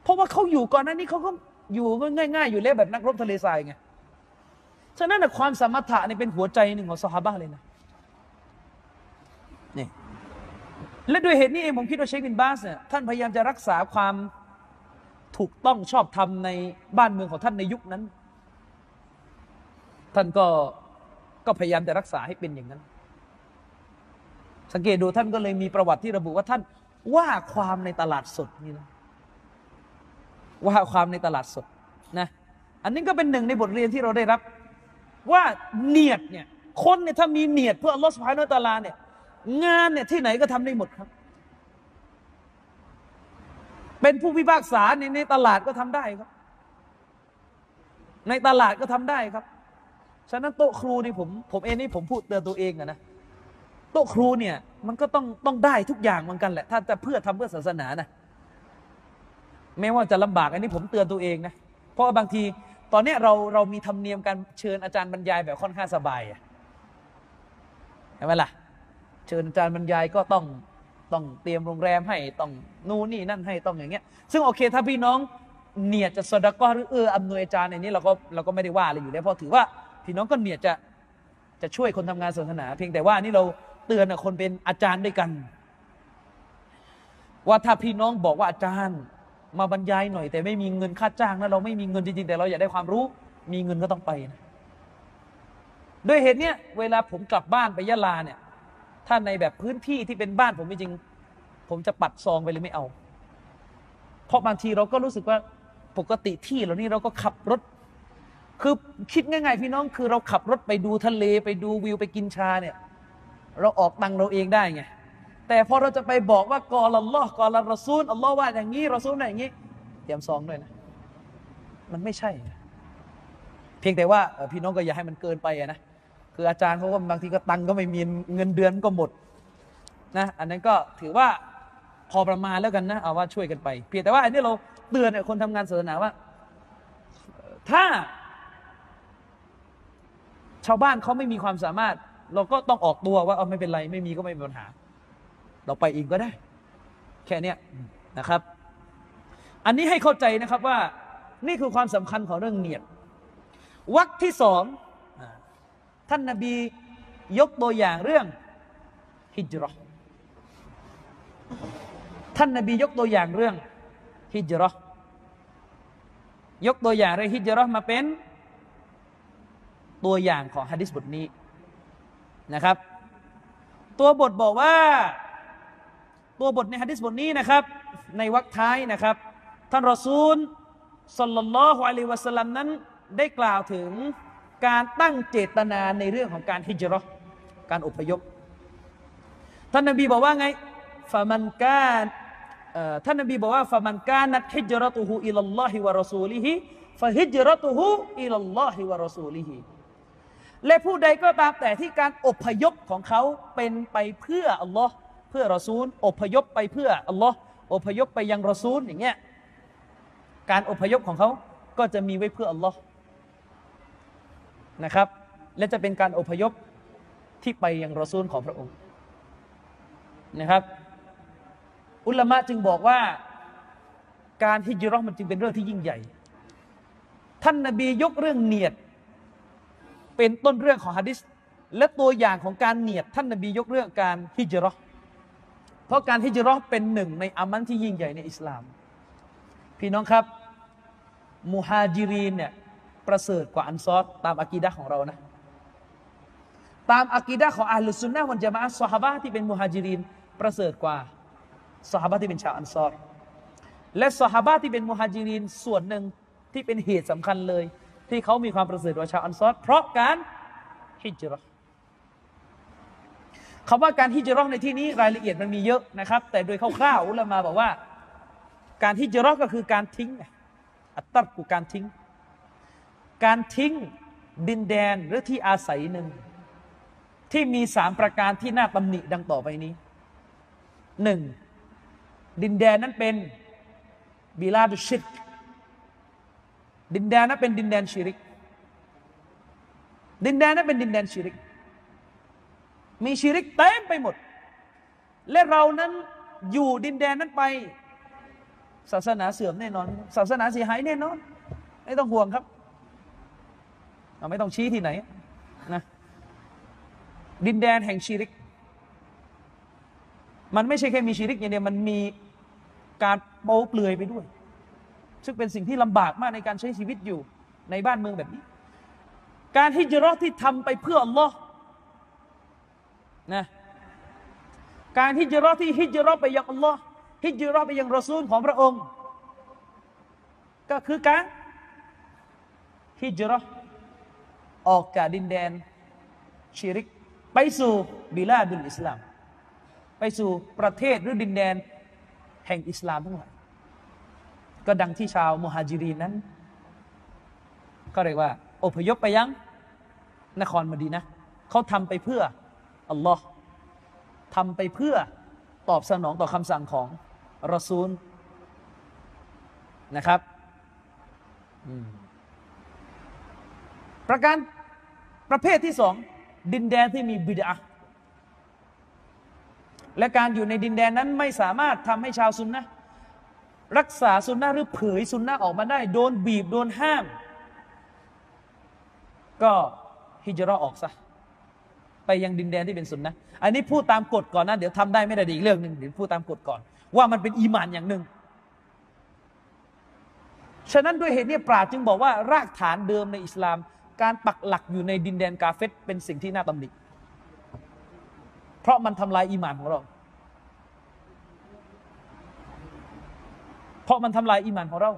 เพราะว่าเขาอยู่ก่อนหน้านี้เขาก็อยู่ง่าย ๆ อยู่เล่แบบนักรบทะเลทรายไงฉะนั้นความสมรรถะนี่เป็นหัวใจหนึ่งของสฮาบะเลยนะนี่ และด้วยเหตุนี้เองผมคิดว่าเชคบินบาสเนี่ยท่านพยายามจะรักษาความถูกต้องชอบธรรมในบ้านเมืองของท่านในยุคนั้น ท่านก็ก็พยายามจะรักษาให้เป็นอย่างนั้น สังเกตดูท่านก็เลยมีประวัติที่ระบุว่าท่านว่าความในตลาดสดนี่นะว่าความในตลาดสดนะอันนี้ก็เป็นหนึ่งในบทเรียนที่เราได้รับ ว่าเนียดเนี่ยคนเนี่ยถ้ามีเนียดเพื่อลลอฮฺสุบฮานตลาเนี่ย งานเนี่ยที่ไหนก็ทำได้หมดครับ เป็นผู้พิพากษาในในตลาดก็ทำได้ครับ ในตลาดก็ทำได้ครับ ฉะนั้นโต๊ะครูนี่ผม ผมเองนี่ผมพูดเตือนตัวเองอะนะโต๊ะครูเนี่ย มันก็ต้องต้องได้ทุกอย่างเหมือนกันแหละ ถ้าจะเพื่อทำเพื่อศาสนานะแม้ว่าจะลำบากอันนี้ผมเตือนตัวเองนะเพราะบางทีตอนนี้เราเรามีธรรมเนียมการเชิญอาจารย์บรรยายแบบค่อนข้างสบายอะเห็นไหมล่ะ เชิญอาจารย์บรรยายก็ต้องต้องเตรียมโรงแรมให้ต้องนู่นนี่นั่นให้ต้องอย่างเงี้ย ซึ่งโอเคถ้าพี่น้องเนียดจะสดก็หรือเอออำนวยอาจารย์ในนี้เราก็เราก็ไม่ได้ว่าอะไรอยู่แล้วเพราะถือว่าพี่น้องก็เนียดจะจะช่วยคนทำงานศาสนา เพียงแต่ว่านี่เราเตือนคนเป็นอาจารย์ด้วยกัน ว่าถ้าพี่น้องบอกว่าอาจารย์ มาบรรยายหน่อย แต่ไม่มีเงินค่าจ้างนะเราไม่มีเงินจริงๆแต่เราอยากได้ความรู้ มีเงินก็ต้องไปนะด้วยเหตุเนี้ยเวลาผมกลับบ้านไปยะลาเนี่ย ถ้าในแบบพื้นที่ที่เป็นบ้านผมจริงๆผมจะปัดซองไปเลยไม่เอา เพราะบางทีเราก็รู้สึกว่าปกติที่เรานี่เราก็ขับรถ คือคิดง่าย ๆ พี่น้องคือเราขับรถไปดูทะเลไปดูวิวไปกินชาเนี่ย เราออกตังเราเองได้ไง แต่พอเราจะไปบอกว่ากอลัลลอฮ์กอลัรซูลอัลลอฮ์ว่าอย่างนี้รอซูลอย่างนี้ เตรียมซองด้วยนะ มันไม่ใช่ เพียงแต่ว่าพี่น้องก็อย่าให้มันเกินไปนะ คืออาจารย์เขาก็บางทีก็ตังก็ไม่มีเงินเดือนก็หมดนะอันนั้นก็ถือว่าพอประมาณแล้วกันนะเอาว่าช่วยกันไป เพียงแต่ว่าอันนี้เราเตือนคนทำงานศาสนาว่า ถ้า ชาวบ้านเขาไม่มีความสามารถ เราก็ต้องออกตัวว่าเอาไม่เป็นไร ไม่มีก็ไม่มีปัญหา เราไปเองก็ได้ แค่นี้นะครับ อันนี้ให้เข้าใจนะครับว่า นี่คือความสำคัญของเรื่องเนียดวักที่สอง ท่านนาบียกตัวอย่างเรื่องฮิจรัท่านนาบียกตัวอย่างเรื่องฮิจรัยกตัวอย่างเรื่องฮิจรัมาเป็นตัวอย่างของฮะดิษบทนี้นะครับ ตัวบทบอกว่า ตัวบทในฮะดิษบทนี้นะครับ ในวรรคท้ายนะครับ ท่านรอซูลสัลลัลลอฮุอะลัยวะสัลลัมนั้นได้กล่าวถึง การตั้งเจตนาในเรื่องของการฮิจรัการอพยพท่านนบีบอกว่าไงฟามันกานท่านนบีบอกว่าฟามันกานัตฮิจรัตุฮูอิลลอฮิวะรอซูลิฮิฟาฮิจรัตุฮูอิลลอฮิวะรอซูลิฮิและผู้ใดก็ตามแต่ที่การอพยพของเขาเป็นไปเพื่ออัลลอฮ์เพื่อรอซูล อพยพไปเพื่ออัลลอฮ์อพยพไปยังรอซูลอย่างเงี้ยการอพยพของเขาก็จะมีไว้เพื่ออัลลอฮ์ นะครับ และจะเป็นการอพยพที่ไปยังรอซูลของพระองค์นะครับ อุลามะจึงบอกว่าการฮิจรัมันจึงเป็นเรื่องที่ยิ่งใหญ่ ท่านนาบียกเรื่องเนียด เป็นต้นเรื่องของฮะดิษและตัวอย่างของการเนียดท่านนาบียกเรื่องการฮิจรัเพราะการฮิจรัเป็นหนึ่งในอามันที่ยิ่งใหญ่ในอิสลาม พี่น้องครับ มุฮาจิรีนเนี่ย ประเสริฐกว่าอันซอรตามอากีดะของเรานะ ตามอากีดะของอัลลุสุนนะวันจามะสฮาบะที่เป็นมุฮาจิรินประเสริฐกว่าสฮาบะที่เป็นชาวอันซอรและสฮาบะที่เป็นมุฮาจิรินส่วนหนึ่งที่เป็นเหตุสำคัญเลย ที่เขามีความประเสริฐกว่าชาวอันซอรเพราะการฮิจรัคำว่าการฮิจรัในที่นี้รายละเอียดมันมีเยอะนะครับ แต่โดยคร่าวๆอุลามาบอกว่า การฮิจรัก็คือการทิ้งอัตตับกูการทิ้ง การทิ้งดินแดนหรือที่อาศัยหนึ่ง ที่มีสามประการที่น่าตำหนิดังต่อไปนี้หนึ่งดินแดนนั้นเป็นบิลาดุชิรดินแดนนั้นเป็นดินแดนชิริก ดินแดนนั้นเป็นดินแดนชิริก มีชิริกเต็มไปหมด และเรานั้นอยู่ดินแดนนั้นไป ศาสนาเสื่อมแน่นอน ศาสนาเสียหายแน่นอน ไม่ต้องห่วงครับ เราไม่ต้องชี้ที่ไหนนะดินแดนแห่งชีริก มันไม่ใช่แค่มีชีริกอย่างเดียวมันมีการโป๊เปลือยไปด้วย ซึ่งเป็นสิ่งที่ลำบากมากในการใช้ชีวิตอยู่ในบ้านเมืองแบบนี้ การฮิจรัตที่ทำไปเพื่ออัลลอฮ์นะการฮิจรัตที่ฮิจรัตไปยังอัลลอฮ์ฮิจรัตไปยังรอซูลของพระองค์ ก็คือการฮิจรัต ออกจากดินแดนชิริก ไปสู่บิลาดุลอิสลาม ไปสู่ประเทศหรือดินแดน แห่งอิสลามทั้งหลายก็ดังที่ชาวมุฮัจิรีนนั้น ก็เรียกว่า อพยพไปยังนครมดีนะเขาทำไปเพื่ออัลลอฮ์ทำไปเพื่อตอบสนองต่อคำสั่งของรอซูลนะครับประการ ประเภทที่สองดินแดนที่มีบิดาและการอยู่ในดินแดนนั้นไม่สามารถทำให้ชาวซุนนะรักษาซุนนะหรือเผยซุนนะออกมาได้ โดนบีบโดนห้าม ก็ฮิจรัออกซะไปยังดินแดนที่เป็นซุนนะอันนี้พูดตามกฎก่อนนะเดี๋ยวทำได้ไม่ได้อีกเรื่องหนึ่งเดี๋ยวพูดตามกฎก่อน ว่ามันเป็นอีมานอย่างหนึ่งฉะนั้นด้วยเหตุนี้ปราจึงบอกว่ารากฐานเดิมในอิสลาม การปักหลักอยู่ในดินแดนกาเฟตเป็นสิ่งที่น่าตำหนิเพราะมันทำลายอีมานของเรา เพราะมันทำลายอีมานของเรา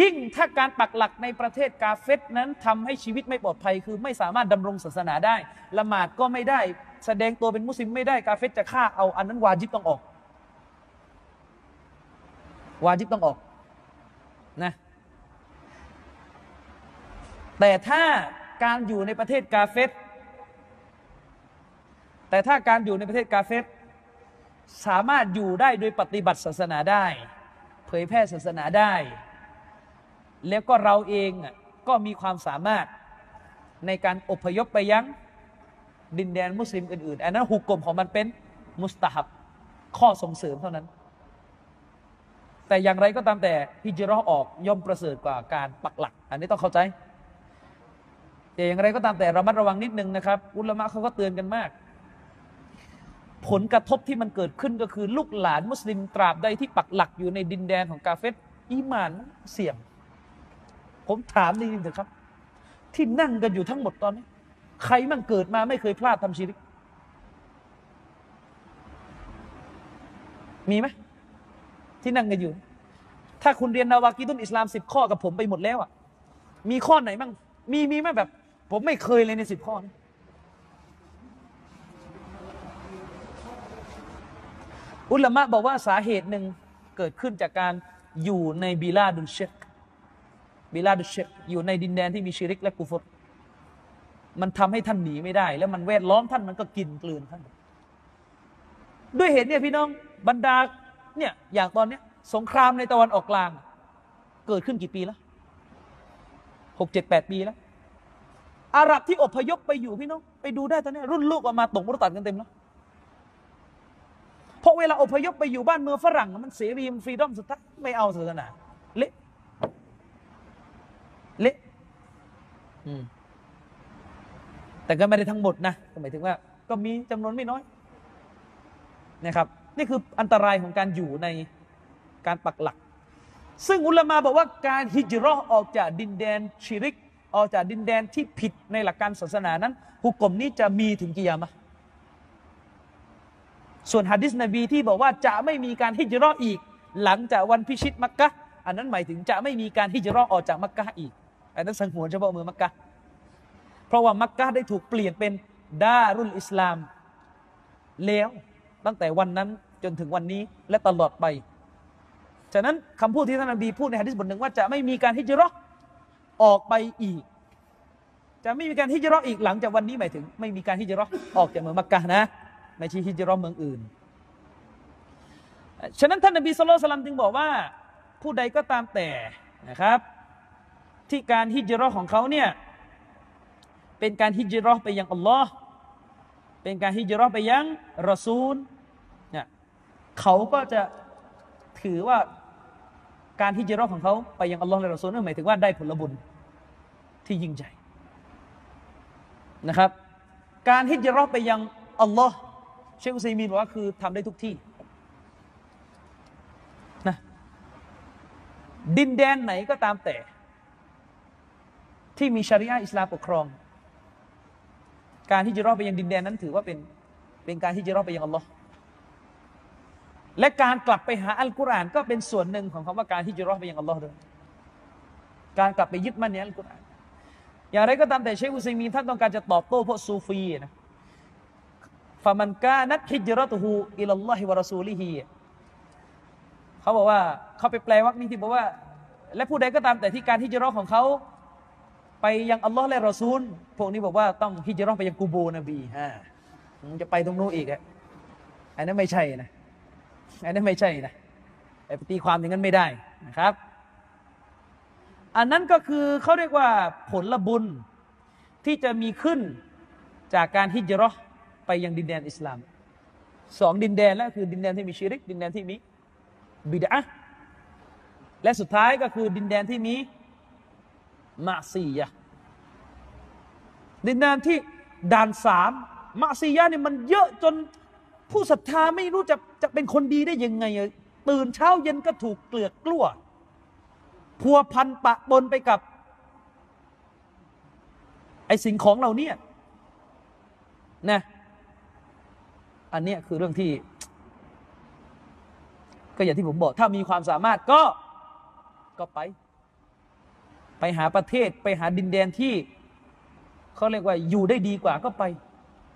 ยิ่งถ้าการปักหลักในประเทศกาเฟตนั้นทำให้ชีวิตไม่ปลอดภัย คือไม่สามารถดำรงศาสนาได้ ละหมาดก็ไม่ได้ แสดงตัวเป็นมุสลิมไม่ได้กาเฟตจะฆ่าเอาอันนั้นวาจิบต้องออก วาจิบต้องออกนะ แต่ถ้าการอยู่ในประเทศกาเฟตแต่ถ้าการอยู่ในประเทศกาเฟตสามารถอยู่ได้โดยปฏิบัติศาสนาได้ เผยแพร่ศาสนาได้ แล้วก็เราเองก็มีความสามารถในการอพยพไปยังดินแดนมุสลิมอื่นๆ อันนั้นหุกกลมของมันเป็นมุสตาฮับ ข้อส่งเสริมเท่านั้น แต่อย่างไรก็ตามแต่ฮิจรอออกย่อมประเสริฐกว่าการปักหลัก อันนี้ต้องเข้าใจ แต่อย่างไรก็ตามแต่ระมัดระวังนิดนึงนะครับ อุลามะเขาก็เตือนกันมาก ผลกระทบที่มันเกิดขึ้นก็คือ ลูกหลานมุสลิมตราบใดที่ปักหลักอยู่ในดินแดนของกาเฟตอีมานเสี่ยง ผมถามจริงๆเถอะครับ ที่นั่งกันอยู่ทั้งหมดตอนนี้ ใครมั่งเกิดมาไม่เคยพลาดทำชีริก มีไหมที่นั่งกันอยู่ ถ้าคุณเรียนนาวากีตุนอิสลามสิบข้อกับผมไปหมดแล้วอะมีข้อไหนบ้างมีมีไหมแบบ ผมไม่เคยเลยในสิบข้อนี้อุลามะบอกว่าสาเหตุหนึ่งเกิดขึ้นจากการอยู่ในบิลาดุลเชกบิลาดุลเชกอยู่ในดินแดนที่มีชิริกและกุฟรมันทำให้ท่านหนีไม่ได้ แล้วมันแวดล้อมท่านมันก็กินกลืนท่าน ด้วยเหตุเนี่ยพี่น้องบรรดาเนี่ยอย่างตอนเนี้ยสงครามในตะวันออกกลาง เกิดขึ้นกี่ปีแล้วหกเจ็ดแปดปีแล้ว อาหรับที่อพยพไปอยู่พี่น้องไปดูได้ตอนนี้ รุ่นลูกออกมาตกมุตัดกันเต็มแล้วเพราะเวลาอพยพไปอยู่บ้านเมืองฝรั่ง มันเสรีมันฟรีดอมสุดท้ายไม่เอาศาสนาเละเละแต่ก็ไม่ได้ทั้งหมดนะหมายถึงว่า ก็มีจำนวนไม่น้อยนะครับ นี่คืออันตรายของการอยู่ในการปักหลัก ซึ่งอุลามาบอกว่าการฮิจรอออกจากดินแดนชิริก ออกจากดินแดนที่ผิดในหลักการศาสนานั้นหุกกลมนี้จะมีถึงกี่ยามะส่วนฮะดิษนบีที่บอกว่าจะไม่มีการฮิจรออีก หลังจากวันพิชิตมักกะอันนั้นหมายถึงจะไม่มีการฮิจรอออกจากมักกะอีกอันนั้นสังหวนเฉพาะเมืองมักกะเพราะว่ามักกะได้ถูกเปลี่ยนเป็นดารุลอิสลาม แล้วตั้งแต่วันนั้นจนถึงวันนี้และตลอดไป ฉะนั้นคำพูดที่ท่านนบีพูดในฮะดิษบทหนึ่งว่าจะไม่มีการฮิจรอ ออกไปอีก จะไม่มีการฮิจรออีกหลังจากวันนี้หมายถึง ไม่มีการฮิจรอออกจากเมืองมักกะนะ ไม่ใช่ฮิจรัตเมืองอื่น ฉะนั้นท่านนบีสุลต่านจึงบอกว่า ผู้ใดก็ตามแต่นะครับ ที่การฮิจรัตของเขาเนี่ยเป็นการฮิจรัตไปยังอัลลอฮ์เป็นการฮิจรัตไปยังรอซูลเนี่ยเขาก็จะถือว่า การฮิจรัตของเขาไปยังอัลลอฮ์และรอซูลนั่นหมายถึงว่าได้ผลบุญที่ยิ่งใหญ่นะครับ การฮิจรัตไปยังอัลลอฮ์เชคอุซัยมีนบอกว่าคือทำได้ทุกที่นะดินแดนไหนก็ตามแต่ ที่มีชริอะอิสลามปกครอง การที่จะรอไปยังดินแดนนั้นถือว่าเป็นเป็นการที่จะรอไปยังอัลลอฮ์ และการกลับไปหาอัลกุรอานก็เป็นส่วนหนึ่งของคำว่าการที่จะรอดไปยังอัลลอฮ์ด้วยการกลับไปยึดมั่นในอัลกุรอานอย่างไรก็ตามแต่เชคอุซัยมีนท่านต้องการจะตอบโต้พวกซูฟีนะฟามันกานัดฮิจรัตฮูอิลลอฮิวะรอซูลิฮีเขาบอกว่าเขาไปแปลวักนี้ที่บอกว่า และผู้ใดก็ตามแต่ที่การฮิจรัตของเขาไปยังอัลลอฮ์และรอซูล พวกนี้บอกว่าต้องฮิจรัตไปยังกูโบนบีฮะจะไปตรงโน้นอีกอะอันนั้นไม่ใช่นะ อันนั้นไม่ใช่นะไปตีความอย่างนั้นไม่ได้นะครับ อันนั้นก็คือเขาเรียกว่าผลบุญที่จะมีขึ้นจากการฮิจรัตไปยังดินแดนอิสลามสองดินแดนแล้วคือดินแดนที่มีชิริก ดินแดนที่มีบิดาและสุดท้ายก็คือดินแดนที่มีมาซียะดินแดนที่ด่านสามมาซียะเนี่ยมันเยอะจน ผู้ศรัทธาไม่รู้จะจะเป็นคนดีได้ยังไง ตื่นเช้าเย็นก็ถูกเกลือกกลั้วพัวพันปะปนไปกับ ไอสิ่งของเราเนี่ยนะอันนี้คือเรื่องที่ ก็อย่างที่ผมบอก ถ้ามีความสามารถก็ก็ไป ไปหาประเทศไปหาดินแดนที่เขาเรียกว่าอยู่ได้ดีกว่าก็ไป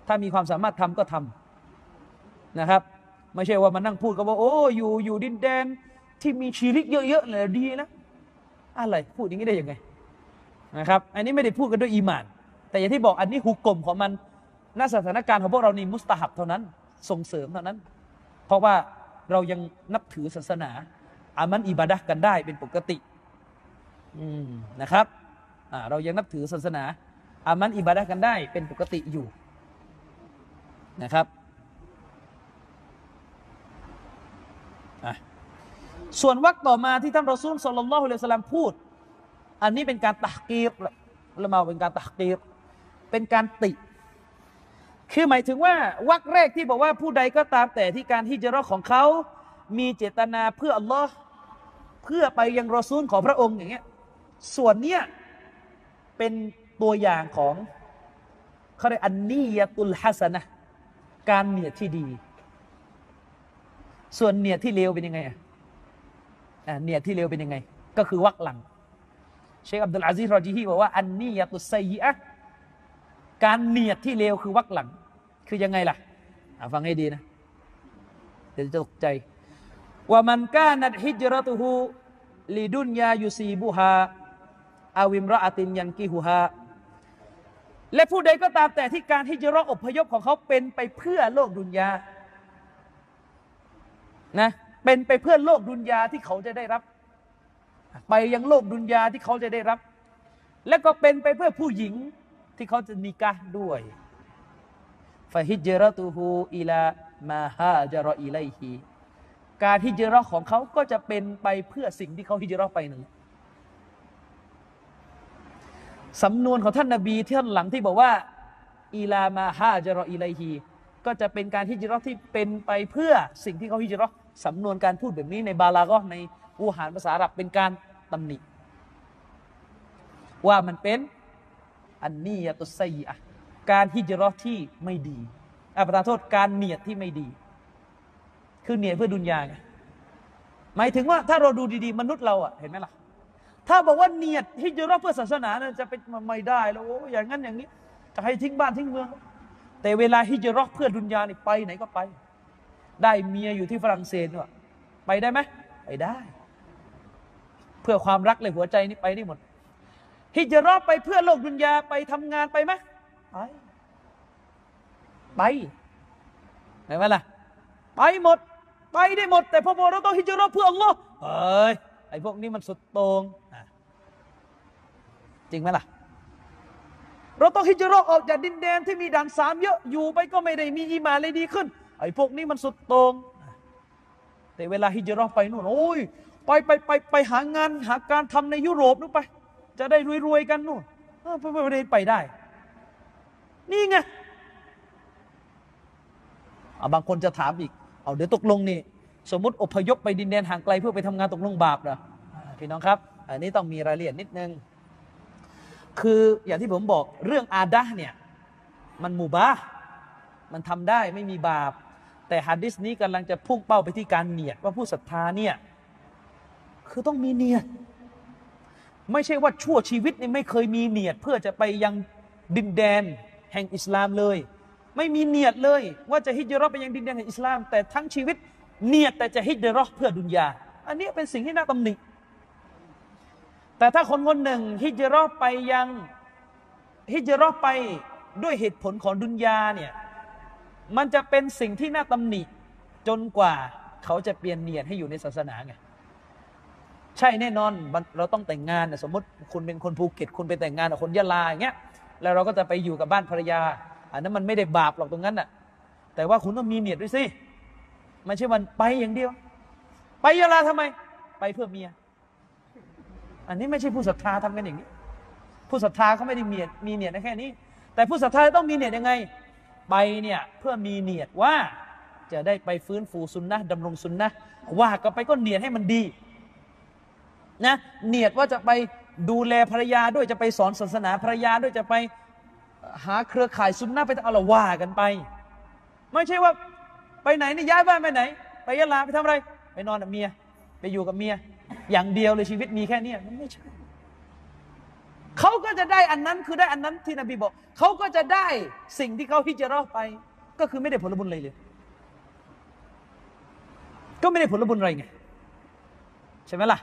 ถ้ามีความสามารถทำก็ทำ นะครับ ไม่ใช่ว่ามานั่งพูดกันว่าโอ้อยู่อยู่ดินแดนที่มีชีริกเยอะๆเลยดีนะอะไรพูดอย่างนี้ได้ยังไงนะครับ อันนี้ไม่ได้พูดกันด้วยอีมาน แต่อย่างที่บอกอันนี้หุกกลมของมันณสถานการณ์ของพวกเรานี่มุสตาฮับเท่านั้น ส่งเสริมเท่านั้น เพราะว่าเรายังนับถือศาสนาอามันอิบาดะกันได้เป็นปกตินะครับเรายังนับถือศาสนาอามันอิบาดะกันได้เป็นปกติอยู่นะครับ ส่วนวรรคต่อมาที่ท่านรอซูลสุลลัลลอฮุอะลัยฮิสลามพูด อันนี้เป็นการตักกีรละมาเป็นการตักกีรเป็นการติ คือหมายถึงว่าวักแรกที่บอกว่าผู้ใดก็ตามแต่ที่การฮิจรัตของเขา มีเจตนาเพื่ออัลลอฮ์เพื่อไปยังรอซูลของพระองค์อย่างเงี้ยส่วนเนี้ยเป็นตัวอย่างของเขาเรียกอันนียตุลฮัสนะการเนียที่ดี ส่วนเนียที่เลวเป็นยังไงอะเนียที่เลวเป็นยังไง ก็คือวักหลัง เชคอับดุลอาซีรอจีฮีบอกว่าอันนี้ยาตุไซยะการเนียดที่เลวคือวักหลัง คือยังไงล่ะฟังให้ดีนะ เดี๋ยวจะตกใจว่ามันกานัดฮิจรตุฮูลีดุนยายูซีบุฮาอาวิมรออาตินยันกิฮูฮาและผู้ใดก็ตามแต่ที่การฮิจรออพยพของเขาเป็นไปเพื่อโลกดุนยา นะเป็นไปเพื่อโลกดุนยาที่เขาจะได้รับ ไปยังโลกดุนยาที่เขาจะได้รับ และก็เป็นไปเพื่อผู้หญิงที่เขาจะนิกะด้วยฟาฮิจรตูฮูอิลามาฮาจารออิไลฮีการฮิจรอของเขาก็จะเป็นไปเพื่อสิ่งที่เขาฮิจรอไปหนึ่งสำนวนของท่านนาบีที่ท่านหลังที่บอกว่าอีลามาฮาจารออิไลฮีก็จะเป็นการฮิจรอที่เป็นไปเพื่อสิ่งที่เขาฮิจรอ สำนวนการพูดแบบนี้ในบาลาก็ในอูหารภาษาอาหรับเป็นการตำหนิ ว่ามันเป็นอันนียตุไซอะการฮิจรัตที่ไม่ดีอาประทานโทษการเนียดที่ไม่ดี คือเนียดเพื่อดุนยาไงหมายถึงว่าถ้าเราดูดีๆ มนุษย์เราอะเห็นไหมล่ะ ถ้าบอกว่าเนียดฮิจรัตเพื่อศาสนาเนี่ยจะเป็นไม่ได้แล้วโอ้อย่างนั้นอย่างนี้ จะให้ทิ้งบ้านทิ้งเมือง แต่เวลาฮิจรัตเพื่อดุนยานี่ไปไหนก็ไป ได้เมียอยู่ที่ฝรั่งเศสว่ะไปได้ไหมไปได้ เพื่อความรักเลยหัวใจนี่ไปได้หมดฮิจรอไปเพื่อโลกดุนยาไปทำงานไปไหมไปไปไหนวะล่ะไปหมด ไปได้หมด แต่พอบอกเราต้องฮิจรอเพื่ออัลลอฮ์เอ้ยไอ้พวกนี้มันสุดโตงจริงไหมล่ะ เราต้องฮิจราะห์ออกจากดินแดนที่มีด่านสามเยอะอยู่ไปก็ไม่ได้มีอีหมาเลยดีขึ้น ไอ้พวกนี้มันสุดโตง่งแต่เวลาฮิจราะห์ไปนู่นโอ้ยไปไปไปไปหางานหาการทำในยุโรปนู่นไป จะได้รวยๆกันนู่นเออไปไปไปไปได้ นี่ไงบางคนจะถามอีก เอาเดี๋ยวตกลงนี่ สมมติอพยพไปดินแดนห่างไกลเพื่อไปทำงานตกลงบาปเหรอพี่น้องครับ อันนี้ต้องมีรายละเอียดนิดนึง คืออย่างที่ผมบอกเรื่องอาดะเนี่ย มันมูบามันทำได้ไม่มีบาป แต่ฮะดิษนี้กำลังจะพุ่งเป้าไปที่การเนียดว่าผู้ศรัทธาเนี่ยคือต้องมีเนียดไม่ใช่ว่าชั่วชีวิตนี่ไม่เคยมีเนียดเพื่อจะไปยังดินแดนแห่งอิสลามเลย ไม่มีเนียดเลย ว่าจะฮิจเราะห์ไปยังดินแดนแห่งอิสลาม แต่ทั้งชีวิตเนียดแต่จะฮิจเราะห์เพื่อดุนยา อันนี้เป็นสิ่งที่น่าตำหนิแต่ถ้าคนคนหนึ่งฮิจเราะห์ไปยังฮิจเราะห์ไปด้วยเหตุผลของดุนยาเนี่ย มันจะเป็นสิ่งที่น่าตำหนิจนกว่าเขาจะเปลี่ยนเนียดให้อยู่ในศาสนาไงใช่แน่นอนนเราต้องแต่งงานนะสมมติคุณเป็นคนภูเก็ตคุณไปแต่งงานกับคนยะลาอย่างเงี้ยแล้วเราก็จะไปอยู่กับบ้านภรรยา อันนั้นมันไม่ได้บาปหรอกตรงนั้นน่ะแต่ว่าคุณต้องมีเนียดด้วยสิไม่ใช่มันไปอย่างเดียว ไปยะลาทำไม ไปเพื่อเมีย อันนี้ไม่ใช่ผู้ศรัทธาทำกันอย่างนี้ ผู้ศรัทธาเขาไม่ได้มีเนียดมีเนียดแค่นี้ แต่ผู้ศรัทธาต้องมีเนียดยังไง ไปเนี่ยเพื่อมีเนียดว่าจะได้ไปฟื้นฟูซุนนะดำรงซุนนะว่าก็ไปก็เนียดให้มันดีนะเนียดว่าจะไปดูแลภรรยาด้วยจะไปสอนศาสนาภรรยาด้วยจะไปหาเครือข่ายซุนนะไปเอาละว่ากันไป ไม่ใช่ว่าไปไหนนี่ย้ายบ้านไปไหน ไปยะลาไปทำอะไร ไปนอนกับเมีย ไปอยู่กับเมีย อย่างเดียวเลยชีวิตมีแค่เนี้ยมันไม่ใช่ เขาก็จะได้อันนั้นคือได้อันนั้นที่นบีบอก เขาก็จะได้สิ่งที่เขาฮิจเราะห์ไป ก็คือไม่ได้ผลบุญเลยเลย ก็ไม่ได้ผลบุญอะไรไง ใช่ไหมล่ะ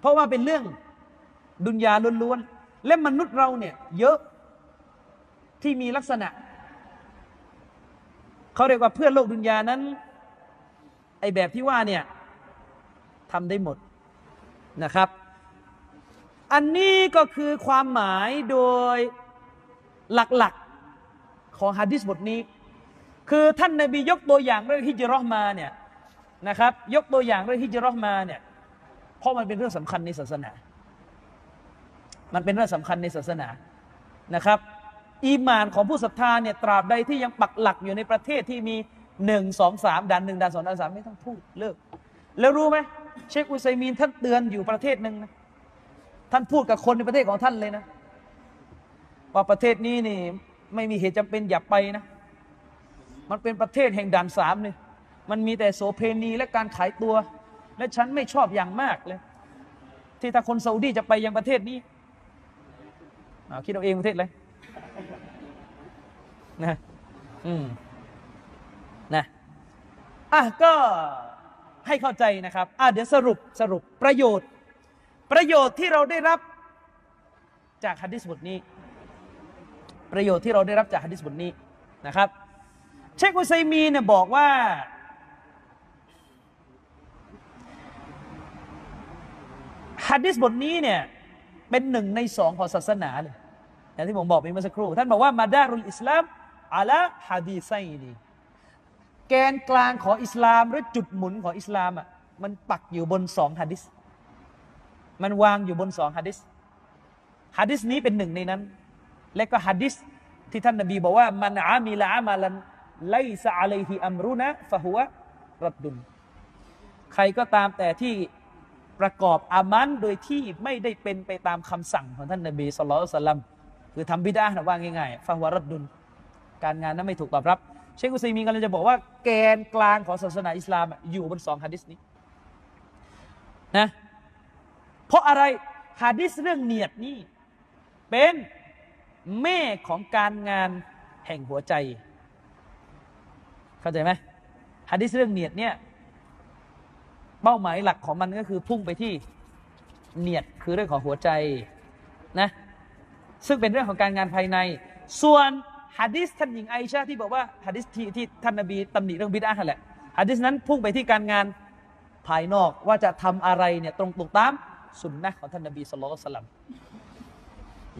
เพราะว่าเป็นเรื่องดุนยาล้วนๆและมนุษย์เราเนี่ย เยอะที่มีลักษณะเขาเรียกว่าเพื่อนโลกดุนยานั้น ไอแบบที่ว่าเนี่ยทำได้หมดนะครับ อันนี้ก็คือความหมายโดยหลักๆของฮะดิษบทนี้ คือท่านนบียกตัวอย่างเรื่องฮิจราะห์มาเนี่ยนะครับยกตัวอย่างเรื่องฮิจราะห์มาเนี่ยเพราะมันเป็นเรื่องสำคัญในศาสนา มันเป็นเรื่องสำคัญในศาสนานะครับ อีมานของผู้ศรัทธาเนี่ยตราบใดที่ยังปักหลักอยู่ในประเทศที่มีหนึ่งสองสามดันหนึ่งดันสองดันสามไม่ต้องพูดเลิก แล้วรู้ไหมเชคอุซัยมีนท่านเตือนอยู่ประเทศหนึ่งนะ ท่านพูดกับคนในประเทศของท่านเลยนะ ว่าประเทศนี้นี่ ไม่มีเหตุจำเป็นอย่าไปนะ มันเป็นประเทศแห่งด่านสามเนี่ยมันมีแต่โสเพณีและการขายตัว และฉันไม่ชอบอย่างมากเลย ที่ถ้าคนซาอุดีจะไปยังประเทศนี้คิดเอาเองประเทศเลยนะอืมนะอะก็ให้เข้าใจนะครับ อะเดี๋ยวสรุปสรุปประโยชน์ ประโยชน์ที่เราได้รับจากฮะดิษบทนี้ ประโยชน์ที่เราได้รับจากฮะดิษบทนี้นะครับ เชคอุซัยมีเนี่ยบอกว่า ฮะดิษบทนี้เนี่ยเป็นหนึ่งในสองของศาสนาเลยอย่างที่ผมบอกไปเมื่อสักครู่ ท่านบอกว่ามาดารุลอิสลามอาละฮะดีไซนีแกนกลางของอิสลามหรือจุดหมุนของอิสลามอะมันปักอยู่บนสองฮะดิษ มันวางอยู่บนสองฮะดิษฮะดิษนี้เป็นหนึ่งในนั้น และก็ฮะดิษที่ท่านนบีบอกว่ามันอามิละอามาลันไลซะอะลัยฮิอัมรุนะฟะฮุวะรัดดุนใครก็ตามแต่ที่ประกอบอามันโดยที่ไม่ได้เป็นไปตามคำสั่งของท่านนบีสุลต่านลัมคือทำบิดาหนะว่าง่ายๆฟะฮุวะรัดดุนการงานนั้นไม่ถูกตอบรับ เชคอุซัยมีนกำลังจะบอกว่าแกนกลางของศาสนาอิสลามอยู่บนสองฮะดิษนี้นะ เพราะอะไรฮะดิษเรื่องเนียดนี่ เป็นแม่ของการงานแห่งหัวใจ เข้าใจไหมฮะดิษเรื่องเนียดเนี่ยเป้าหมายหลักของมันก็คือพุ่งไปที่เนียดคือเรื่องของหัวใจนะซึ่งเป็นเรื่องของการงานภายใน ส่วนฮะดิษท่านหญิงไอชาที่บอกว่าฮะดิษที่ที่ท่านนบีตำหนิเรื่องบิดาแหละฮะดิษนั้นพุ่งไปที่การงานภายนอกว่าจะทำอะไรเนี่ยตรงตรงตาม สุนนะของท่านนบีสุลต่าน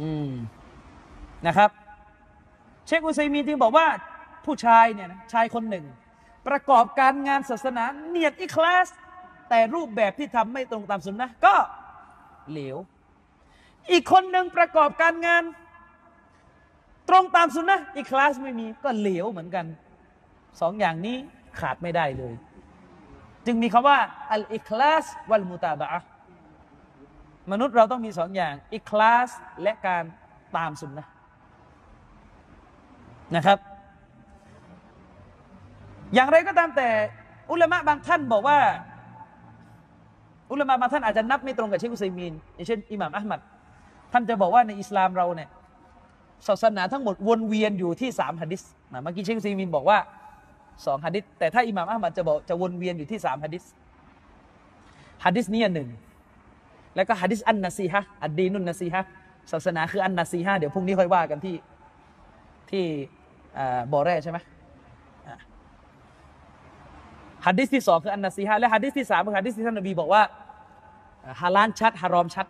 อืมนะครับ เชคอุซัยมีนจึงบอกว่าผู้ชายเนี่ยนะชายคนหนึ่ง ประกอบการงานศาสนาเนียดอิคลาส แต่รูปแบบที่ทำไม่ตรงตามสุนนะก็เหลว อีกคนหนึ่งประกอบการงานตรงตามสุนนะอิคลาสไม่มีก็เหลวเหมือนกันสองอย่างนี้ขาดไม่ได้เลย จึงมีคำว่าอัลอิคลาสวัลมุตาบะห์ มนุษย์เราต้องมีสองอย่างอิคลาสและการตามสุนนะนะครับ อย่างไรก็ตามแต่อุลามะบางท่านบอกว่า อุลามะบางท่านอาจจะนับไม่ตรงกับเชคอุซัยมีนอย่างเช่นอิหม่ามอัลมัดท่านจะบอกว่าในอิสลามเราเนี่ยศาสนาทั้งหมดวนเวียนอยู่ที่สามฮะดิษเมื่อกี้เชคอุซัยมีนบอกว่าสองฮะดิษแต่ถ้าอิหม่ามอะหมัดจะบอกจะวนเวียนอยู่ที่สามฮะดิษฮะดิษนี้อันหนึ่ง แล้วก็ฮะดิษ النصيحة الدين النصيحة ศาสนาคือ النصيحة เดี๋ยวพรุ่งนี้ค่อยว่ากันที่ที่บ่อแร่ใช่ไหมฮัดดิสที่สองคืออันนาซีฮะและฮัดดิสที่สามคือฮัดดิสที่ท่านนบีบอกว่าฮาลาลชัดฮารอมชัด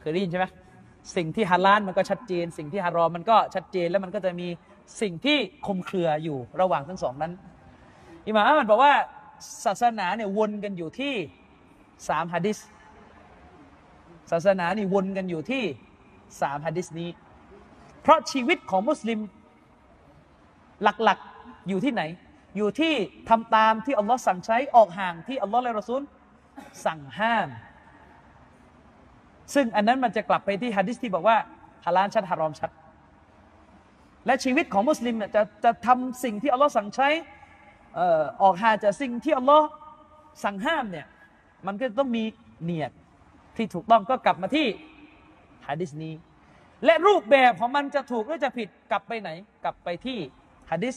เคยได้ยินใช่ไหมสิ่งที่ฮาลาลมันก็ชัดเจน สิ่งที่ฮารอมมันก็ชัดเจนแล้วมันก็จะมีสิ่งที่คุมเครืออยู่ระหว่างทั้งสองนั้นอิหม่ามอัลมัดบอกว่าศาสนาเนี่ยวนกันอยู่ที่สามฮะดิษ ศาสนานี่วนกันอยู่ที่สามฮะดิษนี้ เพราะชีวิตของมุสลิมหลักๆอยู่ที่ไหน อยู่ที่ทำตามที่อัลลอฮ์สั่งใช้ออกห่างที่อัลลอฮ์และรอซูลสั่งห้าม ซึ่งอันนั้นมันจะกลับไปที่ฮะดิษที่บอกว่าฮาลาลชัดฮารอมชัด และชีวิตของมุสลิมเนี่ยจะจะทำสิ่งที่อัลลอฮ์สั่งใช้ออออกห่างจากสิ่งที่อัลลอฮ์สั่งห้ามเนี่ยมันก็ต้องมีเนียด ที่ถูกต้องก็กลับมาที่ฮะดิษนี้ และรูปแบบของมันจะถูกหรือจะผิดกลับไปไหน กลับไปที่ฮะดิษ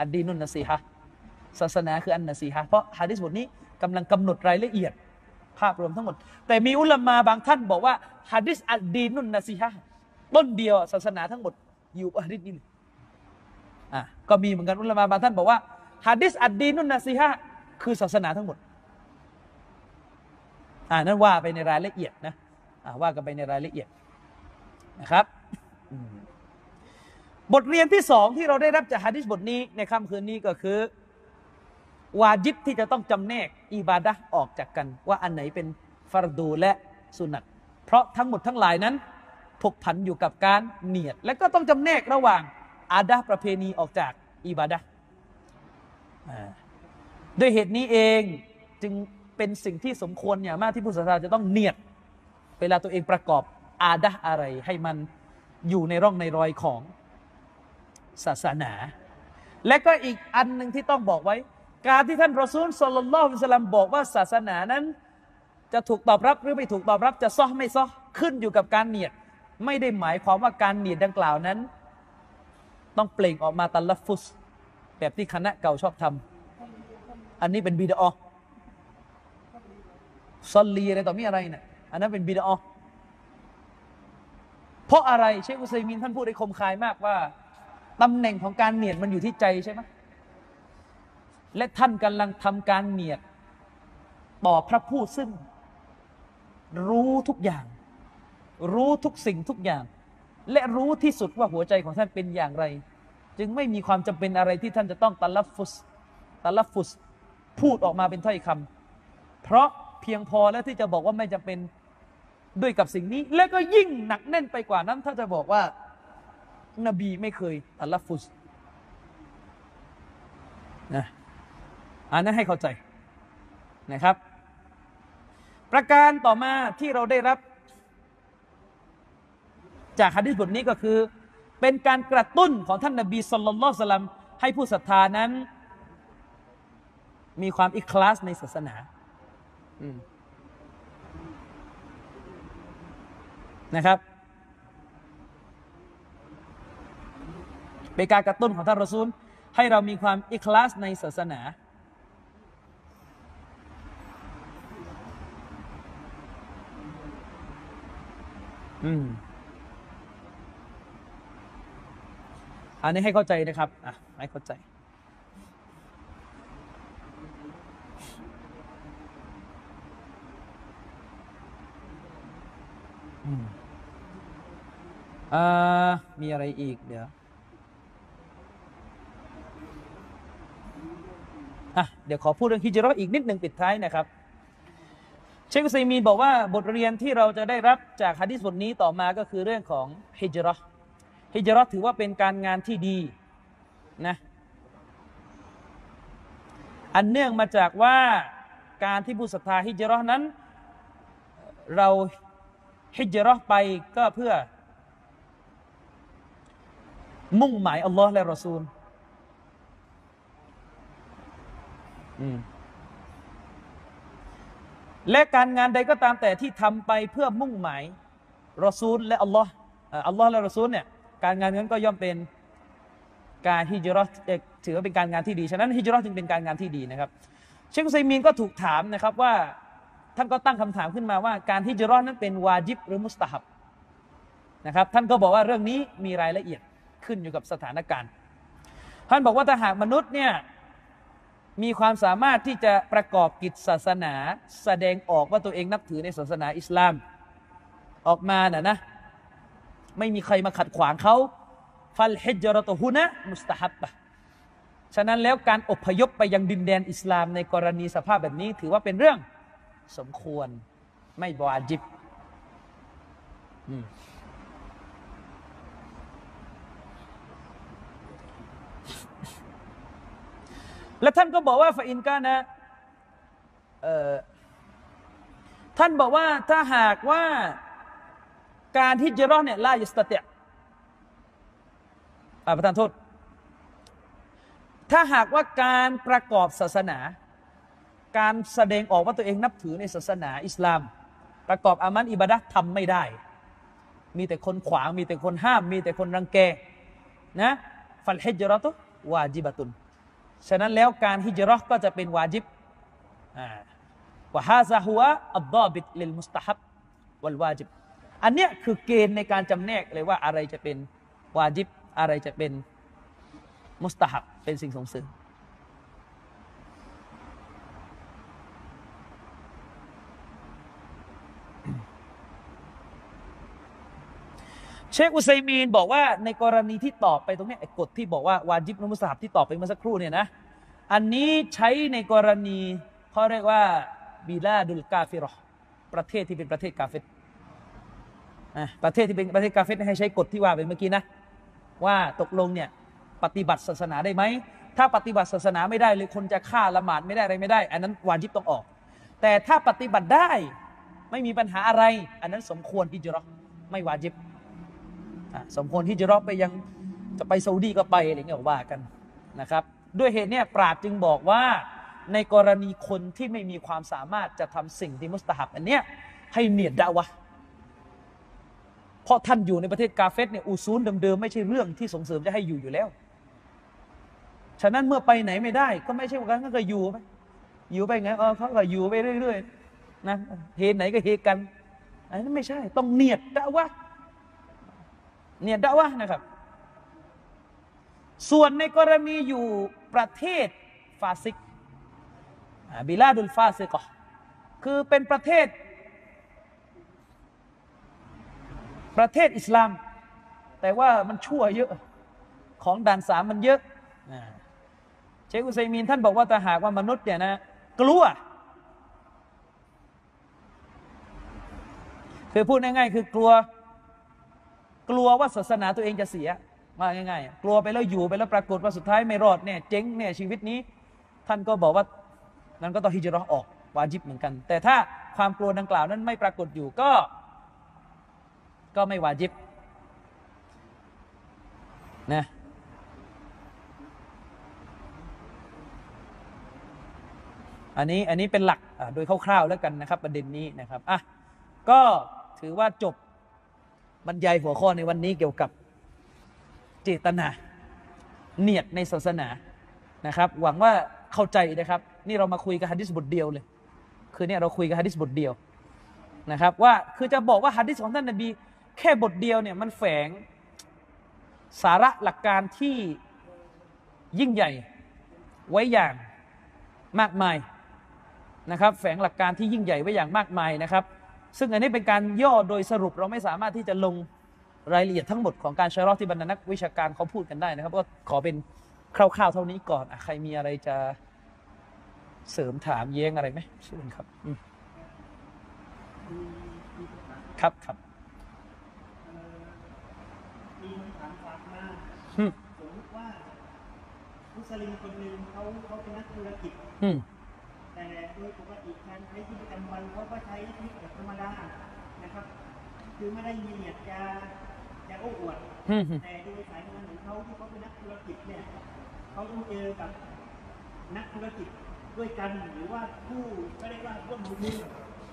อัดดีนุนนซีฮะศาสนาคืออันนซีฮะเพราะฮะดิษบทนี้กำลังกำหนดรายละเอียด ภาพรวมทั้งหมด แต่มีอุลามาบางท่านบอกว่าฮะดิษอัดดีนุนนซีฮะต้นเดียวศาสนาทั้งหมดอยู่ฮะดิษนี้อะก็มีเหมือนกันอุลามาบางท่านบอกว่าฮะดิษอัดดีนุนนซีฮะคือศาสนาทั้งหมด อ่านั่นว่าไปในรายละเอียดนะอ่าว่ากันไปในรายละเอียดนะครับบทเรียนที่สองที่เราได้รับจากฮะดิษบทนี้ในค่ำคืนนี้ก็คือ วาจิบที่จะต้องจำแนกอิบาดะออกจากกัน ว่าอันไหนเป็นฟารดูและสุนัตเพราะทั้งหมดทั้งหลายนั้นผูกพันอยู่กับการเนียด และก็ต้องจำแนกระหว่างอาดะประเพณีออกจากอิบาดะด้วยเหตุนี้เองจึง เป็นสิ่งที่สมควรอย่างมากที่ผู้ศรัทธาจะต้องเนียดเวลาตัวเองประกอบอาดะอะไรให้มันอยู่ในร่องในรอยของศาสนา และก็อีกอันหนึ่งที่ต้องบอกไว้ การที่ท่านรอซูลสุลลัลลอฮุสลลัมบอกว่าศาสนานั้น จะถูกตอบรับหรือไม่ถูกตอบรับจะซ้อไม่ซ้อขึ้นอยู่กับการเนียดไม่ได้หมายความว่าการเนียดดังกล่าวนั้น ต้องเปล่งออกมาตัลลัฟฟุส แบบที่คณะเก่าชอบทำอันนี้เป็นบิดอ ซอลลีอะไรต่อมีอะไรนะ่ะอันนั้นเป็นบิดอเพราะอะไรเชคอุซัยมินท่านพูดได้คมคายมากว่าตำแหน่งของการเนียดมันอยู่ที่ใจใช่ไหมและท่านกำลังทำการเนียดต่อพระผู้ซึ่ง รู้ทุกอย่าง รู้ทุกสิ่งทุกอย่าง และรู้ที่สุดว่าหัวใจของท่านเป็นอย่างไร จึงไม่มีความจำเป็นอะไรที่ท่านจะต้องตัลลัฟุสตัลลัฟฟุส พูดออกมาเป็นถ้อยคำเพราะ เพียงพอแล้วที่จะบอกว่าไม่จำเป็นด้วยกับสิ่งนี้ และก็ยิ่งหนักแน่นไปกว่านั้น ถ้าจะบอกว่า นบีไม่เคยตัลลฟฟุสนะอันนั้นให้เข้าใจนะครับ ประการต่อมาที่เราได้รับ จากฮะดิษบทนี้ก็คือ เป็นการกระตุ้นของท่านนบีสุลต่านสลัมให้ผู้ศรัทธานั้น มีความอิคลาสในศาสนา นะครับ เป็นการกระตุ้นของท่านรอซูล ให้เรามีความอิคลาสในศาสนา อืมอันนี้ให้เข้าใจนะครับ อะ ให้เข้าใจ ออ่ามีอะไรอีกเดี๋ยวอะเดี๋ยวขอพูดเรื่องฮิจรัตอีกนิดหนึ่งปิดท้ายนะครับ เชคุซัยมีนบอกว่าบทเรียนที่เราจะได้รับจากฮะดิษบทนี้ต่อมาก็คือเรื่องของฮิจรัตฮิจรัตถือว่าเป็นการงานที่ดีนะอันเนื่องมาจากว่าการที่ผู้ศรัทธาฮิจรัตนั้น เรา ฮิจรัตไปก็เพื่อ มุ่งหมายอัลลอฮ์และรอซูลและการงานใดก็ตามแต่ที่ทำไปเพื่อมุ่งหมายรอซูล และอัลลอฮ์อัลลอฮ์และรอซูลเนี่ยการงานนั้นก็ย่อมเป็นการฮิจรัตถือว่าเป็นการงานที่ดี ฉะนั้นฮิจรัตจึงเป็นการงานที่ดีนะครับ เชคอุซัยมีนก็ถูกถามนะครับว่า ท่านก็ตั้งคำถามขึ้นมาว่า การฮิจรัตนั้นเป็นวาจิบหรือมุสตาฮับนะครับท่านก็บอกว่าเรื่องนี้มีรายละเอียดขึ้นอยู่กับสถานการณ์ ท่านบอกว่าถ้าหากมนุษย์เนี่ยมีความสามารถที่จะประกอบกิจศาสนา แสดงออกว่าตัวเองนับถือในศาสนาอิสลาม ออกมาน่ะนะไม่มีใครมาขัดขวางเขาฟัลฮิจรตฮุนะมุสตาฮับะฉะนั้นแล้วการอพยพไปยังดินแดนอิสลามในกรณีสภาพแบบนี้ถือว่าเป็นเรื่อง สมควร ไม่บวาจิบและท่านก็บอกว่าฟาอินกานะท่านบอกว่าถ้าหากว่าการฮิจรัตเนี่ยลายุสตเตะประทานโทษ ถ้าหากว่าการประกอบศาสนา การแสดงออกว่าตัวเองนับถือในศาสนาอิสลาม ประกอบอามันอิบาดะทำไม่ได้ มีแต่คนขวางมีแต่คนห้าม มีแต่คนรังแกนะฟัลฮิจรัตุวาจิบะตุนฉะนั้นแล้วการฮิจรัตก็จะเป็นวาจิบวะฮาซาฮัวอัลดอบิตลิลมุสตาฮับวัลวาจิบอันเนี้ยคือเกณฑ์ในการจำแนกเลยว่าอะไรจะเป็นวาจิบ อะไรจะเป็นมุสตาฮับเป็นสิ่งสงสริ เชคอุซัยมีนบอกว่าในกรณีที่ตอบไปตรงนี้ไอ้กฎที่บอกว่าวาจิบนุมุสฮับที่ตอบไปเมื่อสักครู่เนี่ยนะ อันนี้ใช้ในกรณีเขาเรียกว่าบิลาดุลกาฟิรอประเทศที่เป็นประเทศกาเฟตประเทศที่เป็นประเทศกาเฟตให้ใช้กฎที่ว่าไปเมื่อกี้นะ ว่าตกลงเนี่ยปฏิบัติศาสนาได้ไหม ถ้าปฏิบัติศาสนาไม่ได้เลยคนจะฆ่าละหมาดไม่ได้อะไรไม่ได้ อันนั้นวาจิบต้องออก แต่ถ้าปฏิบัติได้ไม่มีปัญหาอะไร อันนั้นสมควรฮิจรัไม่วาจิบ สมควรฮิจะรัไปยังจะไปซาอุดีก็ไปอะไรเงี้ยว่ากันนะครับ ด้วยเหตุเนี้ยปราดจึงบอกว่าในกรณีคนที่ไม่มีความสามารถจะทำสิ่งที่มุสตาฮับอันเนี้ยให้เนียดดาวะเพราะท่านอยู่ในประเทศกาเฟสเนี่ยอูซูลเดิมๆไม่ใช่เรื่องที่ส่งเสริมจะให้อยู่อยู่แล้ว ฉะนั้นเมื่อไปไหนไม่ได้ ก็ไม่ใช่ว่ากันก็อยู่ไปอยู่ไปไงเออเขาก็อยู่ไปเรื่อยๆนะเหตุไหนก็เหตุกันอันนั้นไม่ใช่ต้องเนียดดาวะ เนี่ยดดาวะนะครับ ส่วนในกรณีอยู่ประเทศฟาซิกบิลาดุลฟาซิกคือเป็นประเทศ ประเทศอิสลาม แต่ว่ามันชั่วเยอะของด่านสามมันเยอะเชคอุซัยมีนท่านบอกว่าถ้าหากว่ามนุษย์เนี่ยนะกลัวคือพูดง่ายๆคือกลัว กลัวว่าศาสนาตัวเองจะเสียมาง่ายๆกลัวไปแล้วอยู่ไปแล้วปรากฏว่าสุดท้ายไม่รอดเนี่ยเจ๊งเนี่ยชีวิตนี้ ท่านก็บอกว่านั้นก็ต้องฮิจรัตออกวาจิบเหมือนกัน แต่ถ้าความกลัวดังกล่าวนั้นไม่ปรากฏอยู่ก็ ก็ไม่วาจิบนะอันนี้อันนี้เป็นหลักโดยคร่าวๆแล้วกันนะครับ ประเด็นนี้นะครับอะก็ถือว่าจบ บรรยายหัวข้อในวันนี้เกี่ยวกับเจตนา เนียดในศาสนานะครับ หวังว่าเข้าใจนะครับ นี่เรามาคุยกับฮะดิษบทเดียวเลย คือเนี่ยเราคุยกับฮะดิษบทเดียวนะครับ ว่าคือจะบอกว่าฮะดิษของท่านนบี แค่บทเดียวเนี่ยมันแฝงสาระหลักการที่ยิ่งใหญ่ไว้อย่างมากมายนะครับ แฝงหลักการที่ยิ่งใหญ่ไว้อย่างมากมายนะครับ ซึ่งอันนี้เป็นการย่อโดยสรุปเราไม่สามารถที่จะลงรายละเอียดทั้งหมดของการใช้รอที่บรรดานักวิชาการเขาพูดกันได้นะครับ ก็ขอเป็นคร่าวๆเท่านี้ก่อนอะใครมีอะไรจะเสริมถามแย้งอะไรไหมเชิญครับอืมครับครับมีคำถามฝากมาอืมสมมติว่ามุสลิมคนหนึ่งเขาเขาเป็นนักธุรกิจอืมแต่โดยปกติการใช้ชีวิตประจำวันเขาก็ใช้ชีวิต แบบธรรมดานะครับคือไม่ได้มีเนียดจะจะโอ้อวดอืมแต่โดยสายงานของเขาที่เขาเป็นนักธุรกิจเนี่ยเขาต้องเจอกับนักธุรกิจด้วยกันหรือว่าผู้ก็เรียกว่าร่วมมือ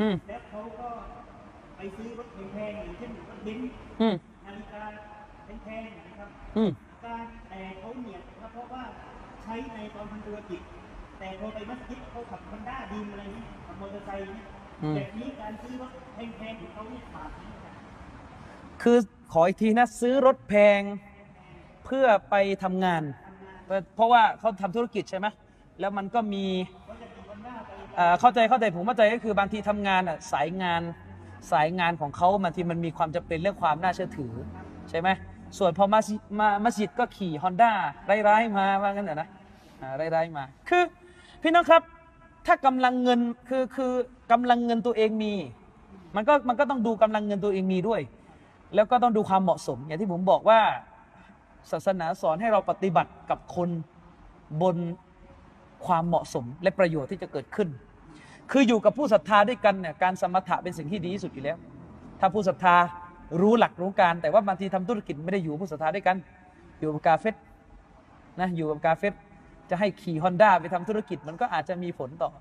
อืมและเขาก็ไปซื้อรถแพงๆอย่างเช่นรถเบนซ์อืมนาฬิกาแพงๆนะครับอืมการแต่เขาเนียดก็เพราะว่าใช้ในตอนทำธุรกิจ แต่พอไปมัสยิดเขาขับฮอนด้าดีมอะไรนี้ขับมอเตอร์ไซค์เนี่ยอืม แบบนี้การซื้อรถแพงๆของเขาเนี่ยขาดไหมครับคือขออีกทีนะซื้อรถแพงเพื่อไปทำงาน เพราะว่าเขาทำธุรกิจใช่ไหมแล้วมันก็มีเอ่อเข้าใจเข้าใจผมเข้าใจก็คือบางทีทำงานอะสายงานสายงานของเขาบางทีมันมีความจำเป็นเรื่องความน่าเชื่อถือใช่ไหมส่วนพอมาซิมามัสยิดก็ขี่ฮอนด้าไร้ายๆมาว่างั้นเถอะนะอ่าร้ายๆมา คือพี่น้องครับ ถ้ากำลังเงินคือคือ กำลังเงินตัวเองมี มันก็มันก็ต้องดูกำลังเงินตัวเองมีด้วย แล้วก็ต้องดูความเหมาะสม อย่างที่ผมบอกว่าศาสนาสอนให้เราปฏิบัติกับคนบนความเหมาะสมและประโยชน์ที่จะเกิดขึ้น คืออยู่กับผู้ศรัทธาด้วยกันเนี่ยการสมถะเป็นสิ่งที่ดีที่สุดอยู่แล้ว ถ้าผู้ศรัทธารู้หลักรู้การ แต่ว่าบางทีทำธุรกิจไม่ได้อยู่ผู้ศรัทธาด้วยกัน อยู่กับกาเฟตนะอยู่กับกาเฟตจะให้ขี่ฮอนด้าไปทำธุรกิจมันก็อาจจะมีผลต่อ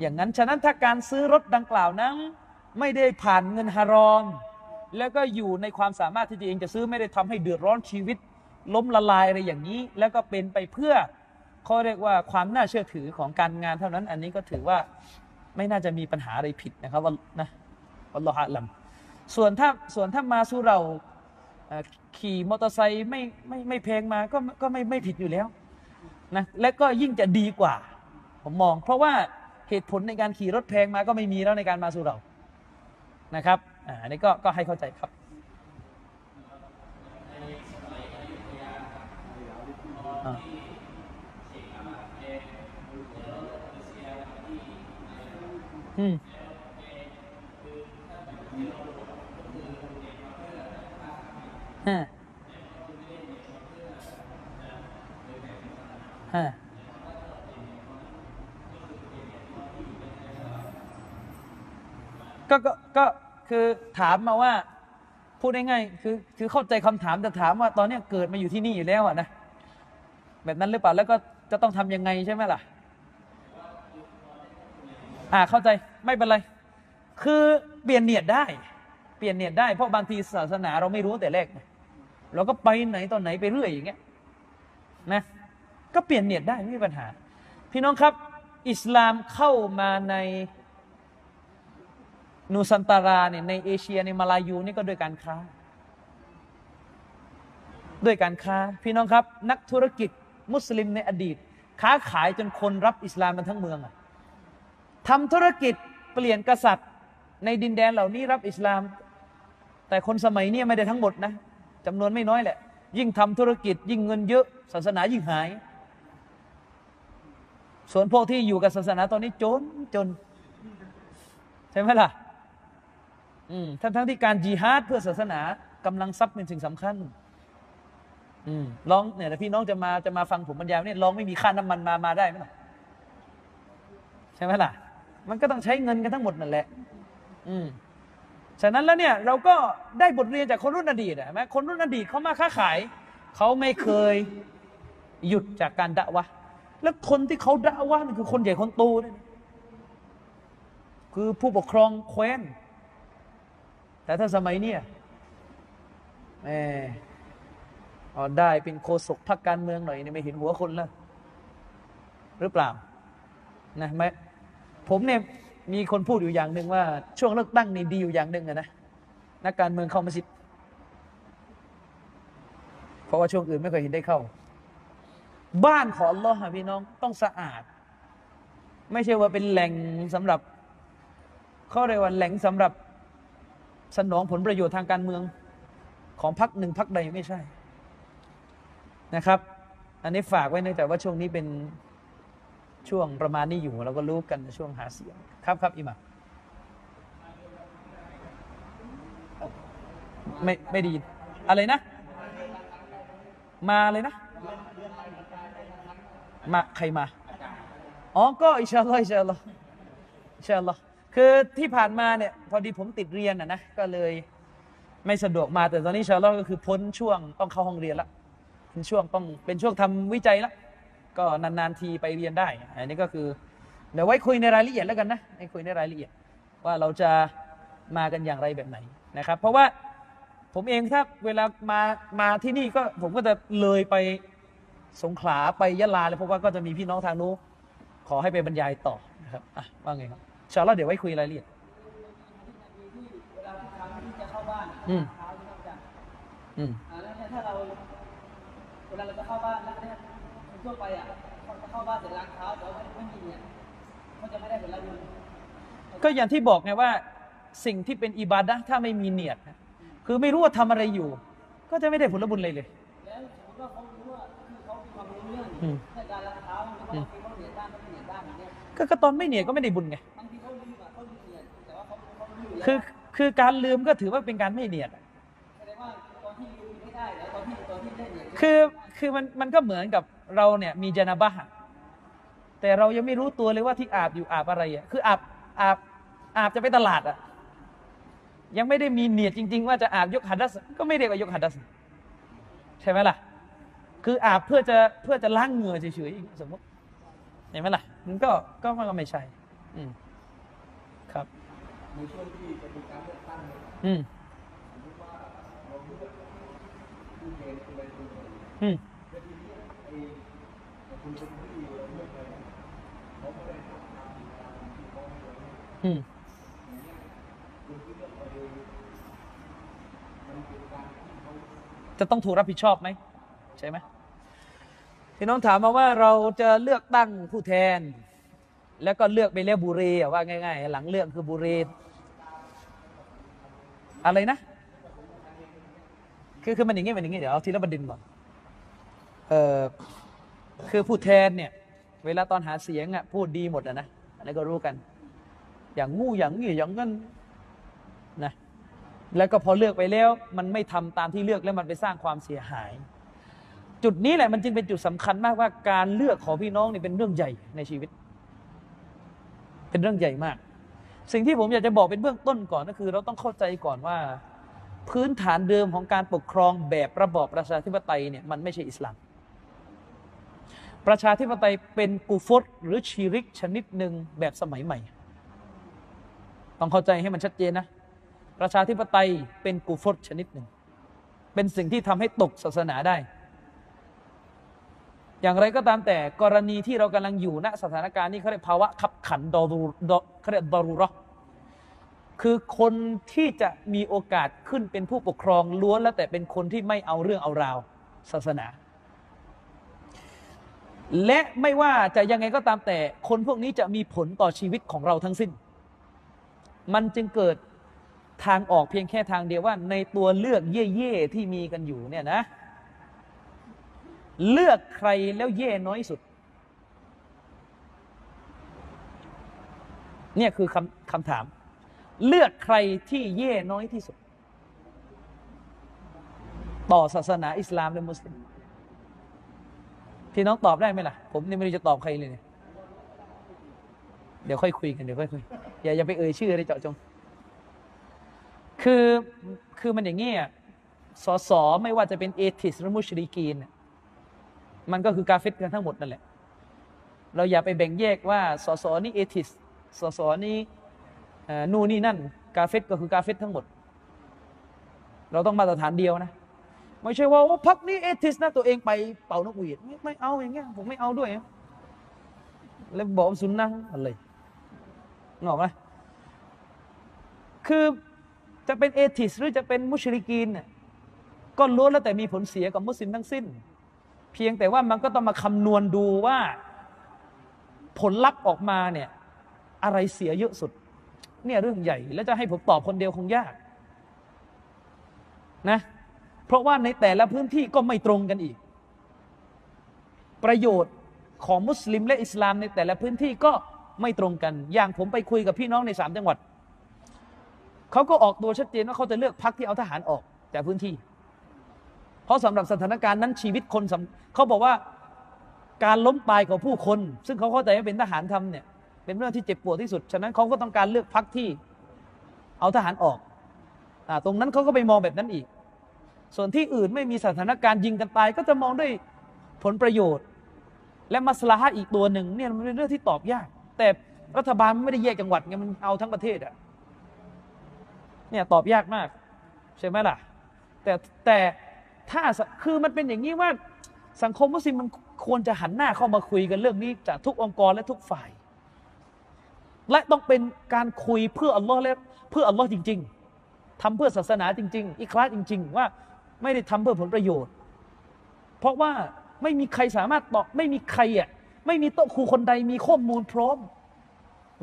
อย่างนั้น ฉะนั้นถ้าการซื้อรถดังกล่าวนั้น ไม่ได้ผ่านเงินฮารอม แล้วก็อยู่ในความสามารถที่ตัวเองจะซื้อไม่ได้ทำให้เดือดร้อนชีวิต ล้มละลายอะไรอย่างนี้ แล้วก็เป็นไปเพื่อเขาเรียกว่าความน่าเชื่อถือของการงานเท่านั้น อันนี้ก็ถือว่าไม่น่าจะมีปัญหาอะไรผิดนะครับว่านะอัลลอฮฺอัลลัมส่วนถ้าส่วนถ้ามาสู่เร่ขี่มอเตอร์ไซค์ไม่ไม่ไม่แพงมาก็ก็ไม่ไม่ผิดอยู่แล้วนะและก็ยิ่งจะดีกว่า ผมมอง เพราะว่า เหตุผลในการขี่รถแพงมาก็ไม่มีแล้วในการมาสู่เรานะครับอันนี้ก็ก็ให้เข้าใจครับอืมฮะฮะ ก็ก็ก็คือถามมาว่าพูดง่ายๆคือคือเข้าใจคำถามแต่ถามว่าตอนเนี้ยเกิดมาอยู่ที่นี่อยู่แล้วอะนะแบบนั้นหรือเปล่าแล้วก็จะต้องทำยังไงใช่ไหมล่ะ อ่าเข้าใจไม่เป็นไร คือเปลี่ยนเนียดได้ เปลี่ยนเนียดได้เพราะบางทีศาสนาเราไม่รู้แต่แรกเราก็ไปไหนตอนไหนไปเรื่อยอย่างเงี้ยนะก็เปลี่ยนเนียดได้ไม่มีปัญหา พี่น้องครับ อิสลามเข้ามาใน นูซันตาราเนี่ยในเอเชียในมาลายูนี่ก็ด้วยการค้า ด้วยการค้า พี่น้องครับ นักธุรกิจมุสลิมในอดีต ค้าขายจนคนรับอิสลามมันทั้งเมืองอะทำธุรกิจเปลี่ยนกษัตริย์ ในดินแดนเหล่านี้รับอิสลาม แต่คนสมัยนี้ไม่ได้ทั้งหมดนะจำนวนไม่น้อยแหละ ยิ่งทำธุรกิจยิ่งเงินเยอะ ศาสนายิ่งหาย ส่วนพวกที่อยู่กับศาสนาตอนนี้จนจนใช่ไหมล่ะ ทั้งทั้งที่การจีฮาดเพื่อศาสนากำลังทรัพย์เป็นสิ่งสำคัญอืมลองเนี่ยแต่พี่น้องจะมาจะมาฟังผมบรรยายเนี่ยลองไม่มีค่าน้ำมันมามาได้ไหมล่ะใช่ไหมล่ะ มันก็ต้องใช้เงินกันทั้งหมดนั่นแหละ อืมฉะนั้นแล้วเนี่ยเราก็ได้บทเรียนจากคนรุ่นอดีตอะเห็นไหมคนรุ่นอดีตเขามาค้าขายเขาไม่เคยหยุดจากการดะวะห์แล้วคนที่เขาดะวะห์นี่คือคนใหญ่คนโตเนี่ยนะคือผู้ปกครองแคว้น แต่ถ้าสมัยเนี้ยแหมอ๋อได้เป็นโคศกพรรคการเมืองหน่อยนี่ไม่เห็นหัวคนแล้วหรือเปล่านะไหมผมเนี่ยมีคนพูดอยู่อย่างหนึ่งว่า ช่วงเลือกตั้งนี่ดีอยู่อย่างหนึ่งอะนะนักการเมืองเข้ามาสิเพราะว่าช่วงอื่นไม่เคยเห็นได้เข้า บ้านของลอฮ์อะพี่น้องต้องสะอาด ไม่ใช่ว่าเป็นแหล่งสำหรับเขาเรียกว่าแหล่งสำหรับ สนองผลประโยชน์ทางการเมืองของพักหนึ่งพักใดไม่ใช่นะครับ อันนี้ฝากไว้เนื่องจากว่าช่วงนี้เป็นช่วงประมาณนี้อยู่เราก็รู้กันช่วงหาเสียงครับครับอิหมามไม่ไม่ไดีอะไรนะ มาเลยนะ มาใครมา อ๋อ ก็อิชาอัลลอฮ์อิชาอัลลอฮ์อิชาอัลลอฮ์ คือที่ผ่านมาเนี่ยพอดีผมติดเรียนอะนะก็เลยไม่สะดวกมาแต่ตอนนี้ชาลอก็คือพ้นช่วงต้องเข้าห้องเรียนละเป็นช่วงต้องเป็นช่วงทำวิจัยละก็นานๆทีไปเรียนได้ อันนี้ก็คือเดี๋ยวไว้คุยในรายละเอียดแล้วกันนะให้คุยในรายละเอียด ว่าเราจะมากันอย่างไรแบบไหนนะครับ เพราะว่าผมเองถ้าเวลามามาที่นี่ก็ผมก็จะเลยไปสงขลาไปยะลาเลยเพราะว่าก็จะมีพี่น้องทางนู้นขอให้ไปบรรยายต่อนะครับอะว่าไงครับ ชาอัลลอฮ์เดี๋ยวไว้คุยรายละเอียดเวลาทุกครั้งที่จะเข้าบ้านอืมเท้าที่ต้องจับอืมอ่าแล้วเนี่ยถ้าเราเวลาเราจะเข้าบ้านแล้วเนี่ยคนทั่วไปอะเขาจะเข้าบ้านเสร็จล้างเท้าแต่ว่าไม่ไม่มีเนี่ยเขาจะไม่ได้ผลบุญก็อย่างที่บอกไงว่าสิ่งที่เป็นอิบาดะห์ถ้าไม่มีเนียดนะคือไม่รู้ว่าทำอะไรอยู่ ก็จะไม่ได้ผลบุญเลยเลยแล้วสมมติว่าเขารู้ว่าคือเขามีความรู้เรื่องอืมเรื่องการล้างเท้าบางทีเขาเหนียดบ้างเขาไม่เหนียดบ้างอย่างเงี้ยก็ก็ตอนไม่เนียดก็ไม่ได้บุญไง คือคือการลืมก็ถือว่าเป็นการไม่เนียดอะแสดงว่าตอนคือคือมันมันก็เหมือนกับเราเนี่ยมีจนาบะห์แต่เรายังไม่รู้ตัวเลยว่าที่อาบอยู่อาบอะไรอะคืออาบอาบอาบจะไปตลาดอะยังไม่ได้มีเนียดจริง ๆ ว่าจะอาบยกหัดดัสก็ไม่เรียกว่ายกหัดดัสใช่ไหมล่ะ คืออาบเพื่อจะเพื่อจะล้างเหงื่อเฉยๆสมมติเห็นไหมล่ะมันก็ก็มันก็ไม่ใช่ อืม ในช่วงที่จะมีการเลือกตั้งเนี่ยอืมสมมติว่าเราเลือกผู้แทนคนใดคนหนึ่งอืมแล้วทีนี้ไอ้ไอ้คนคนที่เราเลือกไปเนี่ยเขาไม่ได้ทำตามตามที่เขาให้เราเลือกอืมอย่างเงี้ยคนที่เลือกไปมันเป็นการที่เขาจะต้องถูกรับผิดชอบไหมใช่ไหมพี่น้องถามมาว่าเราจะเลือกตั้งผู้แทน แล้วก็เลือกไปเรียกบุรีว่าง่าย ๆ หลังเลือกคือบุรี อะไรนะ คือคือมันอย่างงี้มันอย่างงี้เดี๋ยวเอาทีละประเด็นก่อนเออคือผู้แทนเนี่ย เวลาตอนหาเสียงอะพูดดีหมดอะนะอันก็รู้กัน อย่างงูอย่างงี้อย่างงั้นนะแล้วก็พอเลือกไปแล้ว มันไม่ทำตามที่เลือกแล้วมันไปสร้างความเสียหาย จุดนี้แหละมันจึงเป็นจุดสำคัญมากว่าการเลือกของพี่น้องนี่เป็นเรื่องใหญ่ในชีวิต เป็นเรื่องใหญ่มาก สิ่งที่ผมอยากจะบอกเป็นเบื้องต้นก่อนก็คือ เราต้องเข้าใจก่อนว่า พื้นฐานเดิมของการปกครองแบบระบอบประชาธิปไตยเนี่ยมันไม่ใช่อิสลาม ประชาธิปไตยเป็นกูฟตหรือชีริกชนิดหนึ่งแบบสมัยใหม่ ต้องเข้าใจให้มันชัดเจนนะ ประชาธิปไตยเป็นกูฟตชนิดหนึ่ง เป็นสิ่งที่ทำให้ตกศาสนาได้ อย่างไรก็ตามแต่กรณีที่เรากำลังอยู่ณสถานการณ์นี้เขาเรียกภาวะขับขันดอรูดอเขาเรียกดอรูราะห์คือคนที่จะมีโอกาสขึ้นเป็นผู้ปกครองล้วนแล้วแต่เป็นคนที่ไม่เอาเรื่องเอาราวศาสนา และไม่ว่าจะยังไงก็ตามแต่ คนพวกนี้จะมีผลต่อชีวิตของเราทั้งสิ้น มันจึงเกิดทางออกเพียงแค่ทางเดียวว่า ในตัวเลือกเย่ๆที่มีกันอยู่เนี่ยนะ เลือกใครแล้วเย่น้อยสุด เนี่ยคือคำคำถาม เลือกใครที่เย่น้อยที่สุด ต่อศาสนาอิสลามและมุสลิมพี่น้องตอบได้ไหมล่ะ ผมนี่ไม่รู้จะตอบใครเลยเนี่ยเดี๋ยวค่อยคุยกันเดี๋ยวค่อยคุยอย่าอย่าไปเอ่ยชื่อเลยเจาะจง คือคือมันอย่างงี้อะสอสอไม่ว่าจะเป็นเอทิสหรือมุชริกีนเนี่ย มันก็คือกาเฟตกันทั้งหมดนั่นแหละ เราอย่าไปแบ่งแยกว่าสสนี่เอทิสสสนี่นู่นนี่นั่น กาเฟตก็คือกาเฟตทั้งหมด เราต้องมาตรฐานเดียวนะไม่ใช่ว่าพักนี้เอทิสนะตัวเองไปเป่านกหวีดไม่ไม่เอาอย่างเงี้ยผมไม่เอาด้วย แล้วบอกสุนนะอะไรงอกไหมคือจะเป็นเอทิสหรือจะเป็นมุชริกีนเนี่ยก็ล้วนแล้วแต่มีผลเสียกับมุสลิมทั้งสิ้น เพียงแต่ว่ามันก็ต้องมาคำนวณดูว่า ผลลัพธ์ออกมาเนี่ย อะไรเสียเยอะสุด เนี่ยเรื่องใหญ่ แล้วจะให้ผมตอบคนเดียวคงยากนะ เพราะว่าในแต่ละพื้นที่ก็ไม่ตรงกันอีก ประโยชน์ของมุสลิมและอิสลามในแต่ละพื้นที่ก็ไม่ตรงกัน อย่างผมไปคุยกับพี่น้องในสามจังหวัด เขาก็ออกตัวชัดเจนว่าเขาจะเลือกพักที่เอาทหารออกจากพื้นที่ ราะสำหรับสถานการณ์นั้นชีวิตคนเขาบอกว่าการล้มตายของผู้คน ซึ่งเขาเข้าใจว่าเป็นทหารทำเนี่ยเป็นเรื่องที่เจ็บปวดที่สุด ฉะนั้นเขาก็ต้องการเลือกพักที่เอาทหารออกอ่ตรงนั้นเขาก็ไปมองแบบนั้นอีก ส่วนที่อื่นไม่มีสถานการณ์ยิงกันตาย ก็จะมองด้วยผลประโยชน์ และมัสลาฮะอีกตัวหนึ่งเนี่ยมันเป็นเรื่องที่ตอบยาก แต่รัฐบาลไม่ได้แยกจังหวัดไงมันเอาทั้งประเทศอะเนี่ยตอบยากมาก ใช่ไหมล่ะ แต่แต่ ถ้าคือมันเป็นอย่างนี้ว่าสังคมมุสลิมมันควรจะหันหน้าเข้ามาคุยกันเรื่องนี้จากทุกองค์กรและทุกฝ่าย และต้องเป็นการคุยเพื่ออัลลอฮ์และเพื่ออัลลอฮ์จริง ๆทำเพื่อศาสนาจริง ๆ อีคลาสจริง ๆ ว่าไม่ได้ทำเพื่อผลประโยชน์ เพราะว่าไม่มีใครสามารถตอบไม่มีใครอะไม่มีโต๊ะครูคนใดมีข้อมูลพร้อม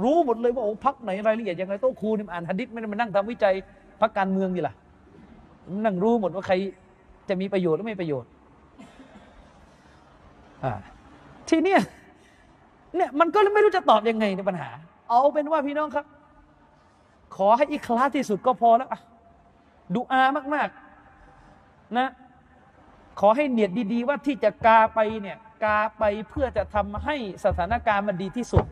รู้หมดเลยว่าโอ้พักไหนรายละเอียดยังไงโต๊ะครูนี่อ่านหะดิษไม่ได้มานั่งทำวิจัยพักการเมืองนี่ล่ะนั่งรู้หมดว่าใคร จะมีประโยชน์หรือไม่ประโยชน์ทีเนี้ยเนี่ยมันก็ไม่รู้จะตอบยังไงในปัญหา เอาเป็นว่าพี่น้องครับ ขอให้อีคลาสที่สุดก็พอแล้วอะดูอามาก ๆ นะ ขอให้เนียดดี ๆ ว่าที่จะกาไปเนี่ยกาไปเพื่อจะทำให้สถานการณ์มันดีที่สุด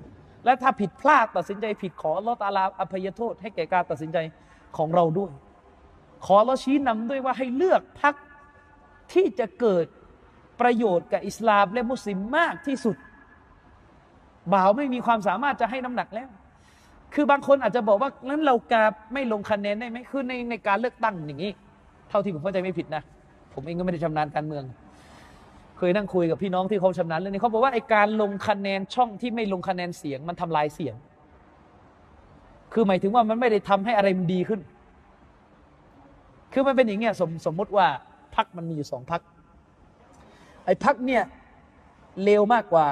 และถ้าผิดพลาดตัดสินใจผิดขอลอตาลาอภัยโทษ ให้แก่การตัดสินใจของเราด้วย ขอเราชี้นำด้วยว่าให้เลือกพัก ที่จะเกิดประโยชน์กับอิสลามและมุสลิมมากที่สุด บ่าวไม่มีความสามารถจะให้น้ำหนักแล้ว คือบางคนอาจจะบอกว่านั้นเรากาไม่ลงคะแนนได้ไหมคือในในการเลือกตั้งอย่างนี้ เท่าที่ผมเข้าใจไม่ผิดนะ ผมเองก็ไม่ได้ชำนาญการเมือง เคยนั่งคุยกับพี่น้องที่เขาชำนาญเรื่องนี้เขาบอกว่าไอการลงคะแนนช่องที่ไม่ลงคะแนนเสียงมันทำลายเสียง คือหมายถึงว่ามันไม่ได้ทำให้อะไรมันดีขึ้น คือมันเป็นอย่างเงี้ยสมสมมติว่า พักมันมีอยู่สองพักไอ้พักเนี่ยเลวมากกว่า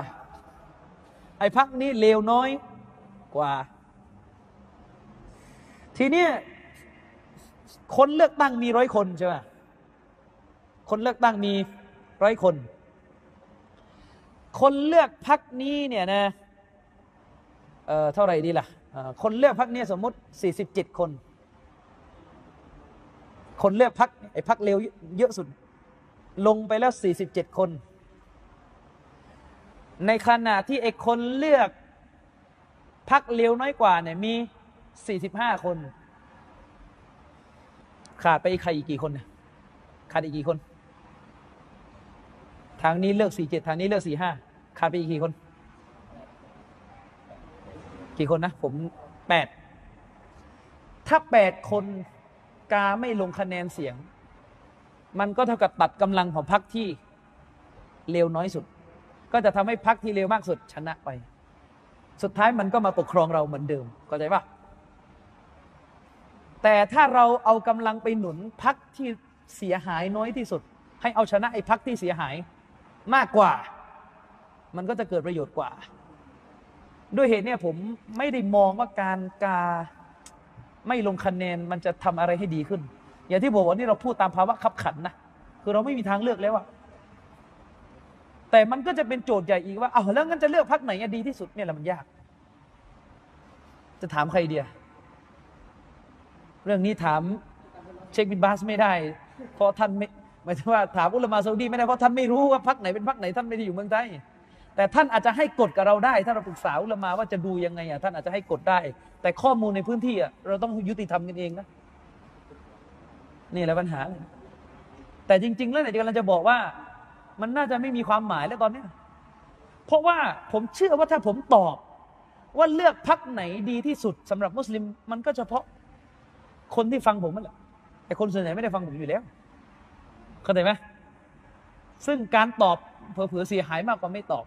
ไอ้พักนี้เลวน้อยกว่า ทีเนี้ยคนเลือกตั้งมีร้อยคนใช่ไหมคนเลือกตั้งมีร้อยคน คนเลือกพักนี้เนี่ยนะเอ่อเท่าไหร่ดีล่ะ คนเลือกพักนี้สมมติ 47 คน คนเลือกพักไอ้พักเร็วเยอะสุด ลงไปแล้ว 47 คน ในขณะที่ไอ้คนเลือกพักเร็วน้อยกว่าเนี่ยมี 45 คน ขาดไปใครอีกกี่คนเนี่ยขาดอีกกี่คน ทางนี้เลือก 47 ทางนี้เลือก 45 ขาดไปอีกกี่คน กี่คนนะ ผม 8 ถ้า 8 คน กาไม่ลงคะแนนเสียง มันก็เท่ากับตัดกำลังของพรรคที่เร็วน้อยสุด ก็จะทำให้พรรคที่เร็วมากสุดชนะไป สุดท้ายมันก็มาปกครองเราเหมือนเดิมเข้าใจปะแต่ถ้าเราเอากำลังไปหนุนพรรคที่เสียหายน้อยที่สุด ให้เอาชนะไอ้พรรคที่เสียหายมากกว่า มันก็จะเกิดประโยชน์กว่า ด้วยเหตุเนี่ยผมไม่ได้มองว่าการกา ไม่ลงคะแนนมันจะทำอะไรให้ดีขึ้น อย่างที่บอกว่านี่เราพูดตามภาวะขับขันนะคือเราไม่มีทางเลือกแล้วอะแต่มันก็จะเป็นโจทย์ใหญ่อีกว่าเอาแล้วงั้นจะเลือกพรรคไหนอะดีที่สุดเนี่ยแหละมันยาก จะถามใครเดียเรื่องนี้ถามเชคบินบาสไม่ได้ เพราะท่านไม่หมายถึงว่าถามอุลมาซาอุดีไม่ได้เพราะท่านไม่รู้ว่าพรรคไหนเป็นพรรคไหนท่านไม่ได้อยู่เมืองไทย แต่ท่านอาจจะให้กฎกับเราได้ ถ้าเราปรึกษาอุลามาว่าจะดูยังไงอะท่านอาจจะให้กฎได้ แต่ข้อมูลในพื้นที่อะเราต้องยุติธรรมกันเองนะนี่แหละปัญหาเลยแต่จริง ๆ แล้วเนี่ยกำลังจะบอกว่า มันน่าจะไม่มีความหมายแล้วตอนเนี้ยเพราะว่าผมเชื่อว่าถ้าผมตอบ ว่าเลือกพรรคไหนดีที่สุดสำหรับมุสลิม มันก็เฉพาะคนที่ฟังผมนั่นแหละแต่คนส่วนใหญ่ไม่ได้ฟังผมอยู่แล้วเข้าใจไหมซึ่งการตอบเผื่อๆเสียหายมากกว่าไม่ตอบ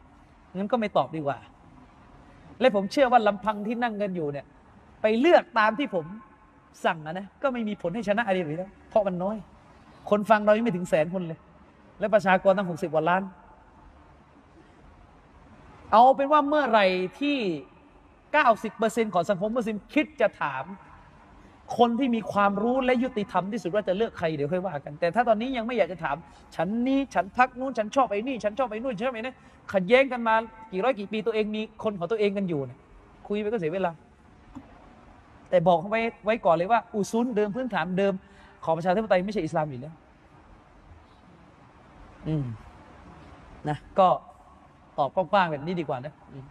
งั้นก็ไม่ตอบดีกว่า และผมเชื่อว่าลำพังที่นั่งกันอยู่เนี่ย ไปเลือกตามที่ผมสั่งนะนะก็ไม่มีผลให้ชนะอะไรเลยแล้วเพราะมันน้อย คนฟังเรายังไม่ถึงแสนคนเลย และประชากรตั้งหกสิบกว่าล้าน เอาเป็นว่าเมื่อไหร่ที่90%ของสังคมมุสลิมคิดจะถาม คนที่มีความรู้และยุติธรรมที่สุดว่าจะเลือกใครเดี๋ยวค่อยว่ากัน แต่ถ้าตอนนี้ยังไม่อยากจะถาม ฉันนี้ฉันพักนู้นฉันชอบไอ้นี่ ฉันชอบไอ้นู่นฉันชอบไอ้นี่ขัดแย้งกันมากี่ร้อยกี่ปีตัวเองมีคนของตัวเองกันอยู่เนี่ยคุยไปก็เสียเวลา แต่บอกไว้ไว้ก่อนเลยว่า อุซุนเดิมพื้นฐานเดิม ของประชาธิปไตยไม่ใช่อิสลามอยู่แล้วอืมนะก็ตอบกว้างๆแบบนี้ดีกว่านะอืม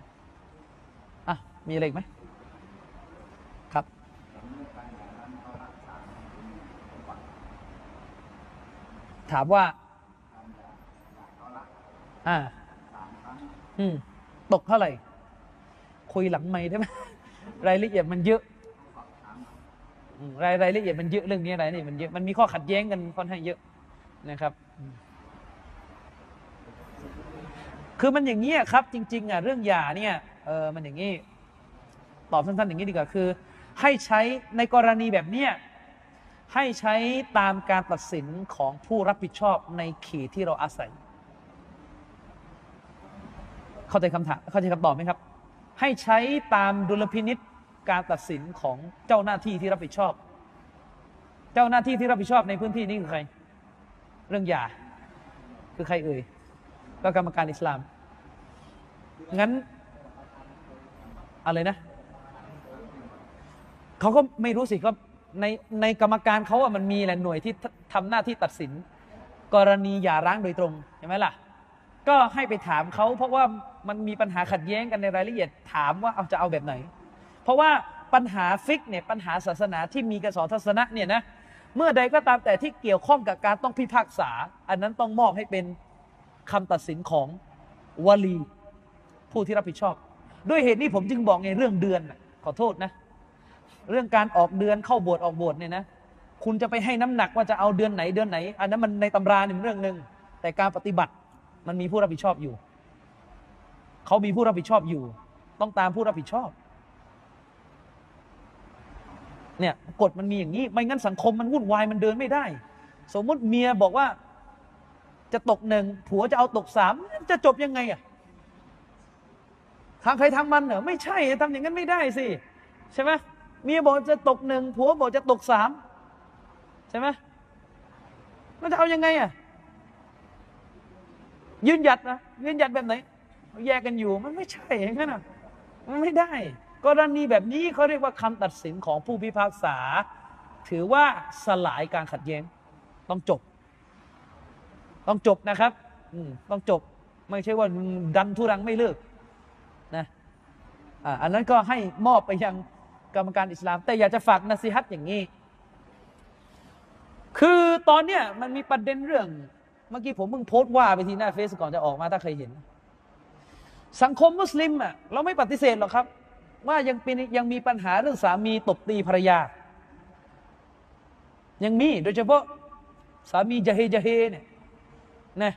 อะมีอะไรอีกไหมครับ ถามว่า อ่า อืม ตกเท่าไหร่ คุยหลังไม่ได้ไหมรายละเอียดมันเยอะรายรายละเอียดมันเยอะเรื่องนี้อะไรนี่มันเยอะมันมีข้อขัดแย้งกันค่อนข้างเยอะนะครับ คือมันอย่างนี้ครับ จริง ๆอะเรื่องยาเนี่ยเออมันอย่างนี้ ตอบสั้นๆอย่างนี้ดีกว่าคือ ให้ใช้ในกรณีแบบเนี้ย ให้ใช้ตามการตัดสินของผู้รับผิดชอบในเขตที่เราอาศัย เข้าใจคำถามเข้าใจคำตอบไหมครับ ให้ใช้ตามดุลพินิษการตัดสินของเจ้าหน้าที่ที่รับผิดชอบ เจ้าหน้าที่ที่รับผิดชอบในพื้นที่นี้คือใคร เรื่องยาคือใครเอ่ยก็กรรมการอิสลาม งั้นอะไรนะ เขาก็ไม่รู้สิก็ ในในกรรมการเขาอะมันมีแหละหน่วยที่ททำหน้าที่ตัดสิน กรณีหย่าร้างโดยตรงใช่ไหมล่ะ ก็ให้ไปถามเขาเพราะว่ามันมีปัญหาขัดแย้งกันในรายละเอียดถามว่าเอาจะเอาแบบไหน เพราะว่าปัญหาฟิกเนี่ยปัญหาศาสนาที่มีกระสอนทัศนะเนี่ยนะเมื่อใดก็ตามแต่ที่เกี่ยวข้องกับการต้องพิพากษา อันนั้นต้องมอบให้เป็นคำตัดสินของวลี ผู้ที่รับผิดชอบ ด้วยเหตุนี้ผมจึงบอกไงเรื่องเดือนขอโทษนะ เรื่องการออกเดือนเข้าบสถ์ออกบสถ์เนี่ยนะคุณจะไปให้น้ำหนักว่าจะเอาเดือนไหนเดือนไหน อันนั้นมันในตำราเนี่ยเรื่องหนึ่งแต่การปฏิบัติมันมีผู้รับผิดชอบอยู่ เขามีผู้รับผิดชอบอยู่ ต้องตามผู้รับผิดชอบ เนี่ยกฎมันมีอย่างนี้ ไม่งั้นสังคมมันวุ่นวายมันเดินไม่ได้ สมมุติเมียบอกว่า จะตกหนึ่งผัวจะเอาตกสามจะจบยังไงอะทางใครทางมันเหรอไม่ใช่ทำอย่างนั้นไม่ได้สิ ใช่ไหม เมียบอกจะตกหนึ่งผัวบอกจะตกสามใช่ไหมมันจะเอายังไงอะยืนหยัดนะยืนหยัดแบบไหนแยกกันอยู่มันไม่ใช่อย่างนั้นอะมันไม่ได้กรณีแบบนี้เขาเรียกว่าคำตัดสินของผู้พิพากษา ถือว่าสลายการขัดแย้ง ต้องจบ ต้องจบนะครับอืมต้องจบ ไม่ใช่ว่าดันทุรังไม่เลิกนะอ่าอันนั้นก็ให้มอบไปยัง กรรมการอิสลาม แต่อยากจะฝากนสิฮัตอย่างนี้ คือตอนเนี้ยมันมีประเด็นเรื่อง เมื่อกี้ผมเพิ่งโพสต์ว่าไปทีหน้าเฟซก่อนจะออกมาถ้าใครเห็น สังคมมุสลิมอะเราไม่ปฏิเสธหรอกครับ ว่ายังเป็นยังมีปัญหาเรื่องสามีตบตีภรรยา ยังมีโดยเฉพาะสามีจะเฮจะเฮเนี่ยนะ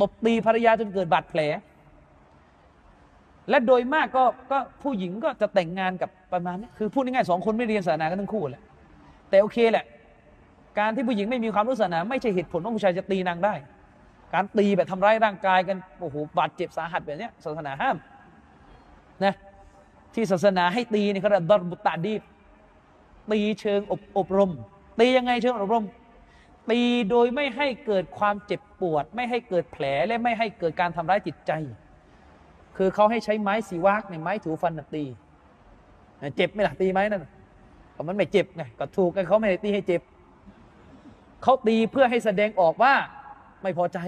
ตบตีภรรยาจนเกิดบาดแผล และโดยมากก็ก็ผู้หญิงก็จะแต่งงานกับประมาณนี้คือพูดง่ายๆสองคนไม่เรียนศาสนากันทั้งคู่แหละแต่โอเคแหละ การที่ผู้หญิงไม่มีความรู้ศาสนา ไม่ใช่เหตุผลว่าผู้ชายจะตีนางได้ การตีแบบทำร้ายร่างกายกันโอ้โหบาดเจ็บสาหัสแบบนี้ศาสนาห้ามนะที่ศาสนาให้ตีนี่เขาเรียกดอรบุตตาดีตีเชิงอบอบรม ตียังไงเชิงอบรม ตีโดยไม่ให้เกิดความเจ็บปวด ไม่ให้เกิดแผลและไม่ให้เกิดการทำร้ายจิตใจ คือเขาให้ใช้ไม้สีวากในไม้ถูฟันตี เจ็บไหม่ล่ะตีไหมนั่นก็มันไม่เจ็บไงก็ถูกกันเขาไม่ได้ตีให้เจ็บเขาตีเพื่อให้แสดงออกว่าไม่พอใจ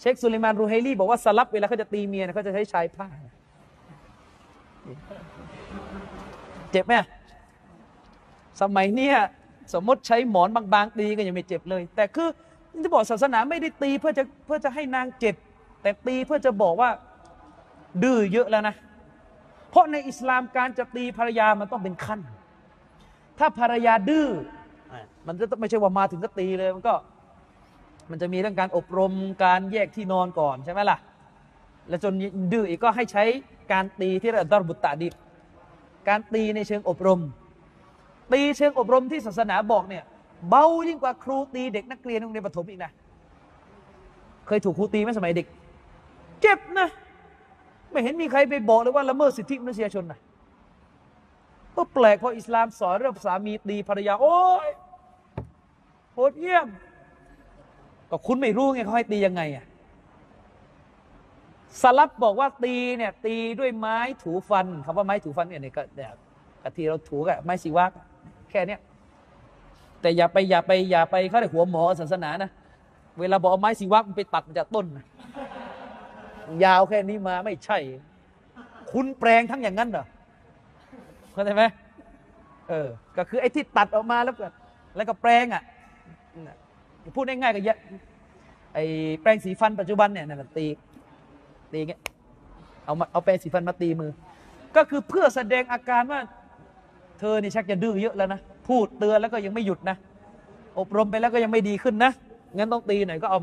เชคสุลิมานรูไฮลีบอกว่าสลับเวลาเขาจะตีเมียเขาจะใช้ชายผ้า เจ็บไหมสมัยเนี้ยสมมติใช้หมอนบางๆตีก็ยังไม่เจ็บเลย แต่คือจะบอกศาสนาไม่ได้ตีเพื่อจะเพื่อจะให้นางเจ็บ แต่ตีเพื่อจะบอกว่า ดื้อเยอะแล้วนะ เพราะในอิสลามการจะตีภรรยามันต้องเป็นขั้น ถ้าภรรยาดื้อมันจะไม่ใช่ว่ามาถึงก็ตีเลยมันก็ มันจะมีเรื่องการอบรมการแยกที่นอนก่อนใช่ไหมล่ะ และจนดื้ออีกก็ให้ใช้การตีที่เรียกดอรบุตตาดิบการตีในเชิงอบรม ตีเชิงอบรมที่ศาสนาบอกเนี่ย เบายิ่งกว่าครูตีเด็กนักเรียนโรงเรียนประถมอีกนะ เคยถูกครูตีไหมสมัยเด็ก เจ็บนะ ไม่เห็นมีใครไปบอกเลยว่าละเมิดสิทธิมนุษยชนนะก็แปลกพออิสลามสอนเรื่องสามีตีภรรยา โอ้ยโหดเยี่ยม ก็คุณไม่รู้ไงเขาให้ตียังไงอะสลับบอกว่าตีเนี่ย ตีด้วยไม้ถูฟันคำว่าไม้ถูฟันเนี่ยเนี่ยก็เนี่ยกะทีเราถูกับไม้สีวักแค่เนี้ยแต่อย่าไปอย่าไปอย่าไปเขาเรียกหัวหมอศาสนานะ เวลาบอกเอาไม้สีวักมันไปตัดมาจากต้นนะ ยาวแค่นี้มาไม่ใช่ คุณแปลงทั้งอย่างนั้นเหรอเข้าใจไหมเออ ก็คือไอ้ที่ตัดออกมาแล้วก็แล้วก็แปลงอะน่ะพูดง่ายๆก็เยอะไอ้แปรงสีฟันปัจจุบันเนี่ยนั่นตีตีเงี้ยเอามาเอาแปรงสีฟันมาตีมือ ก็คือเพื่อแสดงอาการว่า เธอนี่ชักจะดื้อเยอะแล้วนะพูดเตือนแล้วก็ยังไม่หยุดนะ อบรมไปแล้วก็ยังไม่ดีขึ้นนะงั้นต้องตีหน่อยก็เอา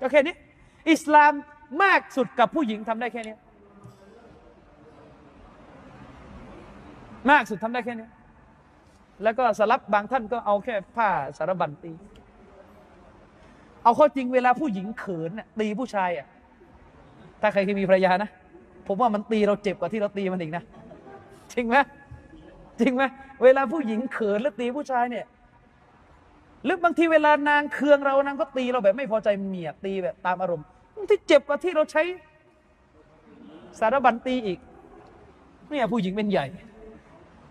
ก็แค่นี้ อิสลาม มากสุดกับผู้หญิงทำได้แค่นี้มากสุดทำได้แค่นี้ แล้วก็สลับบางท่านก็เอาแค่ผ้าสารบัญตี เอาข้อจริงเวลาผู้หญิงเขินน่ะตีผู้ชายอะ ถ้าใครเคยมีภรรยานะ ผมว่ามันตีเราเจ็บกว่าที่เราตีมันอีกนะ จริงไหมจริงไหมเวลาผู้หญิงเขินแล้วตีผู้ชายเนี่ยหรือบางทีเวลานางเคืองเรานางก็ตีเราแบบไม่พอใจเมียตีแบบตามอารมณ์ ที่เจ็บกว่าที่เราใช้สารบัญตีอีกเนี่ยผู้หญิงเป็นใหญ่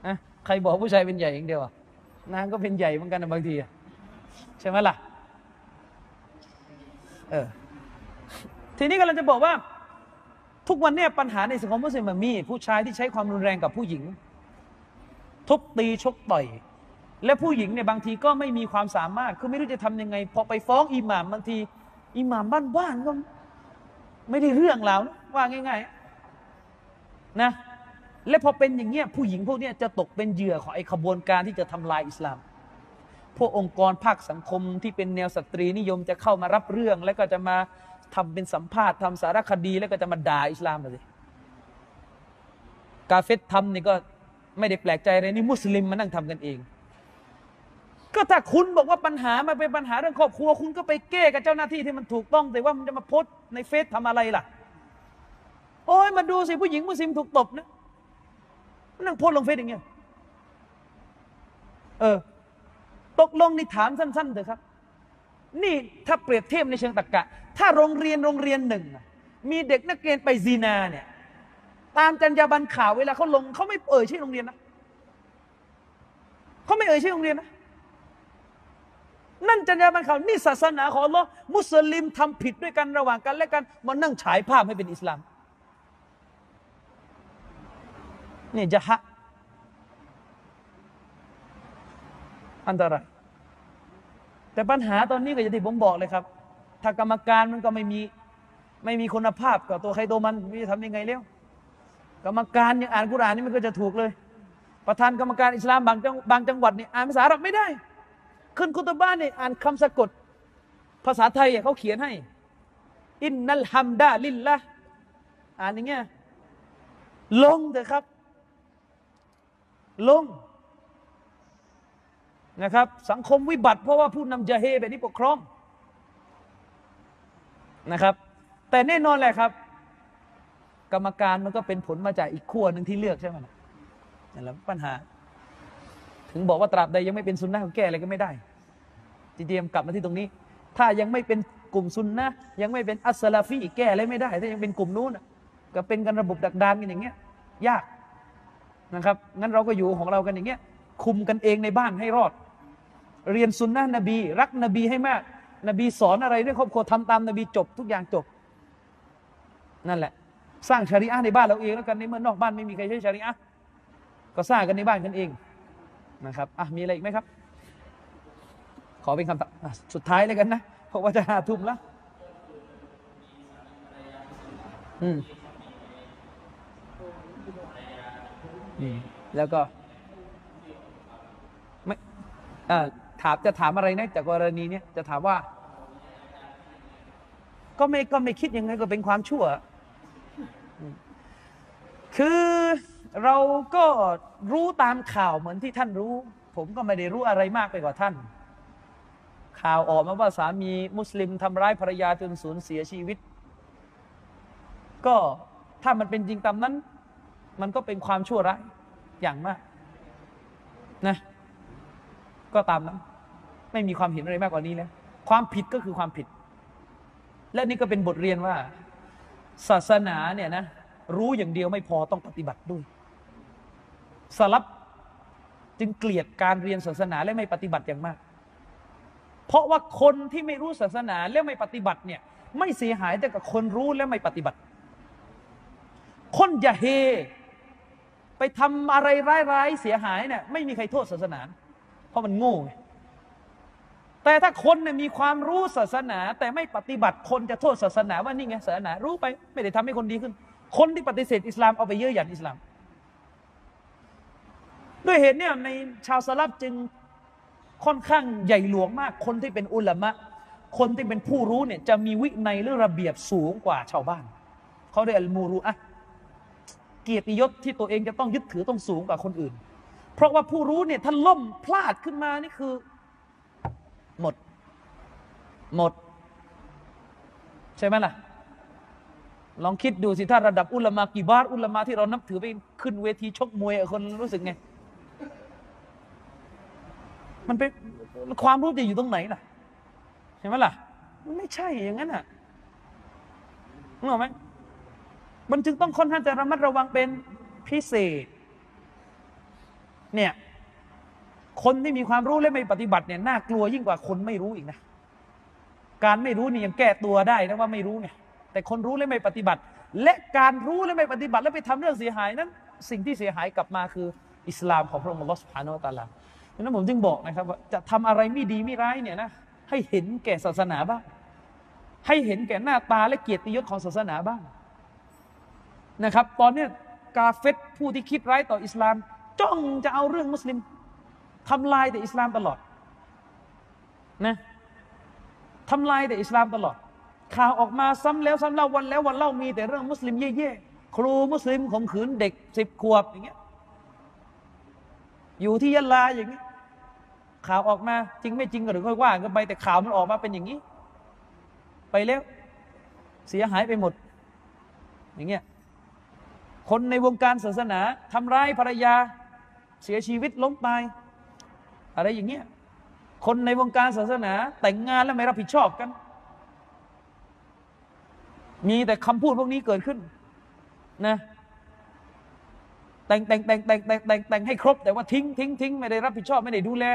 นะใครบอกผู้ชายเป็นใหญ่อย่างเดียวอะนางก็เป็นใหญ่เหมือนกันนะบางทีใช่ไหมล่ะเออทีนี้กำลังจะบอกว่า ทุกวันเนี่ยปัญหาในสังคมมุสลิมมี ผู้ชายที่ใช้ความรุนแรงกับผู้หญิง ทุบตีชกต่อย และผู้หญิงเนี่ยบางทีก็ไม่มีความสามารถคือไม่รู้จะทำยังไง พอไปฟ้องอิหม่ามบางที อิหม่ามบ้านๆก็ไม่ได้เรื่องแล้ว ว่าง่าย ๆ นะ และพอเป็นอย่างเงี้ยผู้หญิงพวกเนี้ยจะตกเป็นเหยื่อของไอ้ขบวนการที่จะทำลายอิสลาม พวกองค์กรภาคสังคมที่เป็นแนวสตรีนิยมจะเข้ามารับเรื่อง แล้วก็จะมาทำเป็นสัมภาษณ์ทำสารคดีแล้วก็จะมาด่าอิสลามเลยกาเฟตทำนี่ก็ไม่ได้แปลกใจอะไรนี่มุสลิมมานั่งทำกันเอง ก็ถ้าคุณบอกว่าปัญหามันเป็นปัญหาเรื่องครอบครัว คุณก็ไปแก้กับเจ้าหน้าที่ที่มันถูกต้อง แต่ว่ามันจะมาโพสต์ในเฟซทำอะไรล่ะ โอ้ยมาดูสิผู้หญิงมุสลิมถูกตบนะมันนั่งโพสลงเฟซอย่างเงี้ยเออ ตกลงนี่ถามสั้นๆเถอะครับ นี่ถ้าเปรียบเทียบในเชิงตรรกะ ถ้าโรงเรียนโรงเรียนหนึ่งมีเด็กนักเรียนไปซีนาเนี่ย ตามจรรยาบรรณข่าวเวลาเขาลงเขาไม่เอ่ยชื่อโรงเรียนนะเขาไม่เอ่ยชื่อโรงเรียนนะ นั่นจรรยาบรรณข่านี่ศาสนาของอัลลอฮ์มุสลิมทำผิดด้วยกันระหว่างกันและกันมานั่งฉายภาพให้เป็นอิสลามนี่จะฮะอันตรายแต่ปัญหาตอนนี้ก็อย่างที่ผมบอกเลยครับ ถ้ากรรมการมันก็ไม่มีไม่มีคุณภาพกับตัวใครตัวมันไม่จะทำยังไงเลี้ยวกรรมการยังอ่านกุรอานนี่มันก็จะถูกเลย ประธานกรรมการอิสลามบางจังบางจังหวัดนี่อ่านภาษาอาหรับไม่ได้ ขึ้นคุตบ้านเนี่ยอ่านคำสะกด ภาษาไทยอะเขาเขียนให้ อินนัลฮัมดาลิลละอ่านอย่างเงี้ยลงเถอะครับ ลงนะครับ สังคมวิบัติ เพราะว่าผู้นำจะเฮแบบนี้ปกครองนะครับ แต่แน่นอนแหละครับ กรรมการมันก็เป็นผลมาจากอีกขั้วหนึ่งที่เลือกใช่ไหมนะนั่นแหละปัญหา ถึงบอกว่าตราบใดยังไม่เป็นซุนนะก็แก้อะไรก็ไม่ได้จีเดียมกลับมาที่ตรงนี้ ถ้ายังไม่เป็นกลุ่มซุนนะยังไม่เป็นอัสลาฟีแก้อะไรไม่ได้ ถ้ายังเป็นกลุ่มนู้นก็เป็นกันระบบดักดานกันอย่างเงี้ย ยากนะครับงั้นเราก็อยู่ของเรากันอย่างเงี้ยคุมกันเองในบ้านให้รอด เรียนซุนนะนบี รักนบีให้มาก นบีสอนอะไรเรื่องครอบครัวทำตามนบีจบทุกอย่างจบ นั่นแหละ สร้างชาริอะห์ในบ้านเราเองแล้วกันในเมื่อนอกบ้านไม่มีใครใช้ชาริอะห์ก็สร้างกันในบ้านกันเอง นะครับอะมีอะไรอีกไหมครับ ขอเป็นคำตอบสุดท้ายเลยกันนะเพราะว่าจะหาทุ่มแล้วอืมแล้วก็ไม่เอ่อถามจะถามอะไรนะจากกรณีเนี้ยจะถามว่า ก็ไม่ก็ไม่คิดยังไงก็เป็นความชั่ว คือ เราก็รู้ตามข่าวเหมือนที่ท่านรู้ ผมก็ไม่ได้รู้อะไรมากไปกว่าท่าน ข่าวออกมาว่าสามีมุสลิมทำร้ายภรรยาจนสูญเสียชีวิต ก็ถ้ามันเป็นจริงตามนั้น มันก็เป็นความชั่วร้ายอย่างมากนะก็ตามนั้นไม่มีความเห็นอะไรมากกว่านี้แล้วความผิดก็คือความผิด และนี่ก็เป็นบทเรียนว่า ศาสนาเนี่ยนะรู้อย่างเดียวไม่พอต้องปฏิบัติด้วย สลับจึงเกลียดการเรียนศาสนาและไม่ปฏิบัติอย่างมาก เพราะว่าคนที่ไม่รู้ศาสนาและไม่ปฏิบัติเนี่ยไม่เสียหายแต่กับคนรู้และไม่ปฏิบัติ คนอย่าเฮ ไปทำอะไรร้ายๆเสียหายเนี่ยไม่มีใครโทษศาสนา เพราะมันโง่แต่ถ้าคนเนี่ยมีความรู้ศาสนา แต่ไม่ปฏิบัติคนจะโทษศาสนาว่านี่ไงศาสนารู้ไป ไม่ได้ทำให้คนดีขึ้น คนที่ปฏิเสธอิสลามเอาไปเยอะอย่างอิสลาม ด้วยเหตุเนี่ยในชาวสลับจึงค่อนข้างใหญ่หลวงมาก คนที่เป็นอุลามะ คนที่เป็นผู้รู้เนี่ยจะมีวินัยหรือระเบียบสูงกว่าชาวบ้าน เขาเรียกอัลมูรุอะเกียรติยศที่ตัวเองจะต้องยึดถือต้องสูงกว่าคนอื่น เพราะว่าผู้รู้เนี่ยถ้าล่มพลาดขึ้นมานี่คือ หมด หมด ใช่ไหมล่ะ ลองคิดดูสิถ้าระดับอุลามะกี่บาทอุลามะที่เรานับถือไปขึ้นเวทีชกมวยคนรู้สึกไง มันเป็นความรู้จะอยู่ตรงไหนล่ะใช่ไหมล่ะ มันไม่ใช่อย่างนั้นอะนึกออกไหมมันจึงต้องค่อนข้างจะระมัดระวังเป็นพิเศษ เนี่ย คนที่มีความรู้และไม่ปฏิบัติเนี่ยน่ากลัวยิ่งกว่าคนไม่รู้อีกนะ การไม่รู้นี่ยังแก้ตัวได้นะว่าไม่รู้ไงแต่คนรู้และไม่ปฏิบัติ และการรู้และไม่ปฏิบัติ แล้วไปทำเรื่องเสียหายนั้น สิ่งที่เสียหายกลับมาคือ อิสลามของพระองค์ลอสุบฮานอัลตาลา นั้นผมจึงบอกนะครับว่าจะทำอะไรไม่ดีไม่ร้ายเนี่ยนะให้เห็นแก่ศาสนาบ้าง ให้เห็นแก่หน้าตาและเกียรติยศของศาสนาบ้างนะครับ ตอนนี้กาเฟตผู้ที่คิดร้ายต่ออิสลาม จ้องจะเอาเรื่องมุสลิมทำลายแต่อิสลามตลอดนะทำลายแต่อิสลามตลอด ข่าวออกมาซ้ำแล้วซ้ำเล่าวันแล้ววันเล่ามีแต่เรื่องมุสลิมเย่ๆครูมุสลิมข่มขืนเด็กสิบขวบอย่างเงี้ยอยู่ที่ยะลาอย่างนี้ย ข่าวออกมา จริงไม่จริงก็หรือค่อยว่ากันไปแต่ข่าวมันออกมาเป็นอย่างนี้ ไปแล้ว เสียหายไปหมด อย่างเงี้ยคนในวงการศาสนาทำร้ายภรรยา เสียชีวิตล้มตายอะไรอย่างเงี้ยคนในวงการศาสนา แต่งงานแล้วไม่รับผิดชอบกัน มีแต่คำพูดพวกนี้เกิดขึ้นนะแต่งแต่งแต่งแต่งแต่งแต่งแต่งให้ครบแต่ว่าทิ้งทิ้งทิ้งไม่ได้รับผิดชอบไม่ได้ดูแล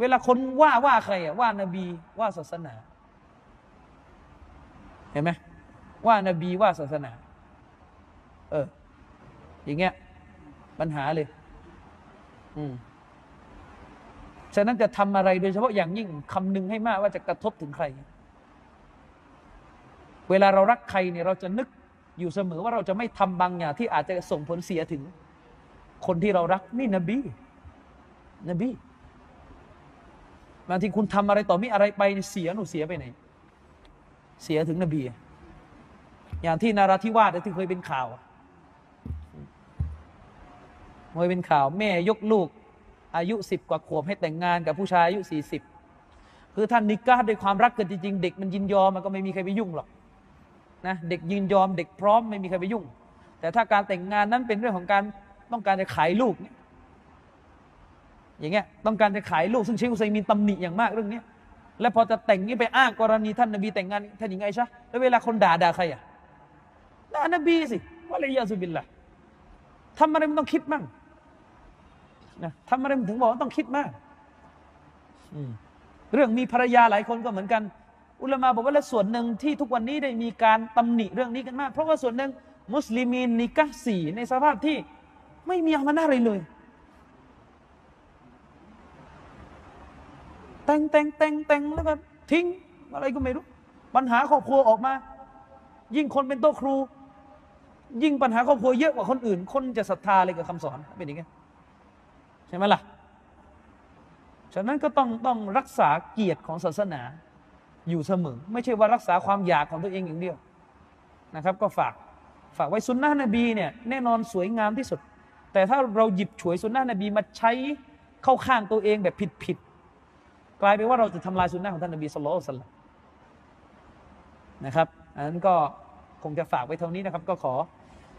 เวลาคนว่าว่าใครอะว่านบีว่าศาสนา เห็นไหมว่านบีว่าศาสนา เออ อย่างเงี้ย ปัญหาเลย อืมฉะนั้นจะทำอะไรโดยเฉพาะอย่างยิ่งคำนึงให้มากว่าจะกระทบถึงใคร เวลาเรารักใครเนี่ยเราจะนึกอยู่เสมอว่าเราจะไม่ทำบางอย่างที่อาจจะส่งผลเสียถึง คนที่เรารักนี่นบี นบี บางทีคุณทำอะไรต่อมีอะไรไปเสียหนูเสียไปไหน เสียถึงนบี อย่างที่นาราธิวาสที่เคยเป็นข่าวเคยเป็นข่าว แม่ยกลูก อายุสิบกว่าขวบให้แต่งงานกับผู้ชายอายุสี่สิบคือท่านนิก้าด้วยความรักกันจริงๆ เด็กมันยินยอมมันก็ไม่มีใครไปยุ่งหรอกนะเด็กยินยอมเด็กพร้อมไม่มีใครไปยุ่ง แต่ถ้าการแต่งงานนั้นเป็นเรื่องของการต้องการจะขายลูกเนี่ย อย่างเงี้ยต้องการจะขายลูกซึ่งเชคอุซัยมีนตำหนิอย่างมากเรื่องนี้แล้วพอจะแต่งนี้ไปอ้างกรณีท่านนบีแต่งงานท่านหญิงไอชะแล้วเวลาคนด่าด่าใครอะด่านบีสิว่าเลยยาสุบิลละทำอะไรมันต้องคิดมั่งนะทำอะไรมันถึงบอกว่าต้องคิดมากเรื่องมีภรรยาหลายคนก็เหมือนกัน อุลามาบอกว่าและส่วนหนึ่งที่ทุกวันนี้ได้มีการตำหนิเรื่องนี้กันมาก เพราะว่าส่วนหนึ่งมุสลิมีนนิกะสีในสภาพที่ไม่มีอามานะอะไรเลย แต่งแต่งแต่งแต่งแล้วก็ทิ้งอะไรก็ไม่รู้ ปัญหาครอบครัวออกมา ยิ่งคนเป็นโต๊ะครู ยิ่งปัญหาครอบครัวเยอะกว่าคนอื่น คนจะศรัทธาอะไรกับคำสอนเป็นอย่างไงใช่ไหมล่ะฉะนั้นก็ต้องต้องรักษาเกียรติของศาสนาอยู่เสมอ ไม่ใช่ว่ารักษาความอยากของตัวเองอย่างเดียวนะครับ ก็ฝากฝากไว้สุนนะนบีเนี่ยแน่นอนสวยงามที่สุด แต่ถ้าเราหยิบฉวยสุนนะนบีมาใช้เข้าข้างตัวเองแบบผิดผิด กลายเป็นว่าเราจะทำลายสุนนะของท่านนบีสุลต่านนะครับอันนั้นก็คงจะฝากไว้เท่านี้นะครับ ก็ขอ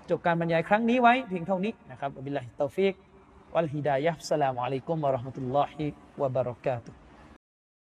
จบการบรรยายครั้งนี้ไว้เพียงเท่านี้นะครับอับิลลาฮิตาฟิกวัลฮิดายะสลามุอะลัยกุมวะเราะห์มะตุลลอฮิวะบะเราะกาตุฮ์